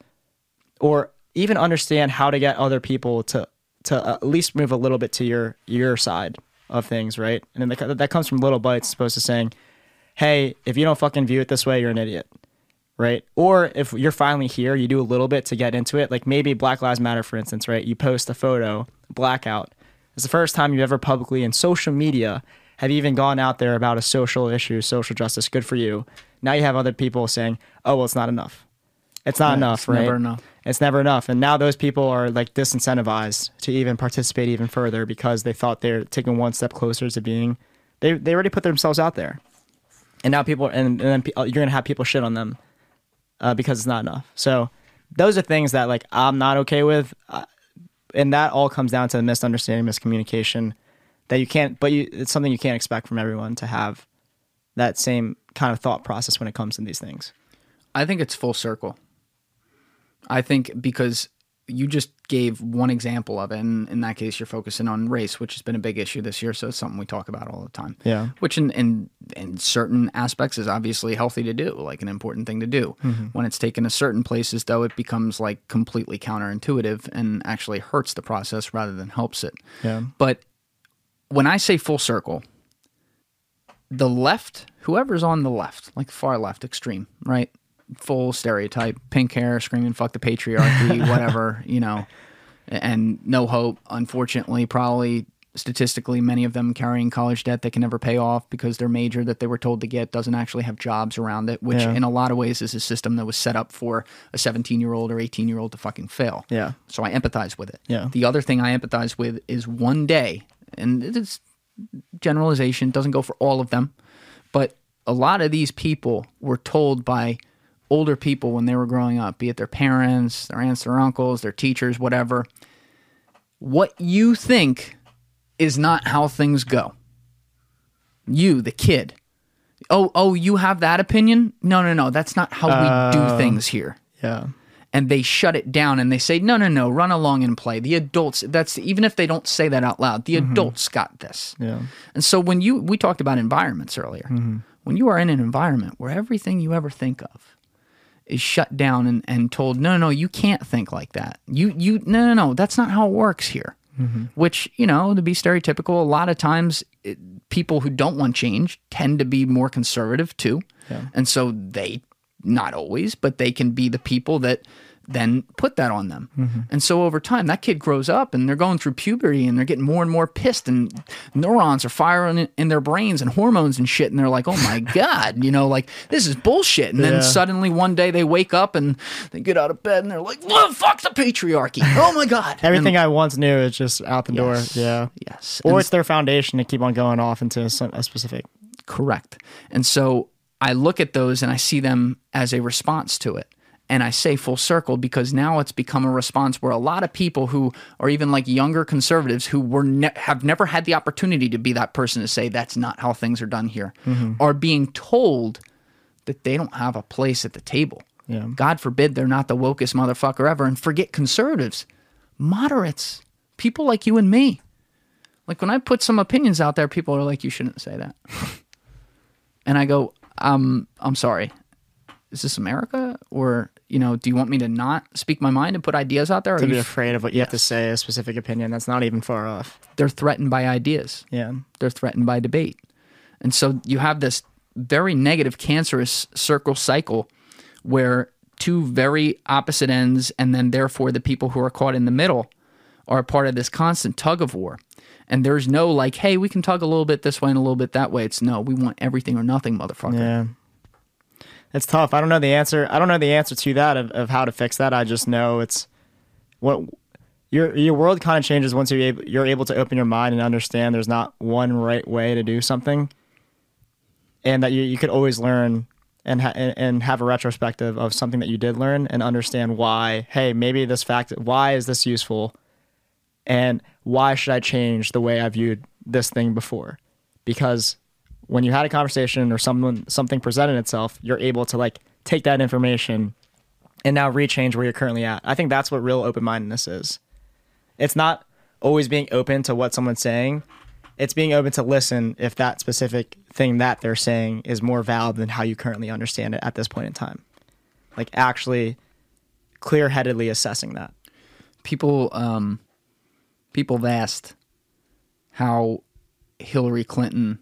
or even understand how to get other people to to at least move a little bit to your your side of things, right? And then that, comes from little bites, opposed to saying, "Hey, if you don't fucking view it this way, you're an idiot." Right? Or if you're finally here, you do a little bit to get into it. Like maybe Black Lives Matter, for instance, right? You post a photo, blackout. It's the first time you've ever publicly in social media have even gone out there about a social issue, social justice. Good for you. Now you have other people saying, "Oh, well, it's not enough. It's not enough, it's right? never enough. It's never enough." And now those people are like disincentivized to even participate even further because they thought they're taking one step closer to being. They they already put themselves out there, and now people and, and then you're gonna have people shit on them uh, because it's not enough. So those are things that like I'm not okay with, uh, and that all comes down to the misunderstanding, miscommunication. That you can't, but you, it's something you can't expect from everyone to have that same kind of thought process when it comes to these things. I think it's full circle. I think because you just gave one example of it, and in that case, you're focusing on race, which has been a big issue this year. So it's something we talk about all the time. Yeah. Which, in in, in certain aspects, is obviously healthy to do, like an important thing to do. Mm-hmm. When it's taken to certain places, though, it becomes like completely counterintuitive and actually hurts the process rather than helps it. Yeah. But when I say full circle, the left, whoever's on the left, like far left, extreme, right? Full stereotype, pink hair, screaming "fuck the patriarchy," whatever, you know, and no hope. Unfortunately, probably statistically, many of them carrying college debt they can never pay off because their major that they were told to get doesn't actually have jobs around it, which Yeah. in a lot of ways is a system that was set up for a 17 year old or 18 year old to fucking fail. Yeah. So I empathize with it. Yeah. The other thing I empathize with is one day, and it's generalization, doesn't go for all of them, but a lot of these people were told by older people when they were growing up, be it their parents, their aunts, their uncles, their teachers, whatever, what you think is not how things go. You, the kid. Oh, oh, you have that opinion? No, no, no. That's not how we do um, things here Yeah. And they shut it down and they say no no no run along and play the adults that's even if they don't say that out loud the mm-hmm. adults got this Yeah. and so when you we talked about environments earlier mm-hmm. when you are in an environment where everything you ever think of is shut down and, and told, no, no, no, you can't think like that. You, you, no, no, no, that's not how it works here. Mm-hmm. Which, you know, to be stereotypical, a lot of times it, people who don't want change tend to be more conservative too. And so they, not always, but they can be the people that then put that on them. Mm-hmm. And so over time, that kid grows up and they're going through puberty and they're getting more and more pissed, and neurons are firing in, in their brains and hormones and shit. And they're like, oh my God, you know, like this is bullshit. And then Yeah. suddenly one day they wake up and they get out of bed and they're like, well, fuck the patriarchy. Oh my God. Everything I once knew is just out the Yes. door. Yeah. Yes. Or And- it's their foundation to keep on going off into some, a specific. Correct. And so I look at those and I see them as a response to it. And I say full circle because now it's become a response where a lot of people who are even like younger conservatives who were ne- have never had the opportunity to be that person to say that's not how things are done here mm-hmm. are being told that they don't have a place at the table. Yeah. God forbid they're not the wokest motherfucker ever and forget conservatives, moderates, people like you and me. Like when I put some opinions out there, people are like, you shouldn't say that. and I go, um, I'm sorry. Is this America? Or, you know, do you want me to not speak my mind and put ideas out there? Or To are be you, afraid of what you have to say, a specific opinion. That's not even far off. they're threatened by ideas. Yeah. They're threatened by debate. And so you have this very negative, cancerous circle cycle where two very opposite ends, and then therefore the people who are caught in the middle are a part of this constant tug of war. And there's no like, hey, we can tug a little bit this way and a little bit that way. It's no, we want everything or nothing, motherfucker. Yeah. It's tough. I don't know the answer. I don't know the answer to that of, of how to fix that. I just know it's what your your world kind of changes once you're able, you're able to open your mind and understand there's not one right way to do something, and that you, you could always learn and ha- and have a retrospective of something that you did learn and understand why. Hey, maybe this fact. Why is this useful? And why should I change the way I viewed this thing before? Because when you had a conversation or someone something presented itself, you're able to like take that information and now rechange where you're currently at. I think that's what real open mindedness is. It's not always being open to what someone's saying. It's being open to listen if that specific thing that they're saying is more valid than how you currently understand it at this point in time. Like actually clear headedly assessing that. people um people have asked how Hillary Clinton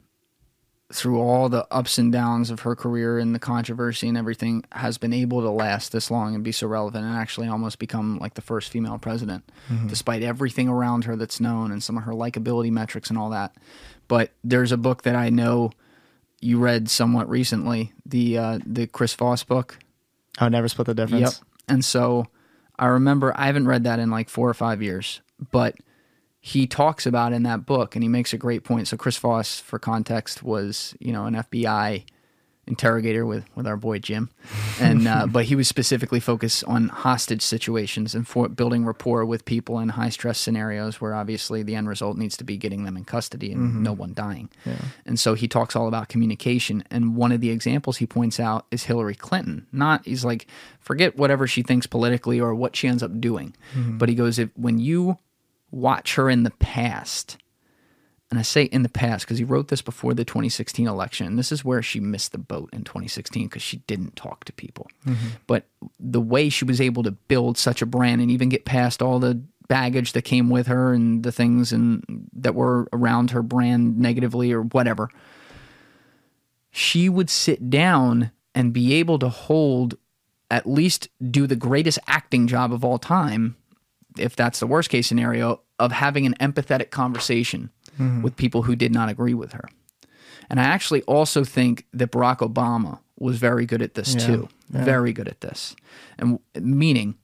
through all the ups and downs of her career and the controversy and everything has been able to last this long and be so relevant and actually almost become like the first female president despite everything around her that's known and some of her likability metrics and all that but there's a book that I know you read somewhat recently the uh, the Chris Voss book I never split the difference. Yep. And so I remember I haven't read that in like four or five years, but he talks about in that book and he makes a great point. So Chris Voss, for context, was, you know, an FBI interrogator with, with our boy Jim. And uh, but he was specifically focused on hostage situations and for building rapport with people in high stress scenarios where obviously the end result needs to be getting them in custody and no one dying. And so he talks all about communication. And one of the examples he points out is Hillary Clinton. Not he's like, forget whatever she thinks politically or what she ends up doing. But he goes, if when you watch her in the past, and I say in the past because he wrote this before the 2016 election. And this is where she missed the boat in 2016 because she didn't talk to people. Mm-hmm. But the way she was able to build such a brand and even get past all the baggage that came with her and the things and that were around her brand negatively or whatever, she would sit down and be able to hold at least do the greatest acting job of all time if that's the worst case scenario, of having an empathetic conversation mm-hmm. with people who did not agree with her. And I actually also think that Barack Obama was very good at this too. Very good at this. And meaning,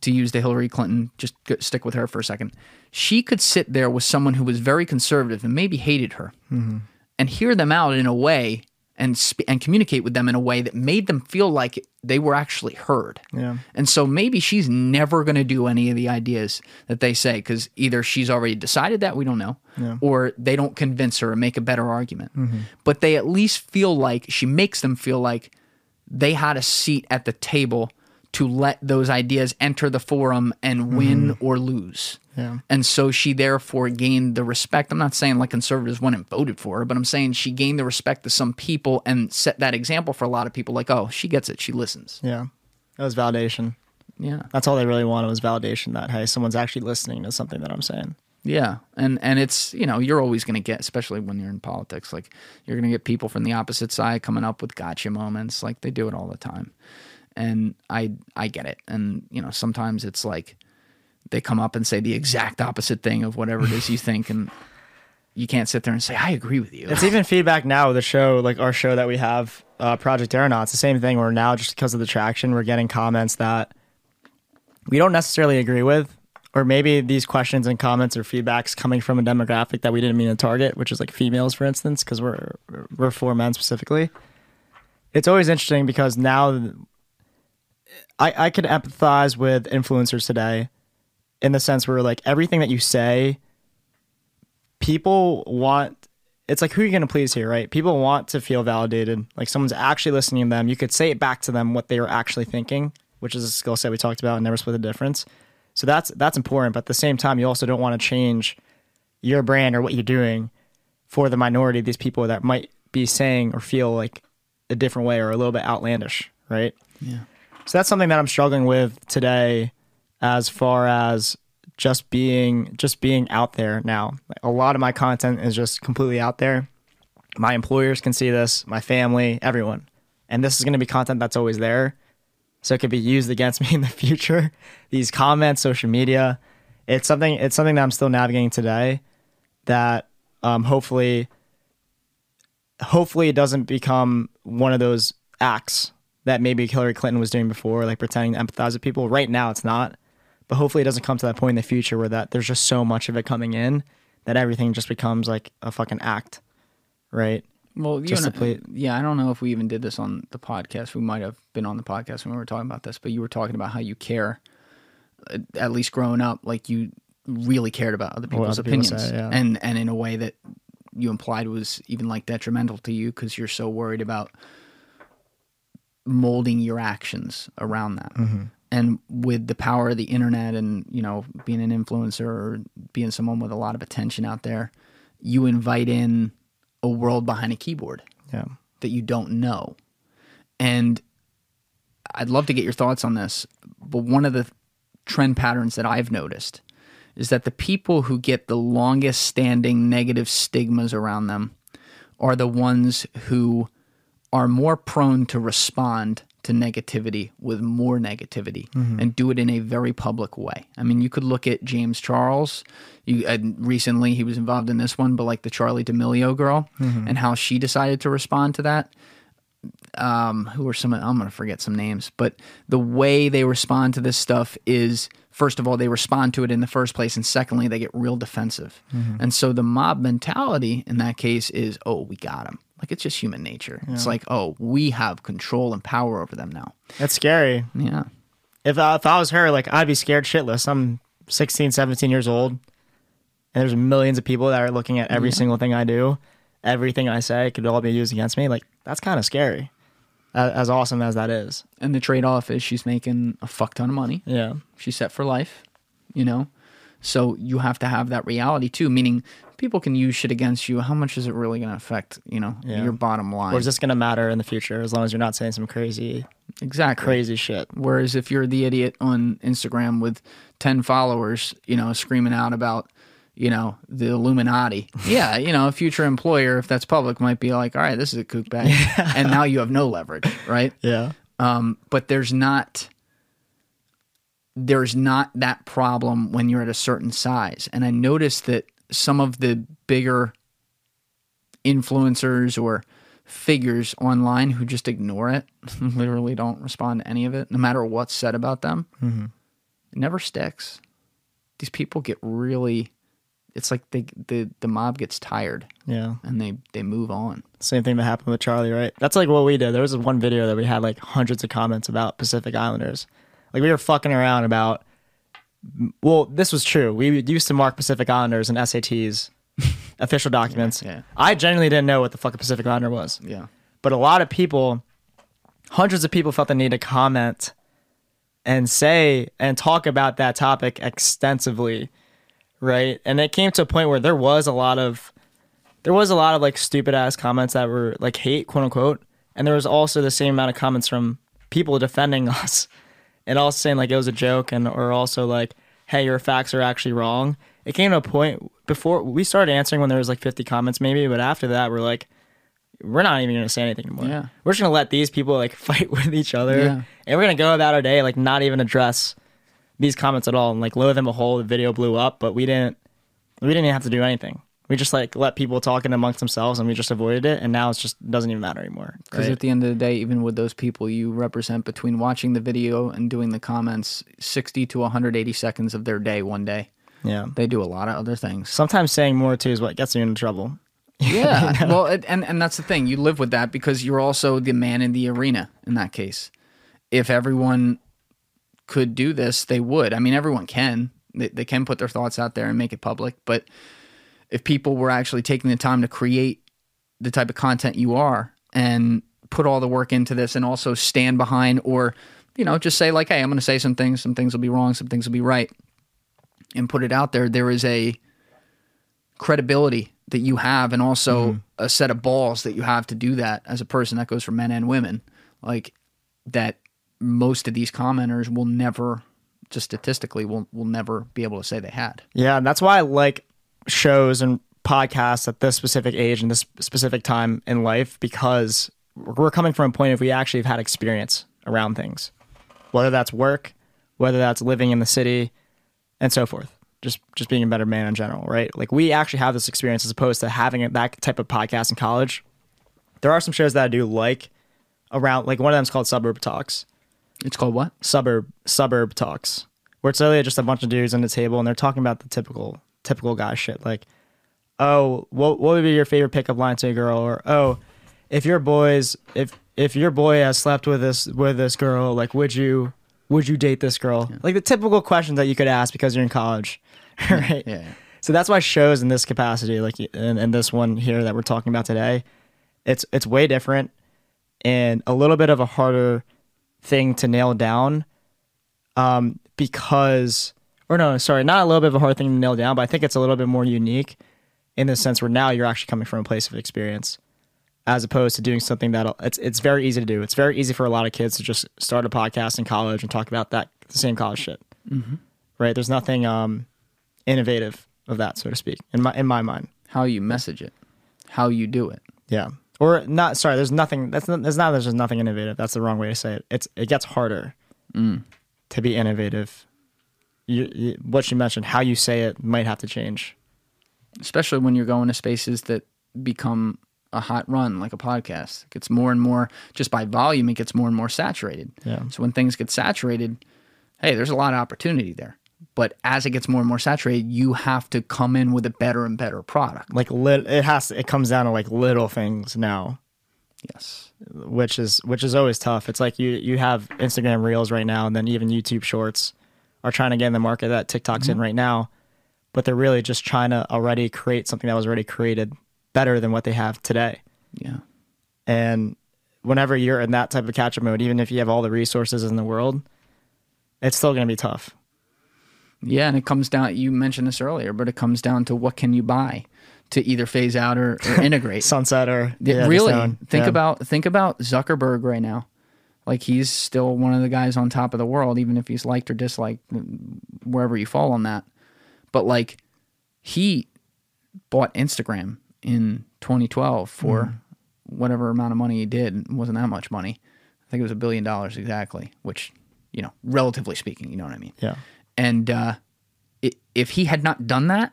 to use the Hillary Clinton, just stick with her for a second. She could sit there with someone who was very conservative and maybe hated her mm-hmm. and hear them out in a way and sp- and communicate with them in a way that made them feel like they were actually heard. Yeah. And so maybe she's never going to do any of the ideas that they say because either she's already decided that we don't know, or they don't convince her or make a better argument. Mm-hmm. But they at least feel like she makes them feel like they had a seat at the table to let those ideas enter the forum and mm-hmm. win or lose. Yeah. And so she therefore gained the respect. I'm not saying like conservatives went and voted for her, but I'm saying she gained the respect of some people and set that example for a lot of people like, oh, she gets it. She listens. Yeah. That was validation. Yeah. That's all they really wanted was validation that hey, someone's actually listening to something that I'm saying. Yeah, and and it's you know you're always going to get, especially when you're in politics, like you're going to get people from the opposite side coming up with gotcha moments, like they do it all the time, and I I get it, and you know sometimes it's like they come up and say the exact opposite thing of whatever it is you think, and you can't sit there and say I agree with you. It's even feedback now with the show, like our show that we have, uh, Project Aeronaut. It's the same thing. Where now, just because of the traction, we're getting comments that we don't necessarily agree with, or maybe these questions and comments or feedbacks coming from a demographic that we didn't mean to target, which is like females, for instance, because we're we're for men specifically. It's always interesting because now I I can empathize with influencers today, in the sense where like everything that you say people want it's like who are you to please here right? People want to feel validated. Like someone's actually listening to them. You could say it back to them what they were actually thinking which is a skill set we talked about and never split the difference. So that's that's important but at the same time you also don't want to change your brand or what you're doing for the minority of these people that might be saying or feel like a different way or a little bit outlandish right? Yeah, so that's something that I'm struggling with today as far as just being just being out there now. A lot of my content is just completely out there. My employers can see this, my family, everyone. And this is going to be content that's always there. So it could be used against me in the future. These comments, social media, it's something it's something that I'm still navigating today that um, hopefully hopefully it doesn't become one of those acts that maybe Hillary Clinton was doing before, like pretending to empathize with people. Right now, it's not, but hopefully, it doesn't come to that point in the future where that there's just so much of it coming in that everything just becomes like a fucking act, right? Well, you to play- yeah, I don't know if we even did this on the podcast. We might have been on the podcast when we were talking about this, but you were talking about how you care, uh, at least growing up, like you really cared about other people's other people opinions, say, yeah. and and in a way that you implied was even like detrimental to you because you're so worried about molding your actions around that. Mm-hmm. And with the power of the internet and, you know, being an influencer or being someone with a lot of attention out there, you invite in a world behind a keyboard Yeah, that you don't know. And I'd love to get your thoughts on this, but one of the trend patterns that I've noticed is that the people who get the longest standing negative stigmas around them are the ones who are more prone to respond to negativity with more negativity and do it in a very public way. I mean, you could look at James Charles. You uh, recently he was involved in this one, but like the Charli D'Amelio girl and how she decided to respond to that um, who are some I'm going to forget some names, but the way they respond to this stuff is first of all they respond to it in the first place, and secondly they get real defensive. And so the mob mentality in that case is, oh, we got him. Like it's just human nature. It's like, oh, we have control and power over them now. that's scary. Yeah, If I, if I was her, like I'd be scared shitless. I'm 16, 17 years old, and there's millions of people that are looking at every single thing I do, everything I say could all be used against me. Like that's kind of scary. As, as awesome as that is, and the trade off is she's making a fuck ton of money. yeah, She's set for life, you know? So you have to have that reality too, meaning people can use shit against you. How much is it really going to affect, you know, Yeah. your bottom line? or is this gonna matter in the future as long as you're not saying some crazy, exactly. crazy shit? Whereas if you're the idiot on Instagram with 10 followers, you know, screaming out about, you know, the Illuminati. Yeah, you know, a future employer, if that's public, might be like, all right, this is a kook bag. and now you have no leverage, right? Yeah, Um, but there's not there's not that problem when you're at a certain size. And I noticed that some of the bigger influencers or figures online who just ignore it, literally don't respond to any of it, no matter what's said about them, mm-hmm. it never sticks. These people get really it's like they the the mob gets tired yeah. and they they move on. Same thing that happened with Charli, right? That's like what we did. There was one video that we had like hundreds of comments about Pacific Islanders. Like we were fucking around about. Well, this was true. We used to mark Pacific Islanders in SATs, official documents. Yeah, yeah. I genuinely didn't know what the fuck a Pacific Islander was. Yeah. But a lot of people, hundreds of people felt the need to comment and say and talk about that topic extensively, right? And it came to a point where there was a lot of there was a lot of like stupid ass comments that were like hate, quote unquote, and there was also the same amount of comments from people defending us and also saying like it was a joke and or also like hey your facts are actually wrong it came to a point before we started answering when there was like 50 comments maybe but after that we're like we're not even gonna say anything anymore Yeah. we're just gonna let these people like fight with each other Yeah. and we're gonna go about our day like not even address these comments at all and like lo and behold the video blew up but we didn't we didn't even have to do anything we just like let people talking amongst themselves and we just avoided it and now it's just doesn't even matter anymore Because right? at the end of the day, even with those people you represent between watching the video and doing the comments, 60 to 180 seconds of their day one day. yeah They do a lot of other things. sometimes saying more too is what gets you into trouble Yeah. well, it, and and that's the thing. You live with that because you're also the man in the arena in that case. If everyone could do this, they would. I mean, everyone can. They, they can put their thoughts out there and make it public. But if people were actually taking the time to create the type of content you are and put all the work into this and also stand behind or, you know, just say, like, hey, I'm going to say some things, some things will be wrong, some things will be right, and put it out there, there is a credibility that you have and also mm-hmm. a set of balls that you have to do that as a person that goes for men and women. Like that most of these commenters will never just statistically will will never be able to say they had. Yeah, and that's why I like shows and podcasts at this specific age and this specific time in life because we're coming from a point of we actually have had experience around things, whether that's work, whether that's living in the city, and so forth. Just just being a better man in general, right? Like we actually have this experience as opposed to having that type of podcast in college. There are some shows that I do like around, like one of them's called Suburb Talks it's called what suburb suburb talks where it's literally just a bunch of dudes on the table and they're talking about the typical typical guy shit like oh what what would be your favorite pickup line to a girl? or oh if your boys if if your boy has slept with this with this girl like would you would you date this girl? Like the typical questions that you could ask because you're in college right? yeah so that's why shows in this capacity, like in, in this one here that we're talking about today, it's it's way different and a little bit of a harder thing to nail down, um, because or no, sorry, not a little bit of a hard thing to nail down, but I think it's a little bit more unique in the sense where now you're actually coming from a place of experience, as opposed to doing something that it's it's very easy to do. It's very easy for a lot of kids to just start a podcast in college and talk about that the same college shit, mm-hmm. right? There's nothing um, innovative of that, so to speak, in my in my mind. how you message it how you do it Yeah, or not. Sorry, there's nothing. That's not. There's not. There's just nothing innovative. That's the wrong way to say it. It's it gets harder mm. to be innovative. You, you, what you mentioned, how you say it, might have to change. especially when you're going to spaces that become a hot run like a podcast it gets more and more just by volume it gets more and more saturated Yeah. so when things get saturated hey there's a lot of opportunity there but as it gets more and more saturated you have to come in with a better and better product Like lit, it has. To, it comes down to like little things now, yes which is which is always tough. It's like you you have Instagram Reels right now, and then even YouTube Shorts are trying to get in the market that TikTok's in mm-hmm. right now, but they're really just trying to already create something that was already created better than what they have today. yeah And whenever you're in that type of catch up mode, even if you have all the resources in the world, it's still going to be tough. yeah and it comes down you mentioned this earlier but it comes down to what can you buy to either phase out or, or integrate Sunset or yeah, really think Yeah. about think about Zuckerberg right now. Like he's still one of the guys on top of the world, even if he's liked or disliked, wherever you fall on that. But like he bought Instagram in 2012 for Mm-hmm. whatever amount of money he did. It wasn't that much money. I think it was a billion dollars exactly, which you know, relatively speaking, you know what I mean. yeah. And uh, if he had not done that,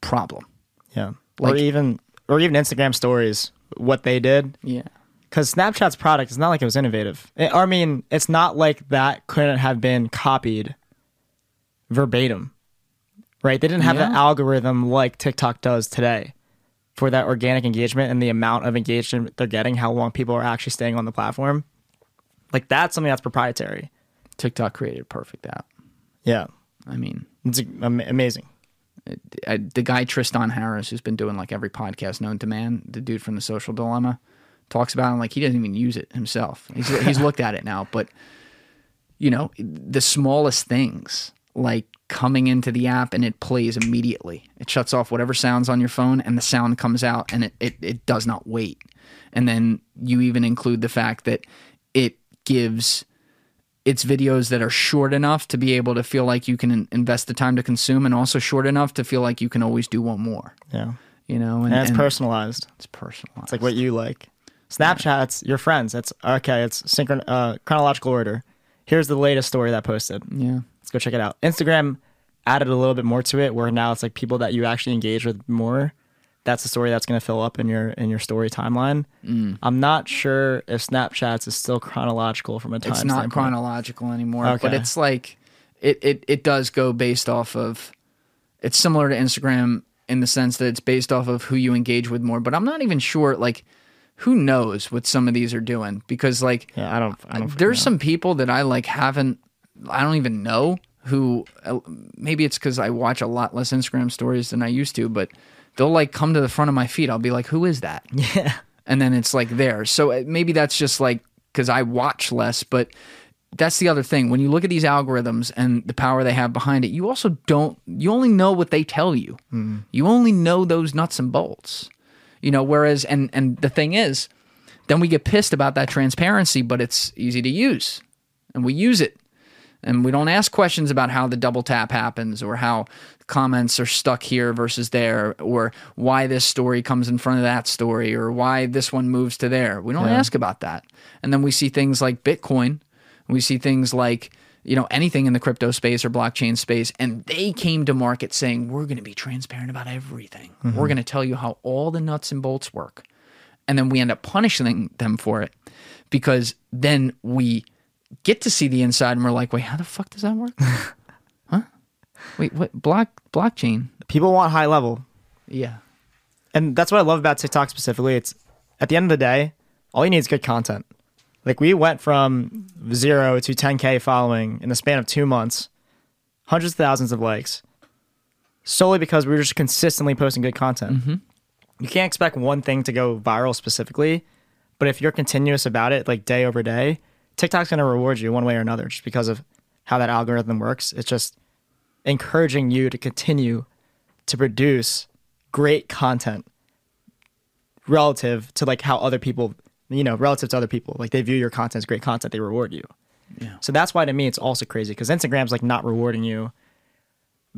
problem. Yeah. or Like- even or even Instagram stories, what they did. Yeah. Because Snapchat's product is not like it was innovative. Eh, it- I mean, it's not like that couldn't have been copied verbatim, right? They didn't have Yeah. an algorithm like TikTok does today for that organic engagement and the amount of engagement they're getting, how long people are actually staying on the platform. Like that's something that's proprietary. TikTok created a perfect app. Yeah, I mean, it's amazing. The guy Tristan Harris, who's been doing like every podcast known to man, the dude from the Social Dilemma, talks about it like he doesn't even use it himself. He's he's looked at it now, but you know, the smallest things like coming into the app and it plays immediately. It shuts off whatever sounds on your phone and the sound comes out and it, it, it does not wait. And then you even include the fact that it gives it's videos that are short enough to be able to feel like you can invest the time to consume and also short enough to feel like you can always do one more. Yeah. You know, And it's personalized. It's personalized. It's like what you like. Snapchat's your friends. It's okay. It's synchron uh, chronological order. Here's the latest story that posted. yeah. Let's go check it out. Instagram added a little bit more to it, where now it's like people that you actually engage with more. That's the story that's going to fill up in your in your story timeline. Mm. I'm not sure if Snapchat's is still chronological from a time. It's not standpoint. chronological anymore, but Okay. it's like it, it it does go based off of it's similar to Instagram in the sense that it's based off of who you engage with more, but I'm not even sure like who knows what some of these are doing because like Yeah, I don't. I don't. there's some people that I like haven't I don't even know who uh, maybe it's cuz I watch a lot less Instagram stories than I used to, but they'll like come to the front of my feed. I'll be like, "Who is that?" Yeah. and then it's like there. So uh, maybe that's just like because I watch less, but that's the other thing. When you look at these algorithms and the power they have behind it, you also don't. You only know what they tell you. You only know those nuts and bolts. You know. Whereas, and and the thing is, then we get pissed about that transparency, but it's easy to use, and we use it. And we don't ask questions about how the double tap happens or how comments are stuck here versus there or why this story comes in front of that story or why this one moves to there. We don't ask about that. And then we see things like Bitcoin. We see things like, you know, anything in the crypto space or blockchain space. And they came to market saying, we're going to be transparent about everything. Mm-hmm. We're going to tell you how all the nuts and bolts work. And then we end up punishing them for it because then we get to see the inside and we're like, wait, how the fuck does that work? huh? Wait, what? Block blockchain? People want high level, Yeah. and that's what I love about TikTok specifically. It's at the end of the day, all you need is good content. Like we went from zero to 10k following in the span of two months, hundreds of thousands of likes, solely because we were just consistently posting good content. Mm-hmm. You can't expect one thing to go viral specifically, but if you're continuous about it, like day over day, TikTok's going to reward you one way or another, just because of how that algorithm works. It's just encouraging you to continue to produce great content relative to like how other people you know relative to other people like they view your content as great content they reward you Yeah. so that's why to me it's also crazy because instagram's like not rewarding you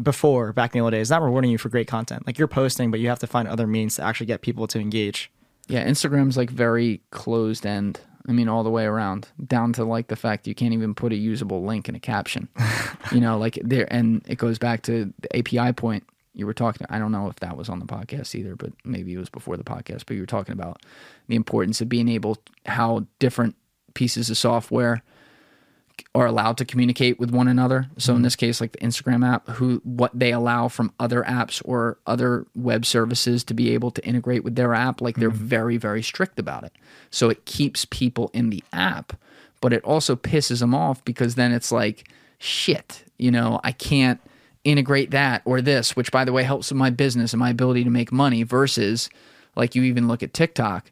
before back in the old days not rewarding you for great content like you're posting but you have to find other means to actually get people to engage Yeah, Instagram's like very closed end. I mean, all the way around, down to like the fact you can't even put a usable link in a caption. you know, like there, and it goes back to the API point you were talking. I don't know if that was on the podcast either, but maybe it was before the podcast. But you were talking about the importance of being able, how different pieces of software are allowed to communicate with one another. So in mm-hmm. this case, like the Instagram app, who what they allow from other apps or other web services to be able to integrate with their app, like they're mm-hmm. very very strict about it. So it keeps people in the app, but it also pisses them off because then it's like shit, you know, I can't integrate that or this, which by the way helps with my business and my ability to make money versus like you even look at TikTok.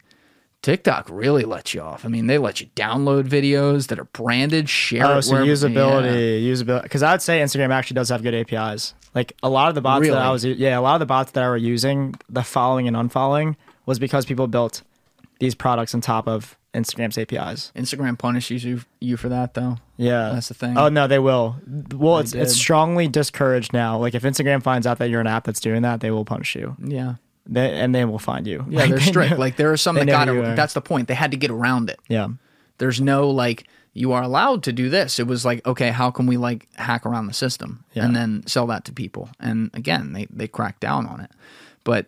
TikTok really lets you off. I mean, they let you download videos that are branded, share oh so wherever- usability usability because i would say instagram actually does have good apis like a lot of the bots that i was yeah a lot of the bots that i were using the following and unfollowing was because people built these products on top of instagram's apis Instagram punishes you you for that though. Yeah, That's the thing. Oh no, they will. Well, it's it's did. strongly discouraged now. Like if Instagram finds out that you're an app that's doing that, they will punish you. Yeah. They, and they will find you. Yeah, Like, they're they strict. know- Like there are some that got it. That's the point. They had to get around it. yeah, There's no like you are allowed to do this. It was like, okay, how can we like hack around the system Yeah. and then sell that to people? And again, they they cracked down on it. But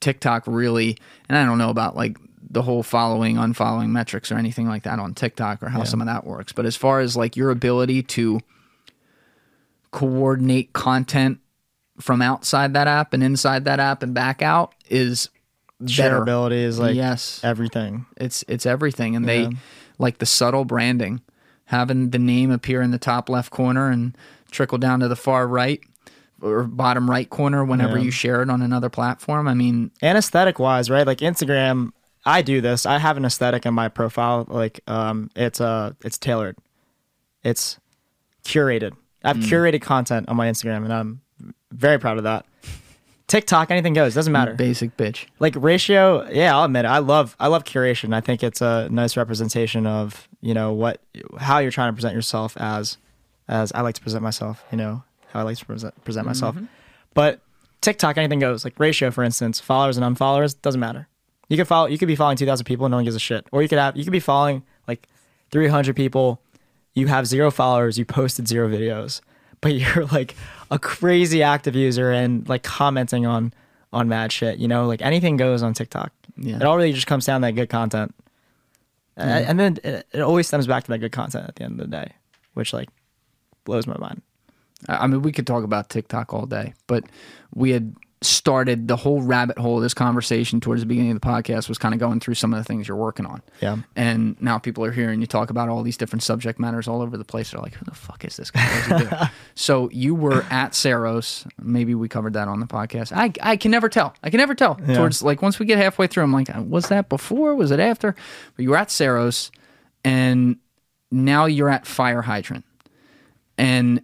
TikTok really, and I don't know about like the whole following, unfollowing metrics or anything like that on TikTok or how some of that works. But as far as like your ability to coordinate content from outside that app and inside that app and back out is better. shareability is like Yes. everything. It's it's everything, and they like the subtle branding, having the name appear in the top left corner and trickle down to the far right or bottom right corner whenever Yeah. you share it on another platform. I mean, And aesthetic wise, right? Like Instagram, I do this. I have an aesthetic in my profile. Like um, it's uh, it's tailored. It's curated. I've Mm. curated content on my Instagram, and I'm very proud of that. TikTok, anything goes. Doesn't matter. Basic bitch. Like ratio, yeah, I'll admit it. I love I love curation. I think it's a nice representation of you know what how you're trying to present yourself as as I like to present myself. You know how I like to present present myself. But TikTok, anything goes. Like ratio, for instance, followers and unfollowers doesn't matter. You could follow. You could be following two thousand people and no one gives a shit. Or you could have. You could be following like three hundred people. You have zero followers. You posted zero videos, but you're like a crazy active user and like commenting on on mad shit. You know, like anything goes on TikTok. Yeah. It all really just comes down to that good content. A- And then it, it always stems back to that good content at the end of the day, which like blows my mind. I mean, we could talk about TikTok all day, but we had started the whole rabbit hole of this conversation towards the beginning of the podcast was kind of going through some of the things you're working on. Yeah. And now people are hearing you talk about all these different subject matters all over the place. They're like, who the fuck is this guy? What he do? so you were at Ceros. Maybe we covered that on the podcast. I, I can never tell. I can never tell. Yeah. Towards like once we get halfway through, I'm like, uh, was that before? Was it after? But you were at Ceros and now you're at Fire Hydrant. And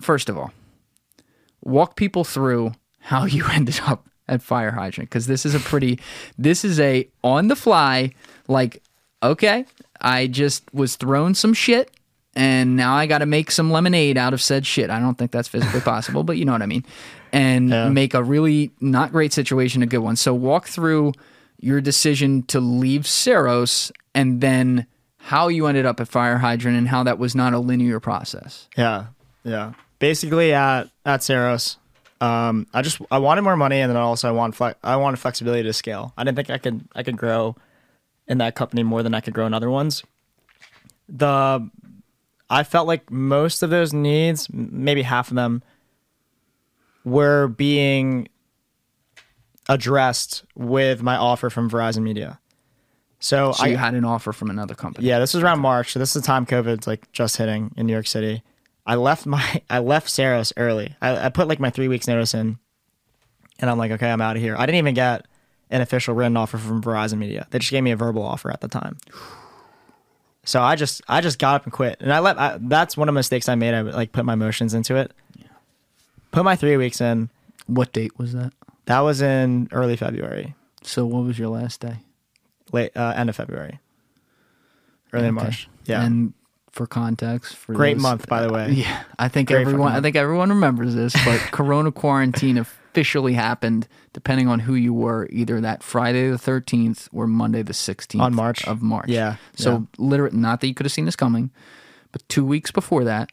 first of all, walk people through how you ended up at fire hydrant because this is a pretty this is a on the fly like okay i just was thrown some shit and now i got to make some lemonade out of said shit i don't think that's physically possible but you know what i mean and Yeah. make a really not great situation a good one so walk through your decision to leave Ceros and then how you ended up at fire hydrant and how that was not a linear process Yeah, yeah. Basically, at at Ceros, um, I just I wanted more money, and then also I want fle- I wanted flexibility to scale. I didn't think I could I could grow in that company more than I could grow in other ones. The I felt like most of those needs, maybe half of them, were being addressed with my offer from Verizon Media. So, so I you had an offer from another company yeah, this was around March. So this is the time COVID's like just hitting in New York City. I left my I left Ceros early. I, I put like my three weeks notice in, and I'm like, okay, I'm out of here. I didn't even get an official written offer from Verizon Media. They just gave me a verbal offer at the time. So I just I just got up and quit, and I let I, that's one of the mistakes I made. I like put my emotions into it. Put my three weeks in. what date was that That was in early February, so what was your last day late uh, end of February, early Okay. March. Yeah, And for context, for great those- month by the uh, way. Yeah, I think Great everyone. I think everyone remembers this, but Corona quarantine officially happened, depending on who you were, either that Friday the thirteenth or Monday the sixteenth On March? of March. Yeah, So yeah. literally, not that you could have seen this coming, but two weeks before that,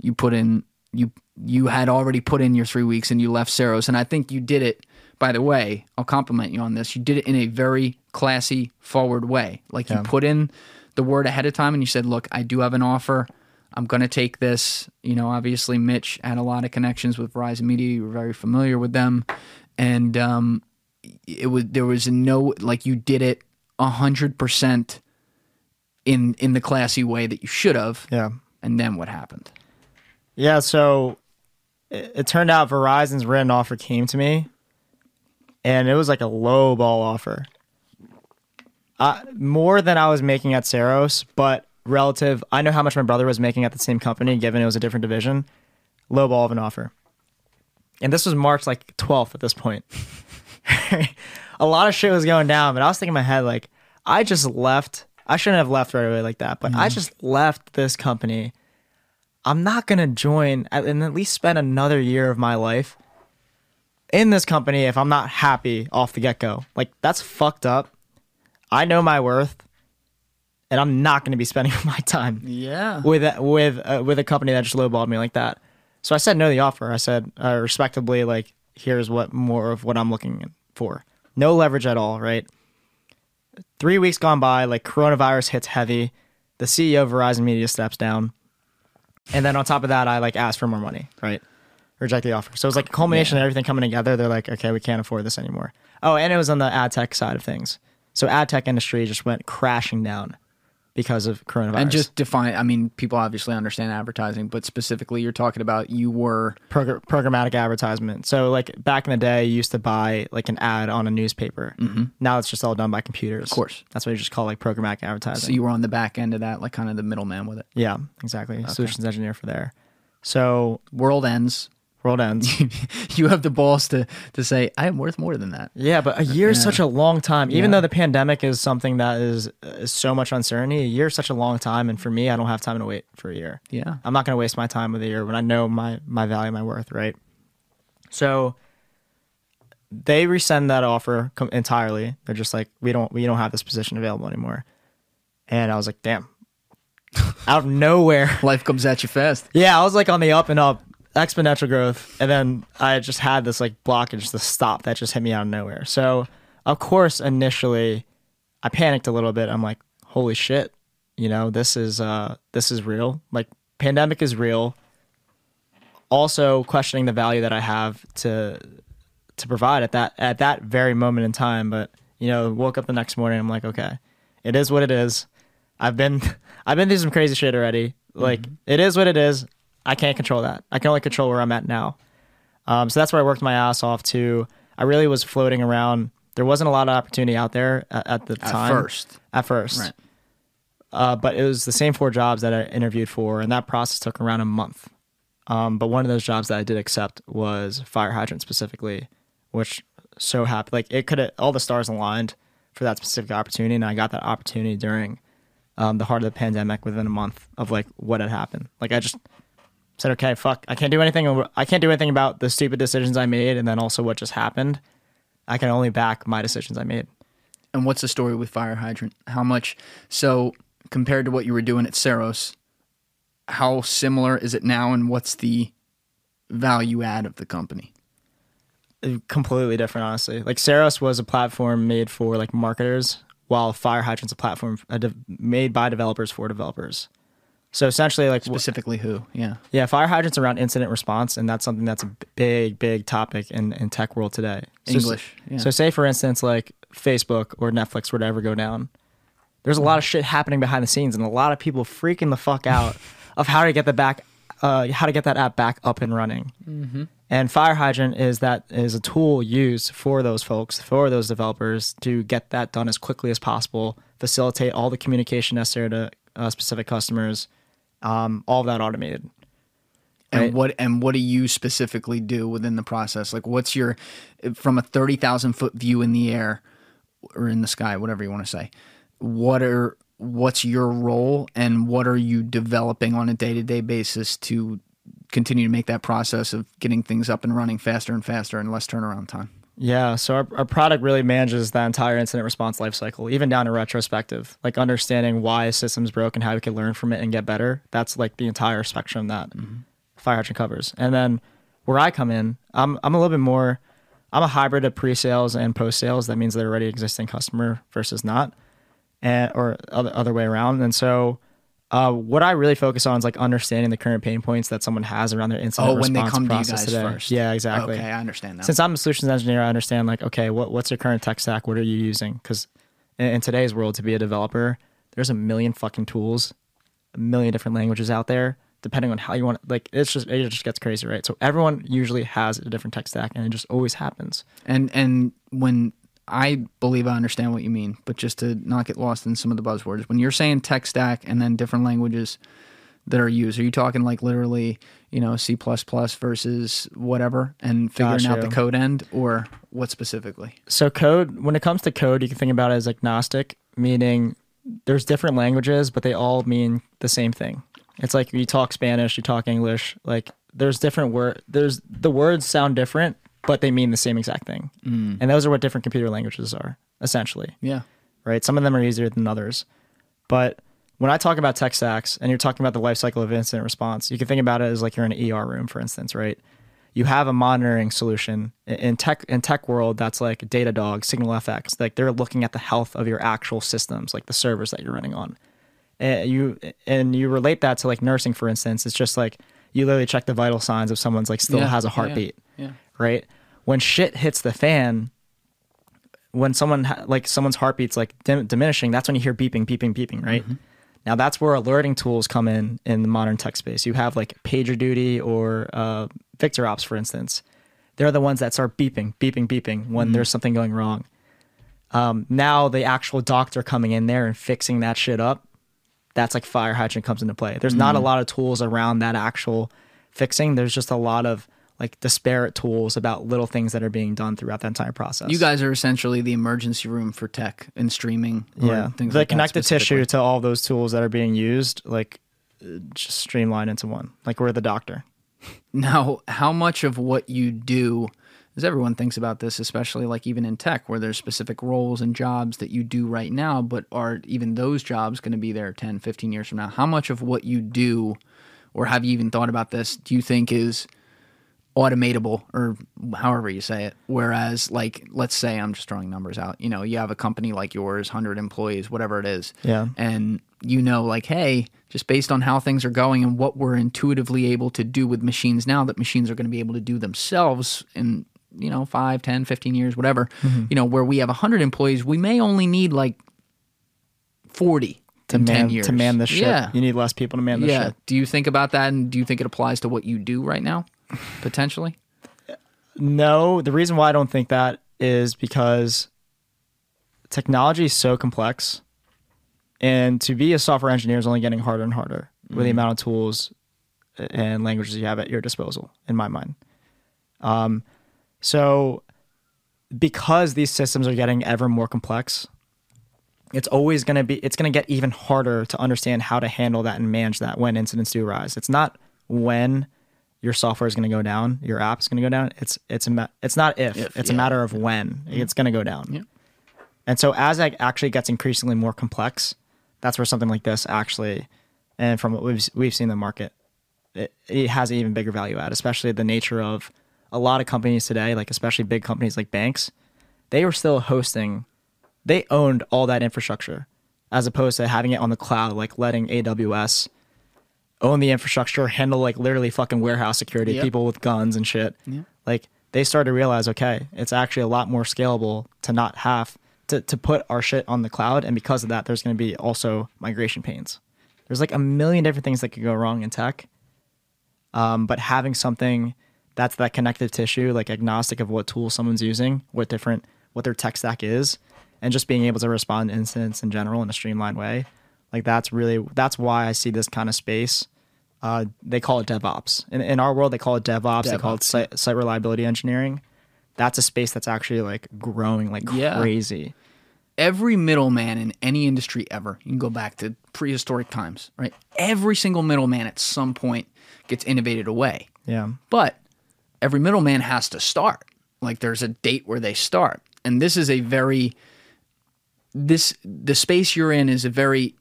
you put in you you had already put in your three weeks and you left Ceros, and I think you did it. By the way, I'll compliment you on this. You did it in a very classy, forward way. Like you put in the word ahead of time and you said, "Look, I do have an offer. I'm going to take this." You know, obviously, Mitch had a lot of connections with Verizon Media. You were very familiar with them, and um, it was there was no like you did it a hundred percent in in the classy way that you should have. yeah. And then what happened? Yeah, so it, it turned out Verizon's written offer came to me, and it was like a low ball offer. Uh, more than I was making at Ceros, but relative, I know how much my brother was making at the same company, given it was a different division. Low ball of an offer. And this was March like 12th at this point. a lot of shit was going down, but I was thinking in my head, like, I just left. I shouldn't have left right away like that, but I just left this company. I'm not gonna join and at least spend another year of my life in this company if I'm not happy off the get go. Like that's fucked up. I know my worth, and I'm not gonna be spending my time Yeah. with a- with uh, with a company that just lowballed me like that. So I said no to the offer. I said uh, respectably, like here's what more of what I'm looking for. No leverage at all, right? Three weeks gone by, like coronavirus hits heavy. The CEO of Verizon Media steps down, and then on top of that, I like asked for more money, right? Reject the offer. So it was like a culmination of everything coming together. They're like, okay, we can't afford this anymore. Oh, and it was on the ad tech side of things. So ad tech industry just went crashing down because of coronavirus. And just define. I mean, people obviously understand advertising, but specifically, you're talking about you were Progr- programmatic advertisement. So like back in the day, you used to buy like an ad on a newspaper. Mm-hmm. Now it's just all done by computers. Of course. That's what you just call like programmatic advertising. so you were on the back end of that, like kind of the middleman with it. yeah, exactly. Solutions engineer for there. So World ends. World ends. you have the balls to to say I am worth more than that. yeah, but a year is such a long time. Even Yeah. though the pandemic is something that is, is so much uncertainty, a year is such a long time. And for me, I don't have time to wait for a year. Yeah. I'm not going to waste my time with a year when I know my my value, my worth, right? So they resend that offer com- entirely. They're just like, we don't we don't have this position available anymore. And I was like, damn. Out of nowhere. Life comes at you fast. Yeah, I was like on the up and up, exponential growth, and then I just had this like blockage, the stop that just hit me out of nowhere. So, of course, initially, I panicked a little bit. I'm like, holy shit, you know, this is uh, this is real. Like, pandemic is real. Also, questioning the value that I have to to provide at that at that very moment in time. But you know, woke up the next morning. I'm like, okay, it is what it is. I've been I've been through some crazy shit already. Like it is what it is. I can't control that. I can only control where I'm at now. Um, so that's where I worked my ass off to. I really was floating around. There wasn't a lot of opportunity out there at, at the At time. first. At first. Right. Uh, but it was the same four jobs that I interviewed for, and that process took around a month. Um, but one of those jobs that I did accept was fire hydrant specifically, which so happy like it could have all the stars aligned for that specific opportunity, and I got that opportunity during um, the heart of the pandemic within a month of like what had happened. Like I just said, okay, fuck, I can't do anything. I can't do anything about the stupid decisions I made, and then also what just happened. I can only back my decisions I made. And what's the story with fire hydrant? How much? So compared to what you were doing at Ceros, how similar is it now, and what's the value add of the company? completely different, honestly. Like Ceros was a platform made for like marketers, while Fire Hydrant's a platform uh, made by developers for developers. So essentially, like Specifically, who? Yeah. yeah, Fire Hydrant's around incident response, and that's something that's a big, big topic in in tech world today. So, English, yeah. So say for instance, like Facebook or Netflix were to ever go down, there's a lot of shit happening behind the scenes, and a lot of people freaking the fuck out of how to get the back, uh, how to get that app back up and running. And Fire Hydrant is that is a tool used for those folks, for those developers to get that done as quickly as possible, facilitate all the communication necessary to uh, specific customers, um, all of that automated. And Right. what and what do you specifically do within the process? Like, what's your from a thirty thousand foot view in the air or in the sky, whatever you want to say? What are what's your role, and what are you developing on a day to day basis to continue to make that process of getting things up and running faster and faster and less turnaround time? Yeah, so our, our product really manages that entire incident response lifecycle, even down to retrospective, like understanding why a system's broke and how we can learn from it and get better. That's like the entire spectrum that mm-hmm. Fire Hydrant covers. And then where I come in, I'm I'm a little bit more, I'm a hybrid of pre-sales and post-sales. That means they're already existing customer versus not, and or other other way around. And so. Uh, what I really focus on is like understanding the current pain points that someone has around their incident Oh, when they come to you guys today. first. Yeah, exactly. Okay, I understand that. Since I'm a solutions engineer, I understand like, okay, what what's your current tech stack? What are you using? Because in, in today's world, to be a developer, there's a million fucking tools, a million different languages out there. Depending on how you want, like it's just it just gets crazy, right? So everyone usually has a different tech stack, and it just always happens. And and when I believe I understand what you mean, but just to not get lost in some of the buzzwords, when you're saying tech stack and then different languages that are used, are you talking like literally, you know, C versus whatever and figuring out the code end or what specifically? So code, when it comes to code, you can think about it as agnostic, meaning there's different languages, but they all mean the same thing. It's like you talk Spanish, you talk English, like there's different word there's the words sound different, but they mean the same exact thing. And those are what different computer languages are, essentially. Yeah. Right? Some of them are easier than others. But when I talk about tech stacks and you're talking about the life cycle of incident response, you can think about it as like you're in an ER room, for instance, right? You have a monitoring solution in- tech in tech world that's like Datadog, SignalFX. Like they're looking at the health of your actual systems, like the servers that you're running on. And you and you relate that to like nursing, for instance. It's just like you literally check the vital signs if someone's like still Yeah, has a heartbeat Yeah. Right? When shit hits the fan, when someone ha- like someone's heartbeat's like dim- diminishing, that's when you hear beeping, beeping, beeping, right? Now that's where alerting tools come in in the modern tech space. You have like PagerDuty or uh, VictorOps, for instance. They're the ones that start beeping, beeping, beeping when there's something going wrong. Um, now the actual doctor coming in there and fixing that shit up, that's like fire hydrant comes into play. There's not a lot of tools around that actual fixing. There's just a lot of like disparate tools about little things that are being done throughout that entire process. You guys are essentially the emergency room for tech and streaming. yeah, things the like that connective tissue to all those tools that are being used, like just streamline into one. Like we're the doctor. Now, how much of what you do, as everyone thinks about this, especially like even in tech, where there's specific roles and jobs that you do right now, but are even those jobs going to be there 10, 15 years from now? How much of what you do, or have you even thought about this, do you think is automatable or however you say it? Whereas, like, let's say I'm just throwing numbers out, you know, you have a company like yours, 100 employees, whatever it is. Yeah. And you know, like, hey, just based on how things are going and what we're intuitively able to do with machines now that machines are going to be able to do themselves in, you know, 5, 10, 15 years, whatever, mm-hmm. you know, where we have 100 employees, we may only need like 40 To 10 man years. to man this shit, Yeah. you need less people to man this yeah. shit. Do you think about that and do you think it applies to what you do right now, potentially? No, the reason why I don't think that is because technology is so complex, and to be a software engineer is only getting harder and harder with the amount of tools and languages you have at your disposal. In my mind, um, so because these systems are getting ever more complex, it's always going to be it's going to get even harder to understand how to handle that and manage that when incidents do arise. It's not when your software is going to go down, your app is going to go down. It's it's a ma- it's not if, If, it's a matter of when it's going to go down. Yeah. And so as it actually gets increasingly more complex, that's where something like this actually, and from what we've we've seen in the market, it, it has an even bigger value add, especially the nature of a lot of companies today, like especially big companies like banks, they were still hosting, they owned all that infrastructure, as opposed to having it on the cloud, like letting AWS own the infrastructure, handle like literally fucking warehouse security, Yep. people with guns and shit. Like they started to realize, okay, it's actually a lot more scalable to not have to, to put our shit on the cloud. And because of that, there's going to be also migration pains. There's like a million different things that could go wrong in tech. Um, but having something that's that connective tissue, like agnostic of what tool someone's using, what different, what their tech stack is, and just being able to respond to incidents in general in a streamlined way, like that's really that's why I see this kind of space. Uh, they call it DevOps. In, in our world, they call it DevOps. They call it DevOps, site, site reliability engineering. That's a space that's actually like growing like Yeah. crazy. every middleman in any industry ever, you can go back to prehistoric times, right? Every single middleman at some point gets innovated away. Yeah. But every middleman has to start. Like there's a date where they start. And this is a very this the space you're in is a very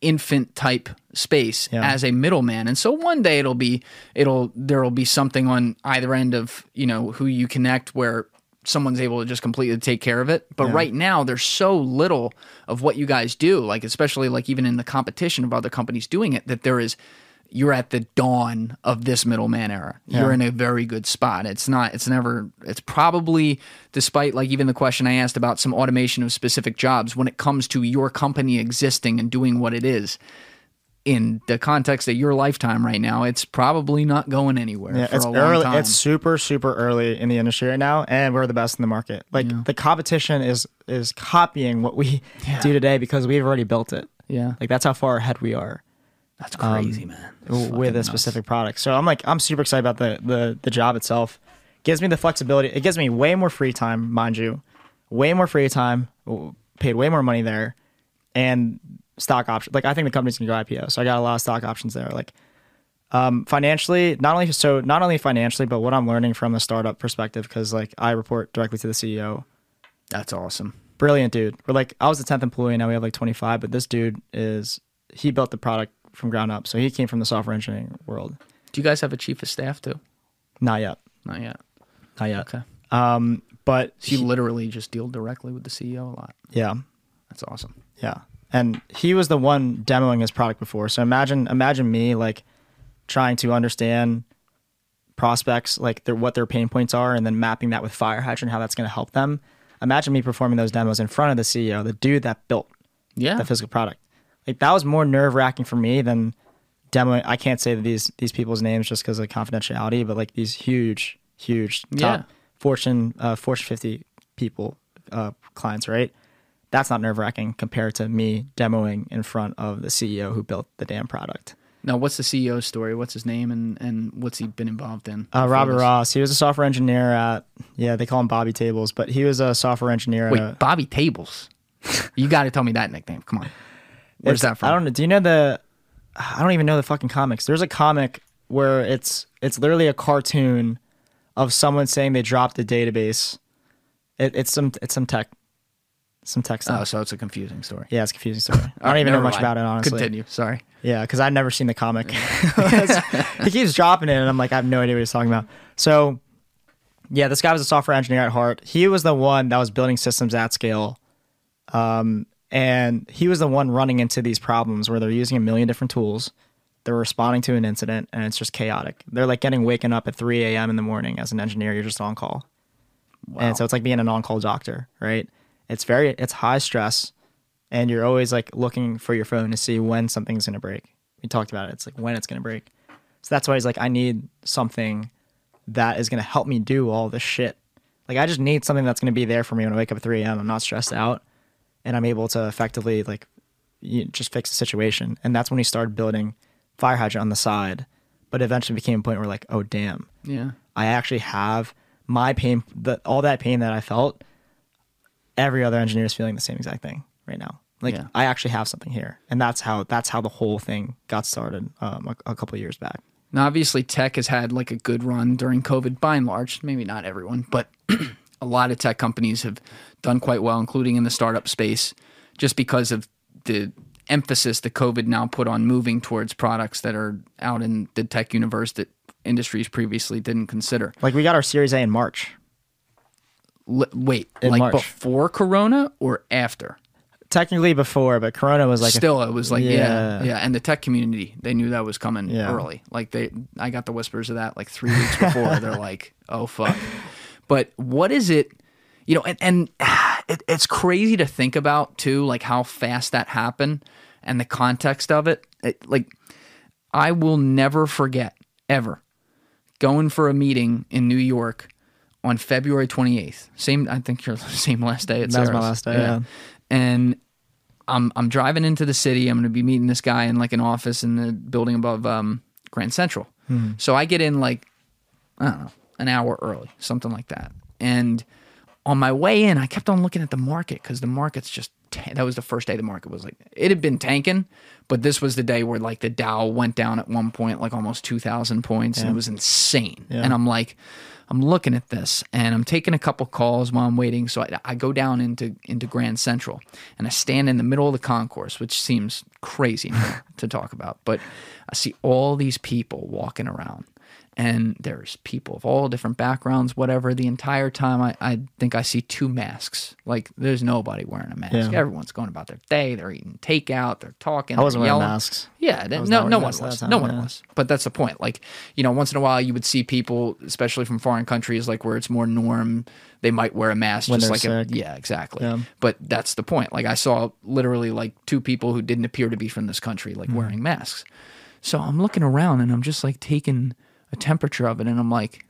infant type space Yeah. as a middleman. And so one day it'll be it'll there'll be something on either end of, you know, who you connect where someone's able to just completely take care of it. But right now there's so little of what you guys do, like especially like even in the competition of other companies doing it, that there is you're at the dawn of this middleman era. You're in a very good spot. It's not, it's never, it's probably, despite like even the question I asked about some automation of specific jobs, when it comes to your company existing and doing what it is, in the context of your lifetime right now, it's probably not going anywhere Yeah, for it's a long early. time. It's super super early in the industry right now, and we're the best in the market. Like the competition is is copying what we do today because we've already built it. yeah, Like that's how far ahead we are that's crazy, man. w- with a specific product. So I'm like I'm super excited about the the the job itself. Gives me the flexibility. It gives me way more free time, mind you, way more free time. Paid way more money there, and stock options. Like I think the company's gonna go IPO, so I got a lot of stock options there. Like um, financially, not only so not only financially, but what I'm learning from the startup perspective, because like I report directly to the CEO. That's awesome. Brilliant dude. We're like I was the tenth employee, now we have like 25, but this dude is he built the product from ground up, so he came from the software engineering world. Do you guys have a chief of staff too? Not yet, Not yet. not yet. Okay. Um, but So you he- literally just deal directly with the CEO a lot. yeah, That's awesome. yeah, and he was the one demoing his product before. So imagine imagine me like trying to understand prospects like their what their pain points are and then mapping that with fire hydrant how that's going to help them imagine me performing those demos in front of the ceo the dude that built Yeah. the physical product Like that was more nerve wracking for me than demoing. I can't say these these people's names just because of confidentiality, but like these huge, huge top Yeah. Fortune uh, Fortune 50 people uh, clients, right? That's not nerve wracking compared to me demoing in front of the CEO who built the damn product. Now, what's the CEO's story? What's his name and, and what's he been involved in? Uh, Robert this? Ross. He was a software engineer at yeah, they call him Bobby Tables, but he was a software engineer. Wait, a, Bobby Tables. you got to tell me that nickname. Come on. Where's that from? I don't know. Do you know the? I don't even know the fucking comics. There's a comic where it's it's literally a cartoon of someone saying they dropped the database. It, it's some it's some tech, some tech stuff. Oh, so it's a confusing story. yeah, it's a confusing story. I don't even know much mind. about it honestly. Continue. Sorry. Yeah, because I've never seen the comic. he keeps dropping it, and I'm like, I have no idea what he's talking about. So, yeah, this guy was a software engineer at heart. He was the one that was building systems at scale, um, and he was the one running into these problems where they're using a million different tools. They're responding to an incident, and it's just chaotic. They're like getting waken up at 3 a.m. in the morning as an engineer. You're just on call, and so it's like being an on-call doctor, right? It's very it's high stress and you're always like looking for your phone to see when something's gonna break. We talked about it. It's like when it's gonna break. So that's why he's like, I need something that is gonna help me do all this shit. Like I just need something that's gonna be there for me when I wake up at 3 a.m. I'm not stressed out, and I'm able to effectively like you just fix the situation. And that's when he started building FireHydrant on the side. But eventually became a point where like, oh damn, Yeah. I actually have my pain, the, all that pain that I felt. Every other engineer is feeling the same exact thing right now. Like Yeah. I actually have something here, and that's how that's how the whole thing got started um, a, a couple of years back. Now, obviously, tech has had like a good run during COVID by and large. Maybe not everyone, but a lot of tech companies have done quite well, including in the startup space, just because of the emphasis that COVID now put on moving towards products that are out in the tech universe that industries previously didn't consider. Like we got our Series A in March. L- wait, In like March. before Corona or after? Technically before, but Corona was like a- Still, it was like yeah. Yeah. yeah, And the tech community, they knew that was coming Yeah. early. Like they, I got the whispers of that like three weeks before. They're like, oh fuck. But what is it? You know, and and it, it's crazy to think about too, like how fast that happened and the context of it. it. Like, I will never forget ever going for a meeting in New York on February 28th. Same, I think your same last day at That was my last day, yeah. And I'm I'm driving into the city. I'm going to be meeting this guy in like an office in the building above um, Grand Central. Hmm. So I get in like I don't know an hour early, something like that. And on my way in, I kept on looking at the market because the market's just ta- that was the first day the market was like it had been tanking, but this was the day where like the Dow went down at one point like almost two thousand points, and it was insane. And I'm like, I'm looking at this, and I'm taking a couple calls while I'm waiting. So I, I go down into into Grand Central, and I stand in the middle of the concourse, which seems crazy to talk about, but I see all these people walking around and there's people of all different backgrounds, whatever. The entire time, I, I think I see two masks. Like, there's nobody wearing a mask. Yeah. Everyone's going about their day. They're eating takeout. They're talking. I wasn't wearing yelling. masks. Yeah, no, no one was. that no one yeah. was. But that's the point. Like, you know, once in a while, you would see people, especially from foreign countries, like where it's more norm. They might wear a mask, When just like a, yeah, exactly. Yeah. But that's the point. Like, I saw literally like two people who didn't appear to be from this country, like Mm-hmm. wearing masks. So I'm looking around and I'm just like taking a temperature of it, and I'm like,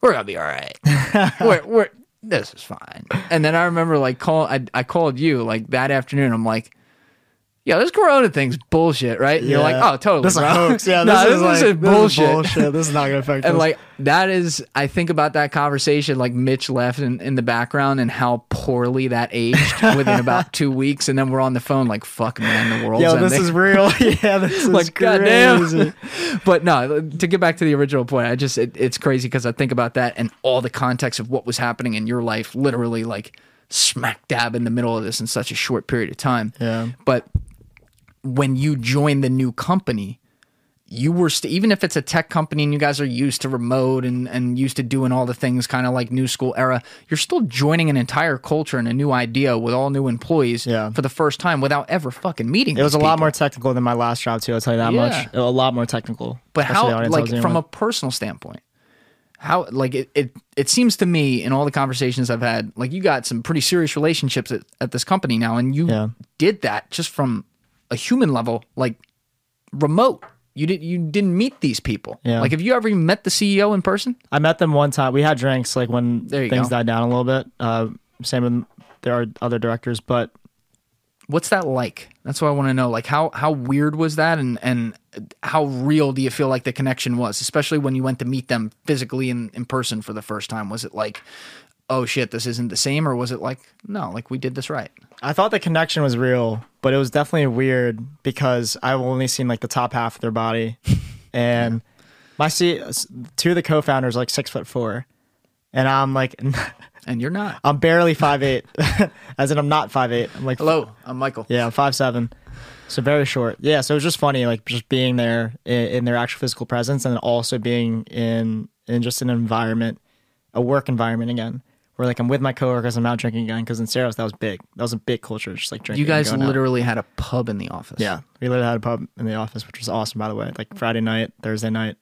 we're gonna be all right. we're, we're this is fine. And then I remember like call I, I called you like that afternoon. I'm like, yeah, this Corona thing's bullshit, right? And you're like, oh, totally. This is a hoax. Yeah, No, this, is, this bullshit. bullshit. This is not gonna affect And us. like that is, I think about that conversation. Like Mitch left in, in the background and how poorly that aged within about two weeks, and then we're on the phone like, "Fuck, man, the world's Yo, ending." this is real. yeah, this is like crazy. goddamn. but no, to get back to the original point, I just it, it's crazy because I think about that and all the context of what was happening in your life, literally like smack dab in the middle of this in such a short period of time. Yeah. But when you join the new company, you were st- even if it's a tech company and you guys are used to remote and, and used to doing all the things kind of like new school era, you're still joining an entire culture and a new idea with all new employees Yeah. for the first time without ever fucking meeting. It was a these lot more technical than my last job too. I'll tell you that Yeah. much. A lot more technical. But how, like, from a personal standpoint, How like it, it it seems to me in all the conversations I've had, like you got some pretty serious relationships at, at this company now, and you Yeah. did that just from a human level, like remote. You did you didn't meet these people. Yeah. Like have you ever met the CEO in person? I met them one time. We had drinks like when things go. died down a little bit. Uh, same with there are other directors, but What's that like? That's what I want to know. Like how how weird was that and and how real do you feel like the connection was, especially when you went to meet them physically in, in person for the first time? Was it like, oh shit, this isn't the same, or was it like, no, like we did this right? I thought the connection was real, but it was definitely weird because I've only seen like the top half of their body, and my see two of the co-founders are, like six foot four, and I'm like And you're not. I'm barely five eight, as in I'm not five eight. I'm like Hello, I'm Michael. yeah, I'm five seven, so very short. Yeah, so it was just funny, like just being there in, in their actual physical presence, and also being in in just an environment, a work environment again. Where like I'm with my coworkers, I'm not drinking again because in Ceros that was big. That was a big culture, just like drinking. You guys going out. literally had a pub in the office. Yeah, we literally had a pub in the office, which was awesome, by the way. Like Friday night, Thursday night,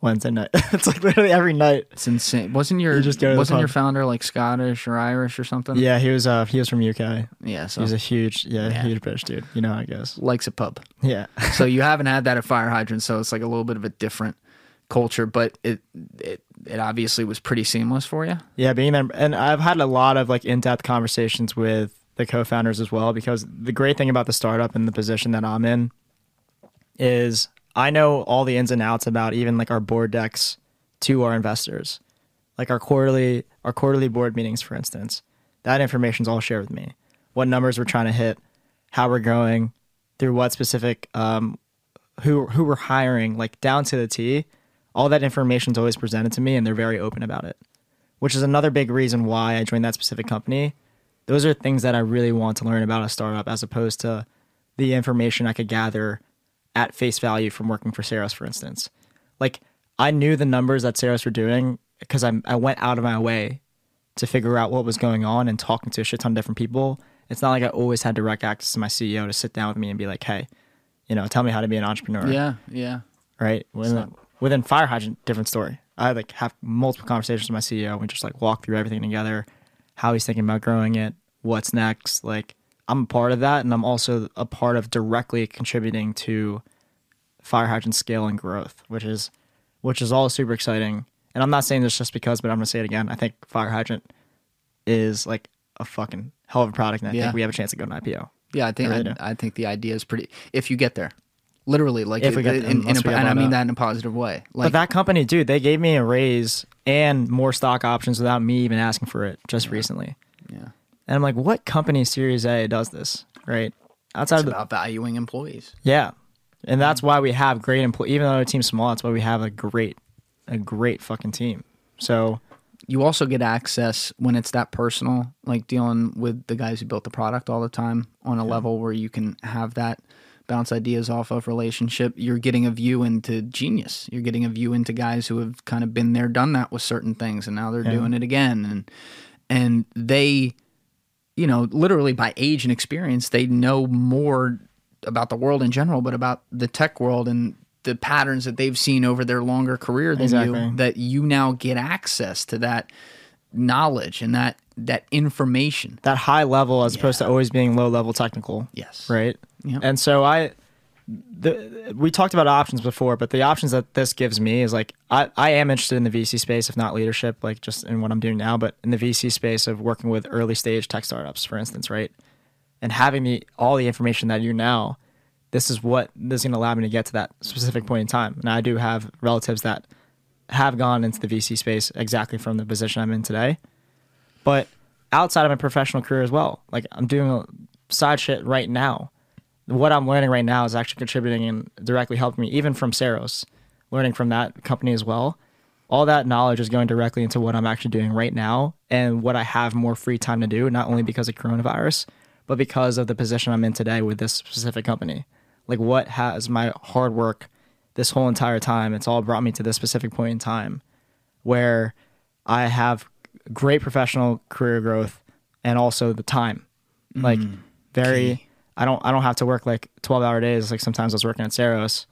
Wednesday night. it's like literally every night. It's insane. Wasn't your You just go wasn't your founder like Scottish or Irish or something? Yeah, he was. Uh, he was from UK. Yeah, so He was a huge, yeah, Yeah. huge British dude. You know I guess likes a pub. Yeah, so you haven't had that at FireHydrant, so it's like a little bit of a different culture, but it it it obviously was pretty seamless for you. yeah, being there, and I've had a lot of like in-depth conversations with the co-founders as well. Because the great thing about the startup and the position that I'm in is I know all the ins and outs about even like our board decks to our investors, like our quarterly our quarterly board meetings, for instance. That information's all shared with me. What numbers we're trying to hit, how we're going, through what specific um, who who we're hiring, like down to the T. All that information is always presented to me, and they're very open about it. Which is another big reason why I joined that specific company. Those are things that I really want to learn about a startup, as opposed to the information I could gather at face value from working for Ceros, for instance. Like I knew the numbers that Ceros were doing because I I went out of my way to figure out what was going on and talking to a shit ton of different people. It's not like I always had direct access to my CEO to sit down with me and be like, "Hey, you know, tell me how to be an entrepreneur." Yeah, yeah. Right. Within, within FireHydrant, different story. I like have multiple conversations with my CEO. We just like walk through everything together, how he's thinking about growing it, what's next. Like I'm a part of that, and I'm also a part of directly contributing to FireHydrant scale and growth, which is which is all super exciting. And I'm not saying this just because, but I'm gonna say it again. I think FireHydrant is like a fucking hell of a product, and I Yeah. think we have a chance to go to an IPO. Yeah, I think I really I. I think the idea is pretty. If you get there, literally, like If we get in, in, in a, we get and I mean that in a positive way. Like but that company, dude, they gave me a raise and more stock options without me even asking for it just recently. yeah, And I'm like, what company Series A does this? Right? Outside it's of the about valuing employees. yeah, and that's why we have great employees. Even though the team's small, that's why we have a great, a great fucking team. So You also get access when it's that personal, like dealing with the guys who built the product all the time on a level where you can have that bounce ideas off of relationship. You're getting a view into genius. You're getting a view into guys who have kind of been there, done that with certain things, and now they're doing it again. And and they, you know, literally by age and experience, they know more about the world in general, but about the tech world and the patterns that they've seen over their longer career than Exactly. you. That you now get access to that knowledge and that that information. that high level as opposed to always being low level technical. Yes. Right. Yeah. And so I, the we talked about options before, but the options that this gives me is like I, I am interested in the VC space, if not leadership, like just in what I'm doing now, but in the VC space of working with early stage tech startups, for instance, right? And having the all the information that you now, this is what this is going to allow me to get to that specific point in time. And I do have relatives that have gone into the VC space exactly from the position I'm in today but outside of my professional career as well. Like I'm doing side shit right now. What I'm learning right now is actually contributing and directly helping me, even from Ceros, learning from that company as well. All that knowledge is going directly into what I'm actually doing right now and what I have more free time to do, not only because of coronavirus, but because of the position I'm in today with this specific company. Like what has my hard work this whole entire time, it's all brought me to this specific point in time where I have great professional career growth and also the time. Like very I don't I don't have to work like 12 hour days like sometimes I was working at Ceros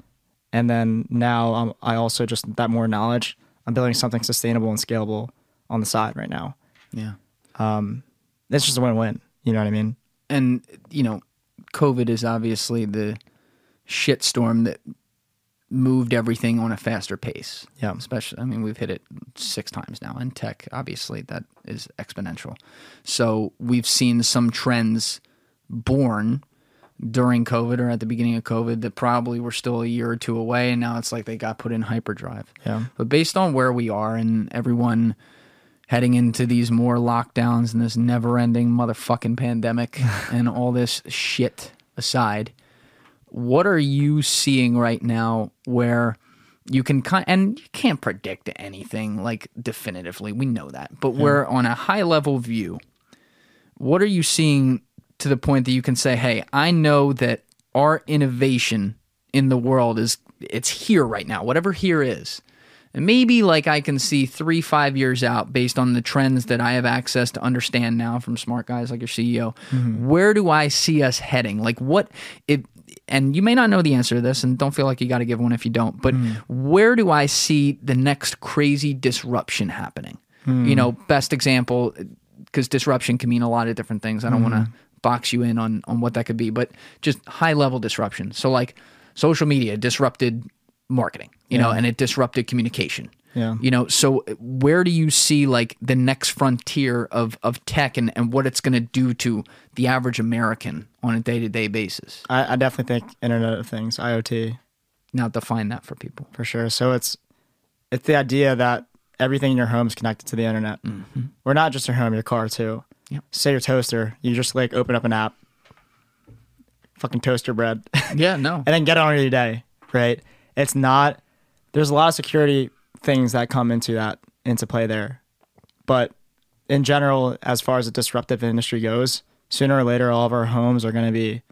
and then now um, I also just that more knowledge I'm building something sustainable and scalable on the side right now. Yeah. Um it's just a win-win. You know what I mean? and you know, COVID is obviously the shitstorm that moved everything on a faster pace. Yeah. Especially, I mean, we've hit it six times now in tech. Obviously, that is exponential. So we've seen some trends born during COVID or at the beginning of COVID that probably were still a year or two away, and now it's like they got put in hyperdrive. Yeah. But based on where we are and everyone heading into these more lockdowns and this never ending motherfucking pandemic and all this shit aside, what are you seeing right now where you can kind and you can't predict anything like definitively. We know that. But we're on a high level view. What are you seeing to the point that you can say hey i know that our innovation in the world is it's here right now whatever here is. And maybe like i can see three five years out based on the trends that i have access to understand now from smart guys like your ceo mm-hmm. where do i see us heading? Like what it and you may not know the answer to this and don't feel like you got to give one if you don't but hmm. where do i see the next crazy disruption happening? Hmm. You know best example because disruption can mean a lot of different things. I don't want to hmm. box you in on on what that could be but just high level disruption. So like social media disrupted marketing you know and it disrupted communication Yeah. you know so where do you see like the next frontier of of tech and and what it's going to do to the average american on a day-to-day basis I, I definitely think Internet of Things, IoT, now define that for people for sure. So it's it's the idea that everything in your home is connected to the internet. Mm-hmm. Or not just your home, your car too. Yep. Say your toaster, you just like open up an app, fucking toaster bread, yeah no and then get on with your day. Right? It's not. There's a lot of security things that come into that into play there, but in general, as far as a disruptive industry goes, sooner or later, all of our homes are going to be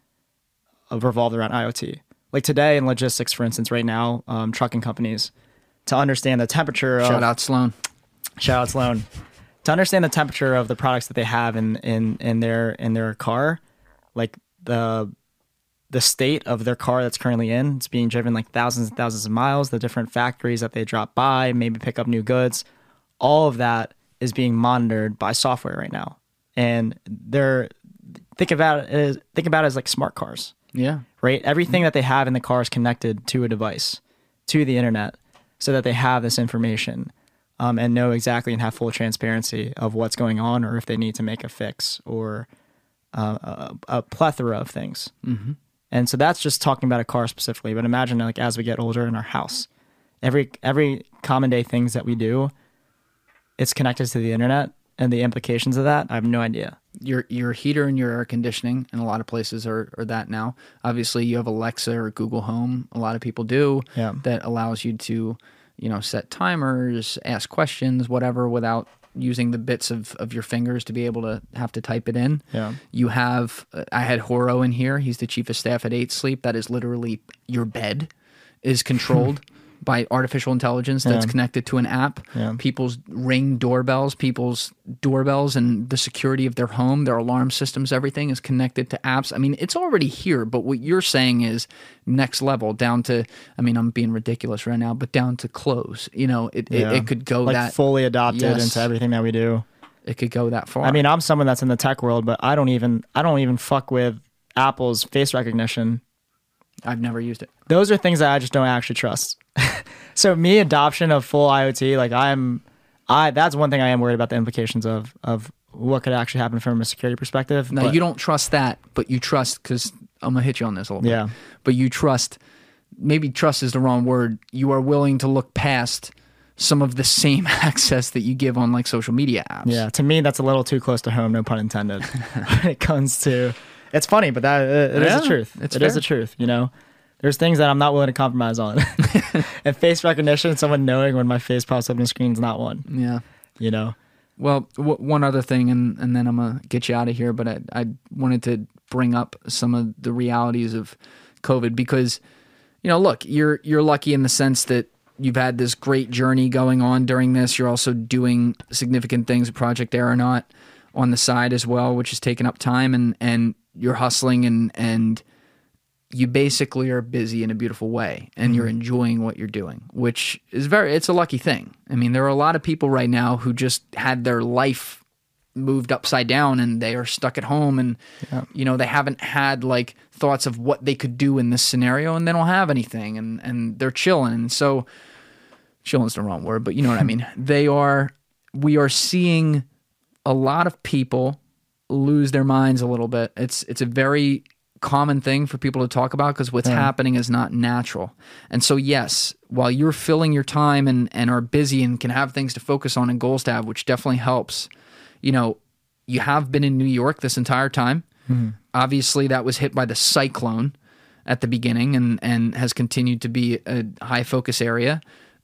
uh, revolved around IoT. Like today in logistics, for instance, right now, um, trucking companies to understand the temperature shout of out sloan. Shout out Sloan. To understand the temperature of the products that they have in in in their in their car, like the the state of their car that's currently in. It's being driven like thousands and thousands of miles. The different factories that they drop by, maybe pick up new goods. All of that is being monitored by software right now, and they're think about it as think about it as like smart cars yeah right? Everything that they have in the car is connected to a device, to the internet, so that they have this information um, and know exactly and have full transparency of what's going on or if they need to make a fix or uh, a, a plethora of things. Mm-hmm. And so that's just talking about a car specifically. But imagine like as we get older in our house, every every common day things that we do, it's connected to the internet, and the implications of that, I have no idea. your your heater and your air conditioning in a lot of places are, are that now. Obviously, you have Alexa or Google Home. A lot of people do. Yeah. That allows you to, you know, set timers, ask questions, whatever, without using the bits of, of your fingers to be able to have to type it in. Yeah. You have. uh, I had Horo in here. He's the chief of staff at Eight Sleep. That is literally your bed is controlled. By artificial intelligence that's Yeah. connected to an app, Yeah. people's ring doorbells, people's doorbells, and the security of their home, their alarm systems, everything is connected to apps. I mean, it's already here, but what you're saying is next level, down to, I mean, I'm being ridiculous right now, but down to clothes. You know, it, Yeah. it, it could go like that fully adopted Yes. into everything that we do. it could go that far. I mean, I'm someone that's in the tech world, but I don't even I don't even fuck with Apple's face recognition. I've never used it. Those are things that I just don't actually trust. so me adoption of full IoT, like I'm I that's one thing I am worried about the implications of of what could actually happen from a security perspective. No, but- you don't trust that, but you trust because I'm gonna hit you on this a little Yeah. bit. Yeah, but you trust. Maybe trust is the wrong word. You are willing to look past some of the same access that you give on like social media apps. Yeah, to me that's a little too close to home, no pun intended. when it comes to it's funny, but that it, it is Yeah, the truth. it's It is the truth, you know. There's things that I'm not willing to compromise on. and face recognition, someone knowing when my face pops up on the screen is not one, Yeah. you know. Well, w- one other thing, and, and then I'm gonna get you out of here. But I, I wanted to bring up some of the realities of COVID because, you know, look, you're you're lucky in the sense that you've had this great journey going on during this. You're also doing significant things Project Aeronaut on the side as well, which has taken up time, and and you're hustling and and you basically are busy in a beautiful way and you're Mm-hmm. enjoying what you're doing, which is very it's a lucky thing. I mean, there are a lot of people right now who just had their life moved upside down and they are stuck at home and you know, they haven't had like thoughts of what they could do in this scenario and they don't have anything and and they're chilling. And so chilling's the wrong word, but you know what I mean. They are we are seeing a lot of people lose their minds a little bit. It's it's a very common thing for people to talk about because what's happening is not natural. And so yes, while you're filling your time and and are busy and can have things to focus on and goals to have, which definitely helps, you know, you have been in New York this entire time. Mm-hmm. Obviously, that was hit by the cyclone at the beginning and and has continued to be a high focus area.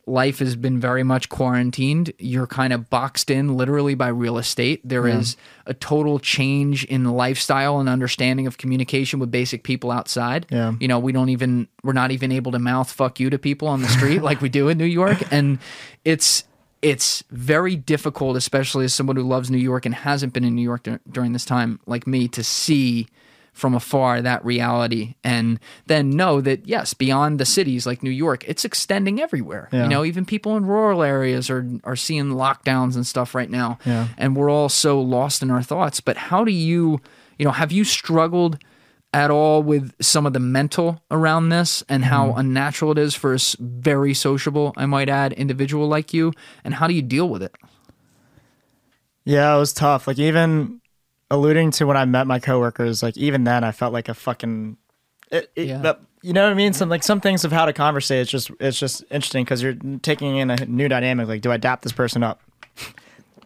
Life has been very much quarantined. You're kind of boxed in literally by real estate. There is a total change in lifestyle and understanding of communication with basic people outside. Yeah. You know, we don't even we're not even able to mouth fuck you to people on the street like we do in New York and it's it's very difficult, especially as someone who loves New York and hasn't been in New York dur- during this time, like me, to see from afar that reality and then know that, yes, beyond the cities like New York, it's extending everywhere. Yeah. You know, even people in rural areas are, are seeing lockdowns and stuff right now. Yeah. And we're all so lost in our thoughts. But how do you, you know, have you struggled? At all with some of the mental around this and how mm-hmm. unnatural it is for a very sociable, I might add, individual like you, and how do you deal with it? Yeah, it was tough. Like even alluding to when I met my coworkers, like even then I felt like a fucking. It, it, Yeah. But you know what I mean? Some like some things of how to conversate. It's just it's just interesting because you're taking in a new dynamic. Like, do I adapt this person up?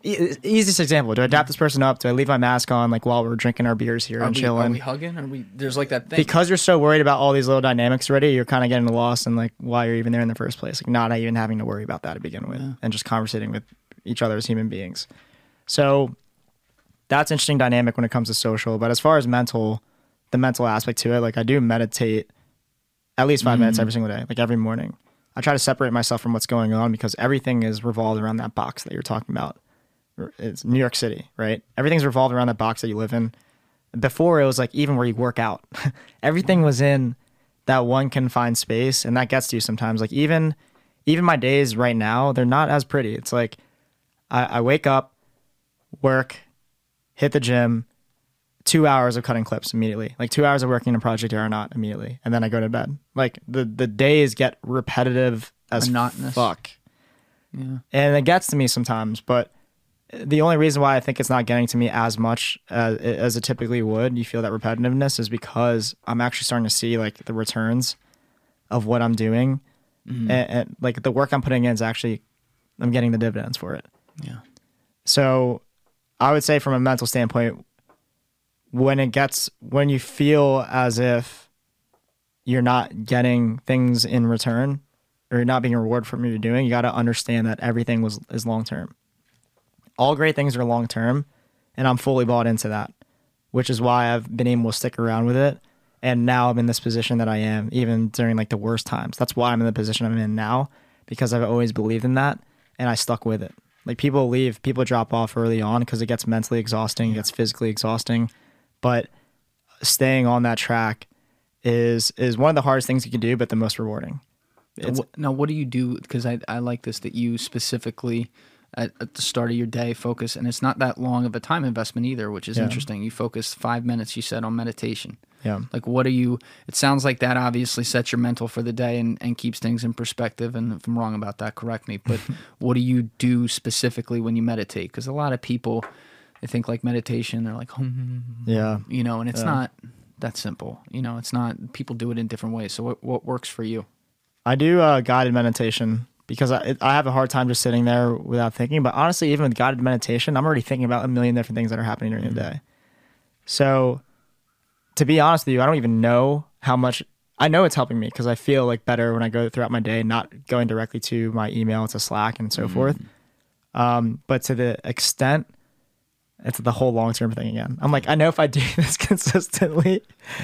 E- Easiest example: Do I adapt this person up? Do I leave my mask on like while we're drinking our beers here and we, chilling? Are we hugging? Are we? There's like that thing. because you're so worried about all these little dynamics already, you're kind of getting lost in like why you're even there in the first place. Like not even having to worry about that to begin with, and just conversating with each other as human beings. So that's interesting dynamic when it comes to social. But as far as mental, the mental aspect to it, like I do meditate at least 5 minutes mm. every single day, like every morning. I try to separate myself from what's going on because everything is revolved around that box that you're talking about. It's New York City, right? Everything's revolved around that box that you live in before it was like even where you work out everything was in that one confined space and that gets to you sometimes like even even my days right now they're not as pretty it's like i, I wake up work hit the gym two hours of cutting clips immediately. Like two hours of working in a project or not immediately. And then i go to bed. Like the the days get repetitive as Monotonous. fuck. Yeah. and it gets to me sometimes but the only reason why i think it's not getting to me as much as, as it typically would you feel that repetitiveness is because i'm actually starting to see like the returns of what i'm doing. Mm-hmm. And, and like the work i'm putting in is actually i'm getting the dividends for it. Yeah. so i would say from a mental standpoint when it gets when you feel as if you're not getting things in return or you're not being rewarded for what you're doing you got to understand that everything was is long term all great things are long term and i'm fully bought into that which is why i've been able to stick around with it. And now i'm in this position that i am even during like the worst times. That's why i'm in the position i'm in now because i've always believed in that and i stuck with it like people leave people drop off early on because it gets mentally exhausting it gets physically exhausting but staying on that track is is one of the hardest things you can do but the most rewarding it's, now, what do you do? Because I, I like this that you specifically at, at the start of your day focus, and it's not that long of a time investment either, which is Yeah. interesting. You focus five minutes, you said, on meditation. Yeah Like, what are you? It sounds like that obviously sets your mental for the day and, and keeps things in perspective. And if I'm wrong about that, correct me. But what do you do specifically when you meditate? Because a lot of people, they think like meditation, they're like, "Hmm," yeah you know, and it's not that simple. You know, it's not. People do it in different ways. So, what what works for you? I do uh, guided meditation because I, I have a hard time just sitting there without thinking. But honestly, even with guided meditation, I'm already thinking about a million different things that are happening during the day. So, to be honest with you, I don't even know how much. I know it's helping me because I feel like better when I go throughout my day, not going directly to my email to Slack and so forth. Um, but to the extent, it's the whole long term thing again. I'm like, I know if I do this consistently,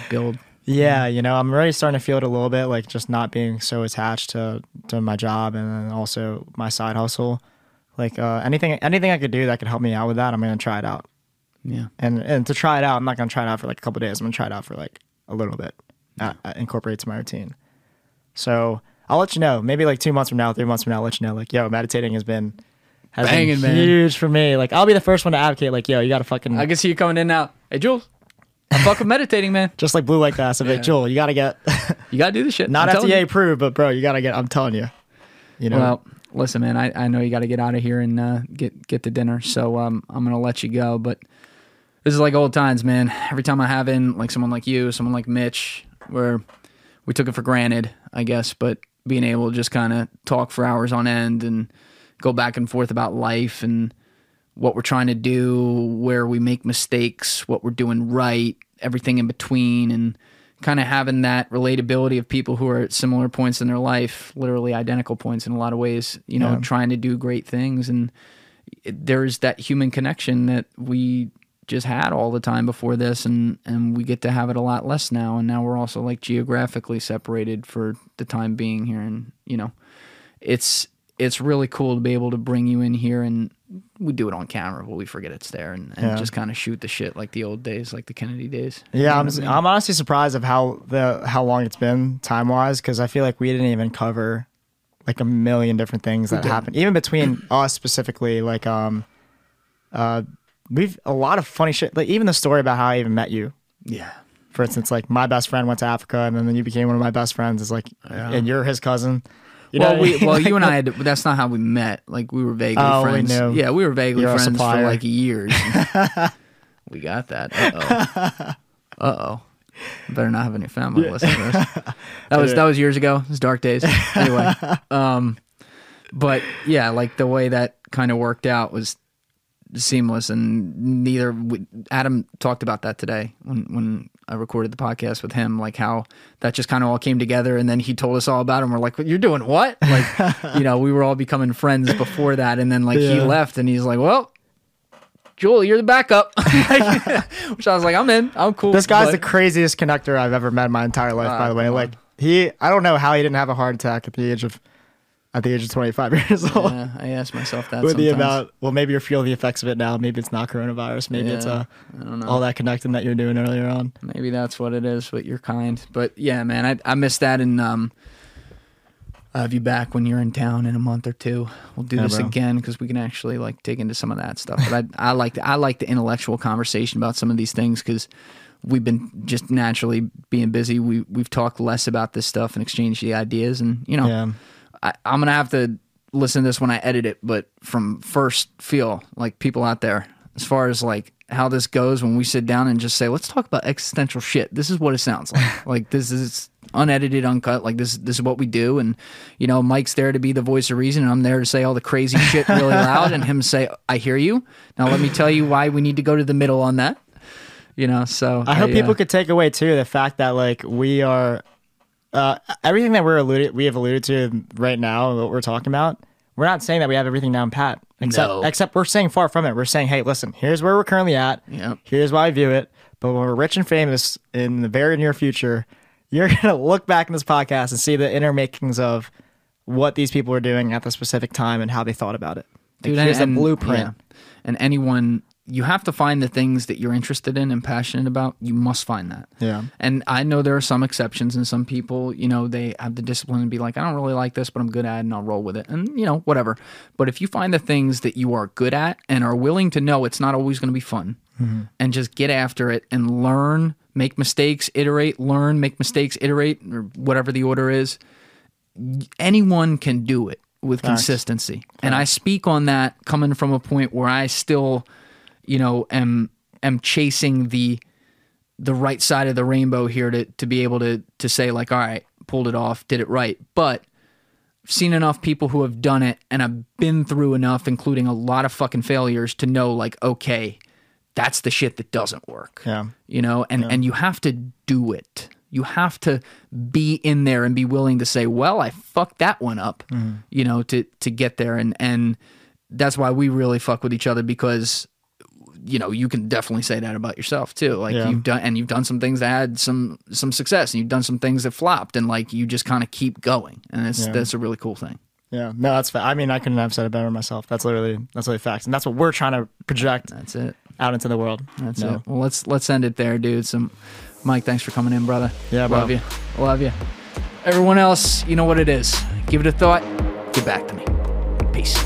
Build. yeah, you know, I'm really starting to feel it a little bit, like just not being so attached to to my job and then also my side hustle. Like uh, anything, anything I could do that could help me out with that, I'm gonna try it out. Yeah. And and to try it out, I'm not gonna try it out for like a couple days. I'm gonna try it out for like a little bit. uh, uh, incorporate to my routine. So I'll let you know. Maybe like two months from now, three months from now, I'll let you know. Like, yo, meditating has been has Banging, been man. huge for me. Like, I'll be the first one to advocate. Like, yo, you got to fucking I can see you coming in now. Hey, Jules, I fuck with meditating, man. just like blue light glass. I'm Yeah. like, Joel, you got to get You gotta do the shit. not I'm FDA approved, but bro, you got to get. I'm telling you, you know. Well, listen, man. I, I know you got to get out of here and uh, get get to dinner, so um, I'm gonna let you go. But this is like old times, man. Every time I have in like someone like you, someone like Mitch, where we took it for granted, I guess, but being able to just kind of talk for hours on end and go back and forth about life and what we're trying to do, where we make mistakes, what we're doing right, everything in between, and kind of having that relatability of people who are at similar points in their life, literally identical points in a lot of ways, you know, Yeah. trying to do great things. And there's that human connection that we just had all the time before this and and we get to have it a lot less now and now we're also like geographically separated for the time being here and you know it's it's really cool to be able to bring you in here and we do it on camera but we forget it's there and, and Yeah. just kind of shoot the shit like the old days like the kennedy days You Yeah, know I'm, I mean? I'm honestly surprised of how the how long it's been time wise because I feel like we didn't even cover like a million different things that happened even between us specifically like um uh we've a lot of funny shit like even the story about how I even met you yeah for instance like my best friend went to Africa and then you became one of my best friends is like and you're his cousin you well, know we, well, you and I had. That's not how we met. Like we were vaguely Oh, we friends. knew. Yeah, we were vaguely You're friends for like years. we got that. Uh oh. Uh oh. Better not have any family listening to this. That was that was years ago. It was dark days. Anyway, um, but yeah, like the way that kind of worked out was seamless, and neither we, Adam talked about that today when when I recorded the podcast with him, like how that just kind of all came together, and then he told us all about it. And we're like, "You're doing what?" Like, you know, we were all becoming friends before that, and then like he left, and he's like, "Well." Joel, you're the backup. Which I was like, I'm in. I'm cool. this guy's but- the craziest connector I've ever met in my entire life by Ah, the way like he I don't know how he didn't have a heart attack at the age of at the age of 25 years old Yeah, I ask myself that with the amount well maybe you're feeling the effects of it now maybe it's not coronavirus maybe it's Yeah, uh I don't know. all that connecting that you're doing earlier on Maybe that's what it is, but you're kind. But yeah, man, I I missed that and um I'll have you back when you're in town in a month or two. We'll do Yeah, this bro. again because we can actually like dig into some of that stuff. But I I like the, I like the intellectual conversation about some of these things because we've been just naturally being busy. We we've talked less about this stuff and exchanged the ideas, and you know, yeah I, I'm gonna have to listen to this when I edit it, but from first feel, like people out there, as far as like how this goes when we sit down and just say, let's talk about existential shit. This is what it sounds like. like this is unedited, uncut. Like this, this is what we do. And you know, Mike's there to be the voice of reason, and I'm there to say all the crazy shit really loud, and him say, "I hear you." Now let me tell you why we need to go to the middle on that. You know, so I hope people uh, could take away too the fact that like we are uh everything that we're alluded we have alluded to right now what we're talking about we're not saying that we have everything down pat except No. except we're saying far from it we're saying hey listen here's where we're currently at Yep. here's why I view it but when we're rich and famous in the very near future you're gonna look back in this podcast and see the inner makings of what these people were doing at the specific time and how they thought about it Like, Dude, here's and, the blueprint yeah. And anyone, you have to find the things that you're interested in and passionate about. You must find that. Yeah. And I know there are some exceptions, and some people, you know, they have the discipline to be like, I don't really like this, but I'm good at it, and I'll roll with it, and you know, whatever. But if you find the things that you are good at and are willing to know it's not always going to be fun, mm-hmm. and just get after it and learn, make mistakes, iterate, learn, make mistakes, iterate, or whatever the order is, anyone can do it with consistency. And I speak on that coming from a point where I still, you know, am am chasing the the right side of the rainbow here to to be able to to say like, all right, pulled it off, did it right. But I've seen enough people who have done it and I've been through enough, including a lot of fucking failures, to know like, okay, that's the shit that doesn't work. Yeah. you know and and you have to do it. You have to be in there and be willing to say well i fucked that one up mm-hmm. you know to to get there. And and that's why we really fuck with each other because you know you can definitely say that about yourself too like Yeah. you've done and you've done some things that had some some success and you've done some things that flopped and like you just kind of keep going and it's Yeah. that's a really cool thing Yeah, no, that's. Fa- I mean, I couldn't have said it better myself. That's literally that's literally facts, and that's what we're trying to project that's it out into the world. That's No. it. Well, let's let's end it there, dude. Some Mike, thanks for coming in, brother. Yeah, bro. love you, love you. Everyone else, you know what it is. Give it a thought. Get back to me. Peace.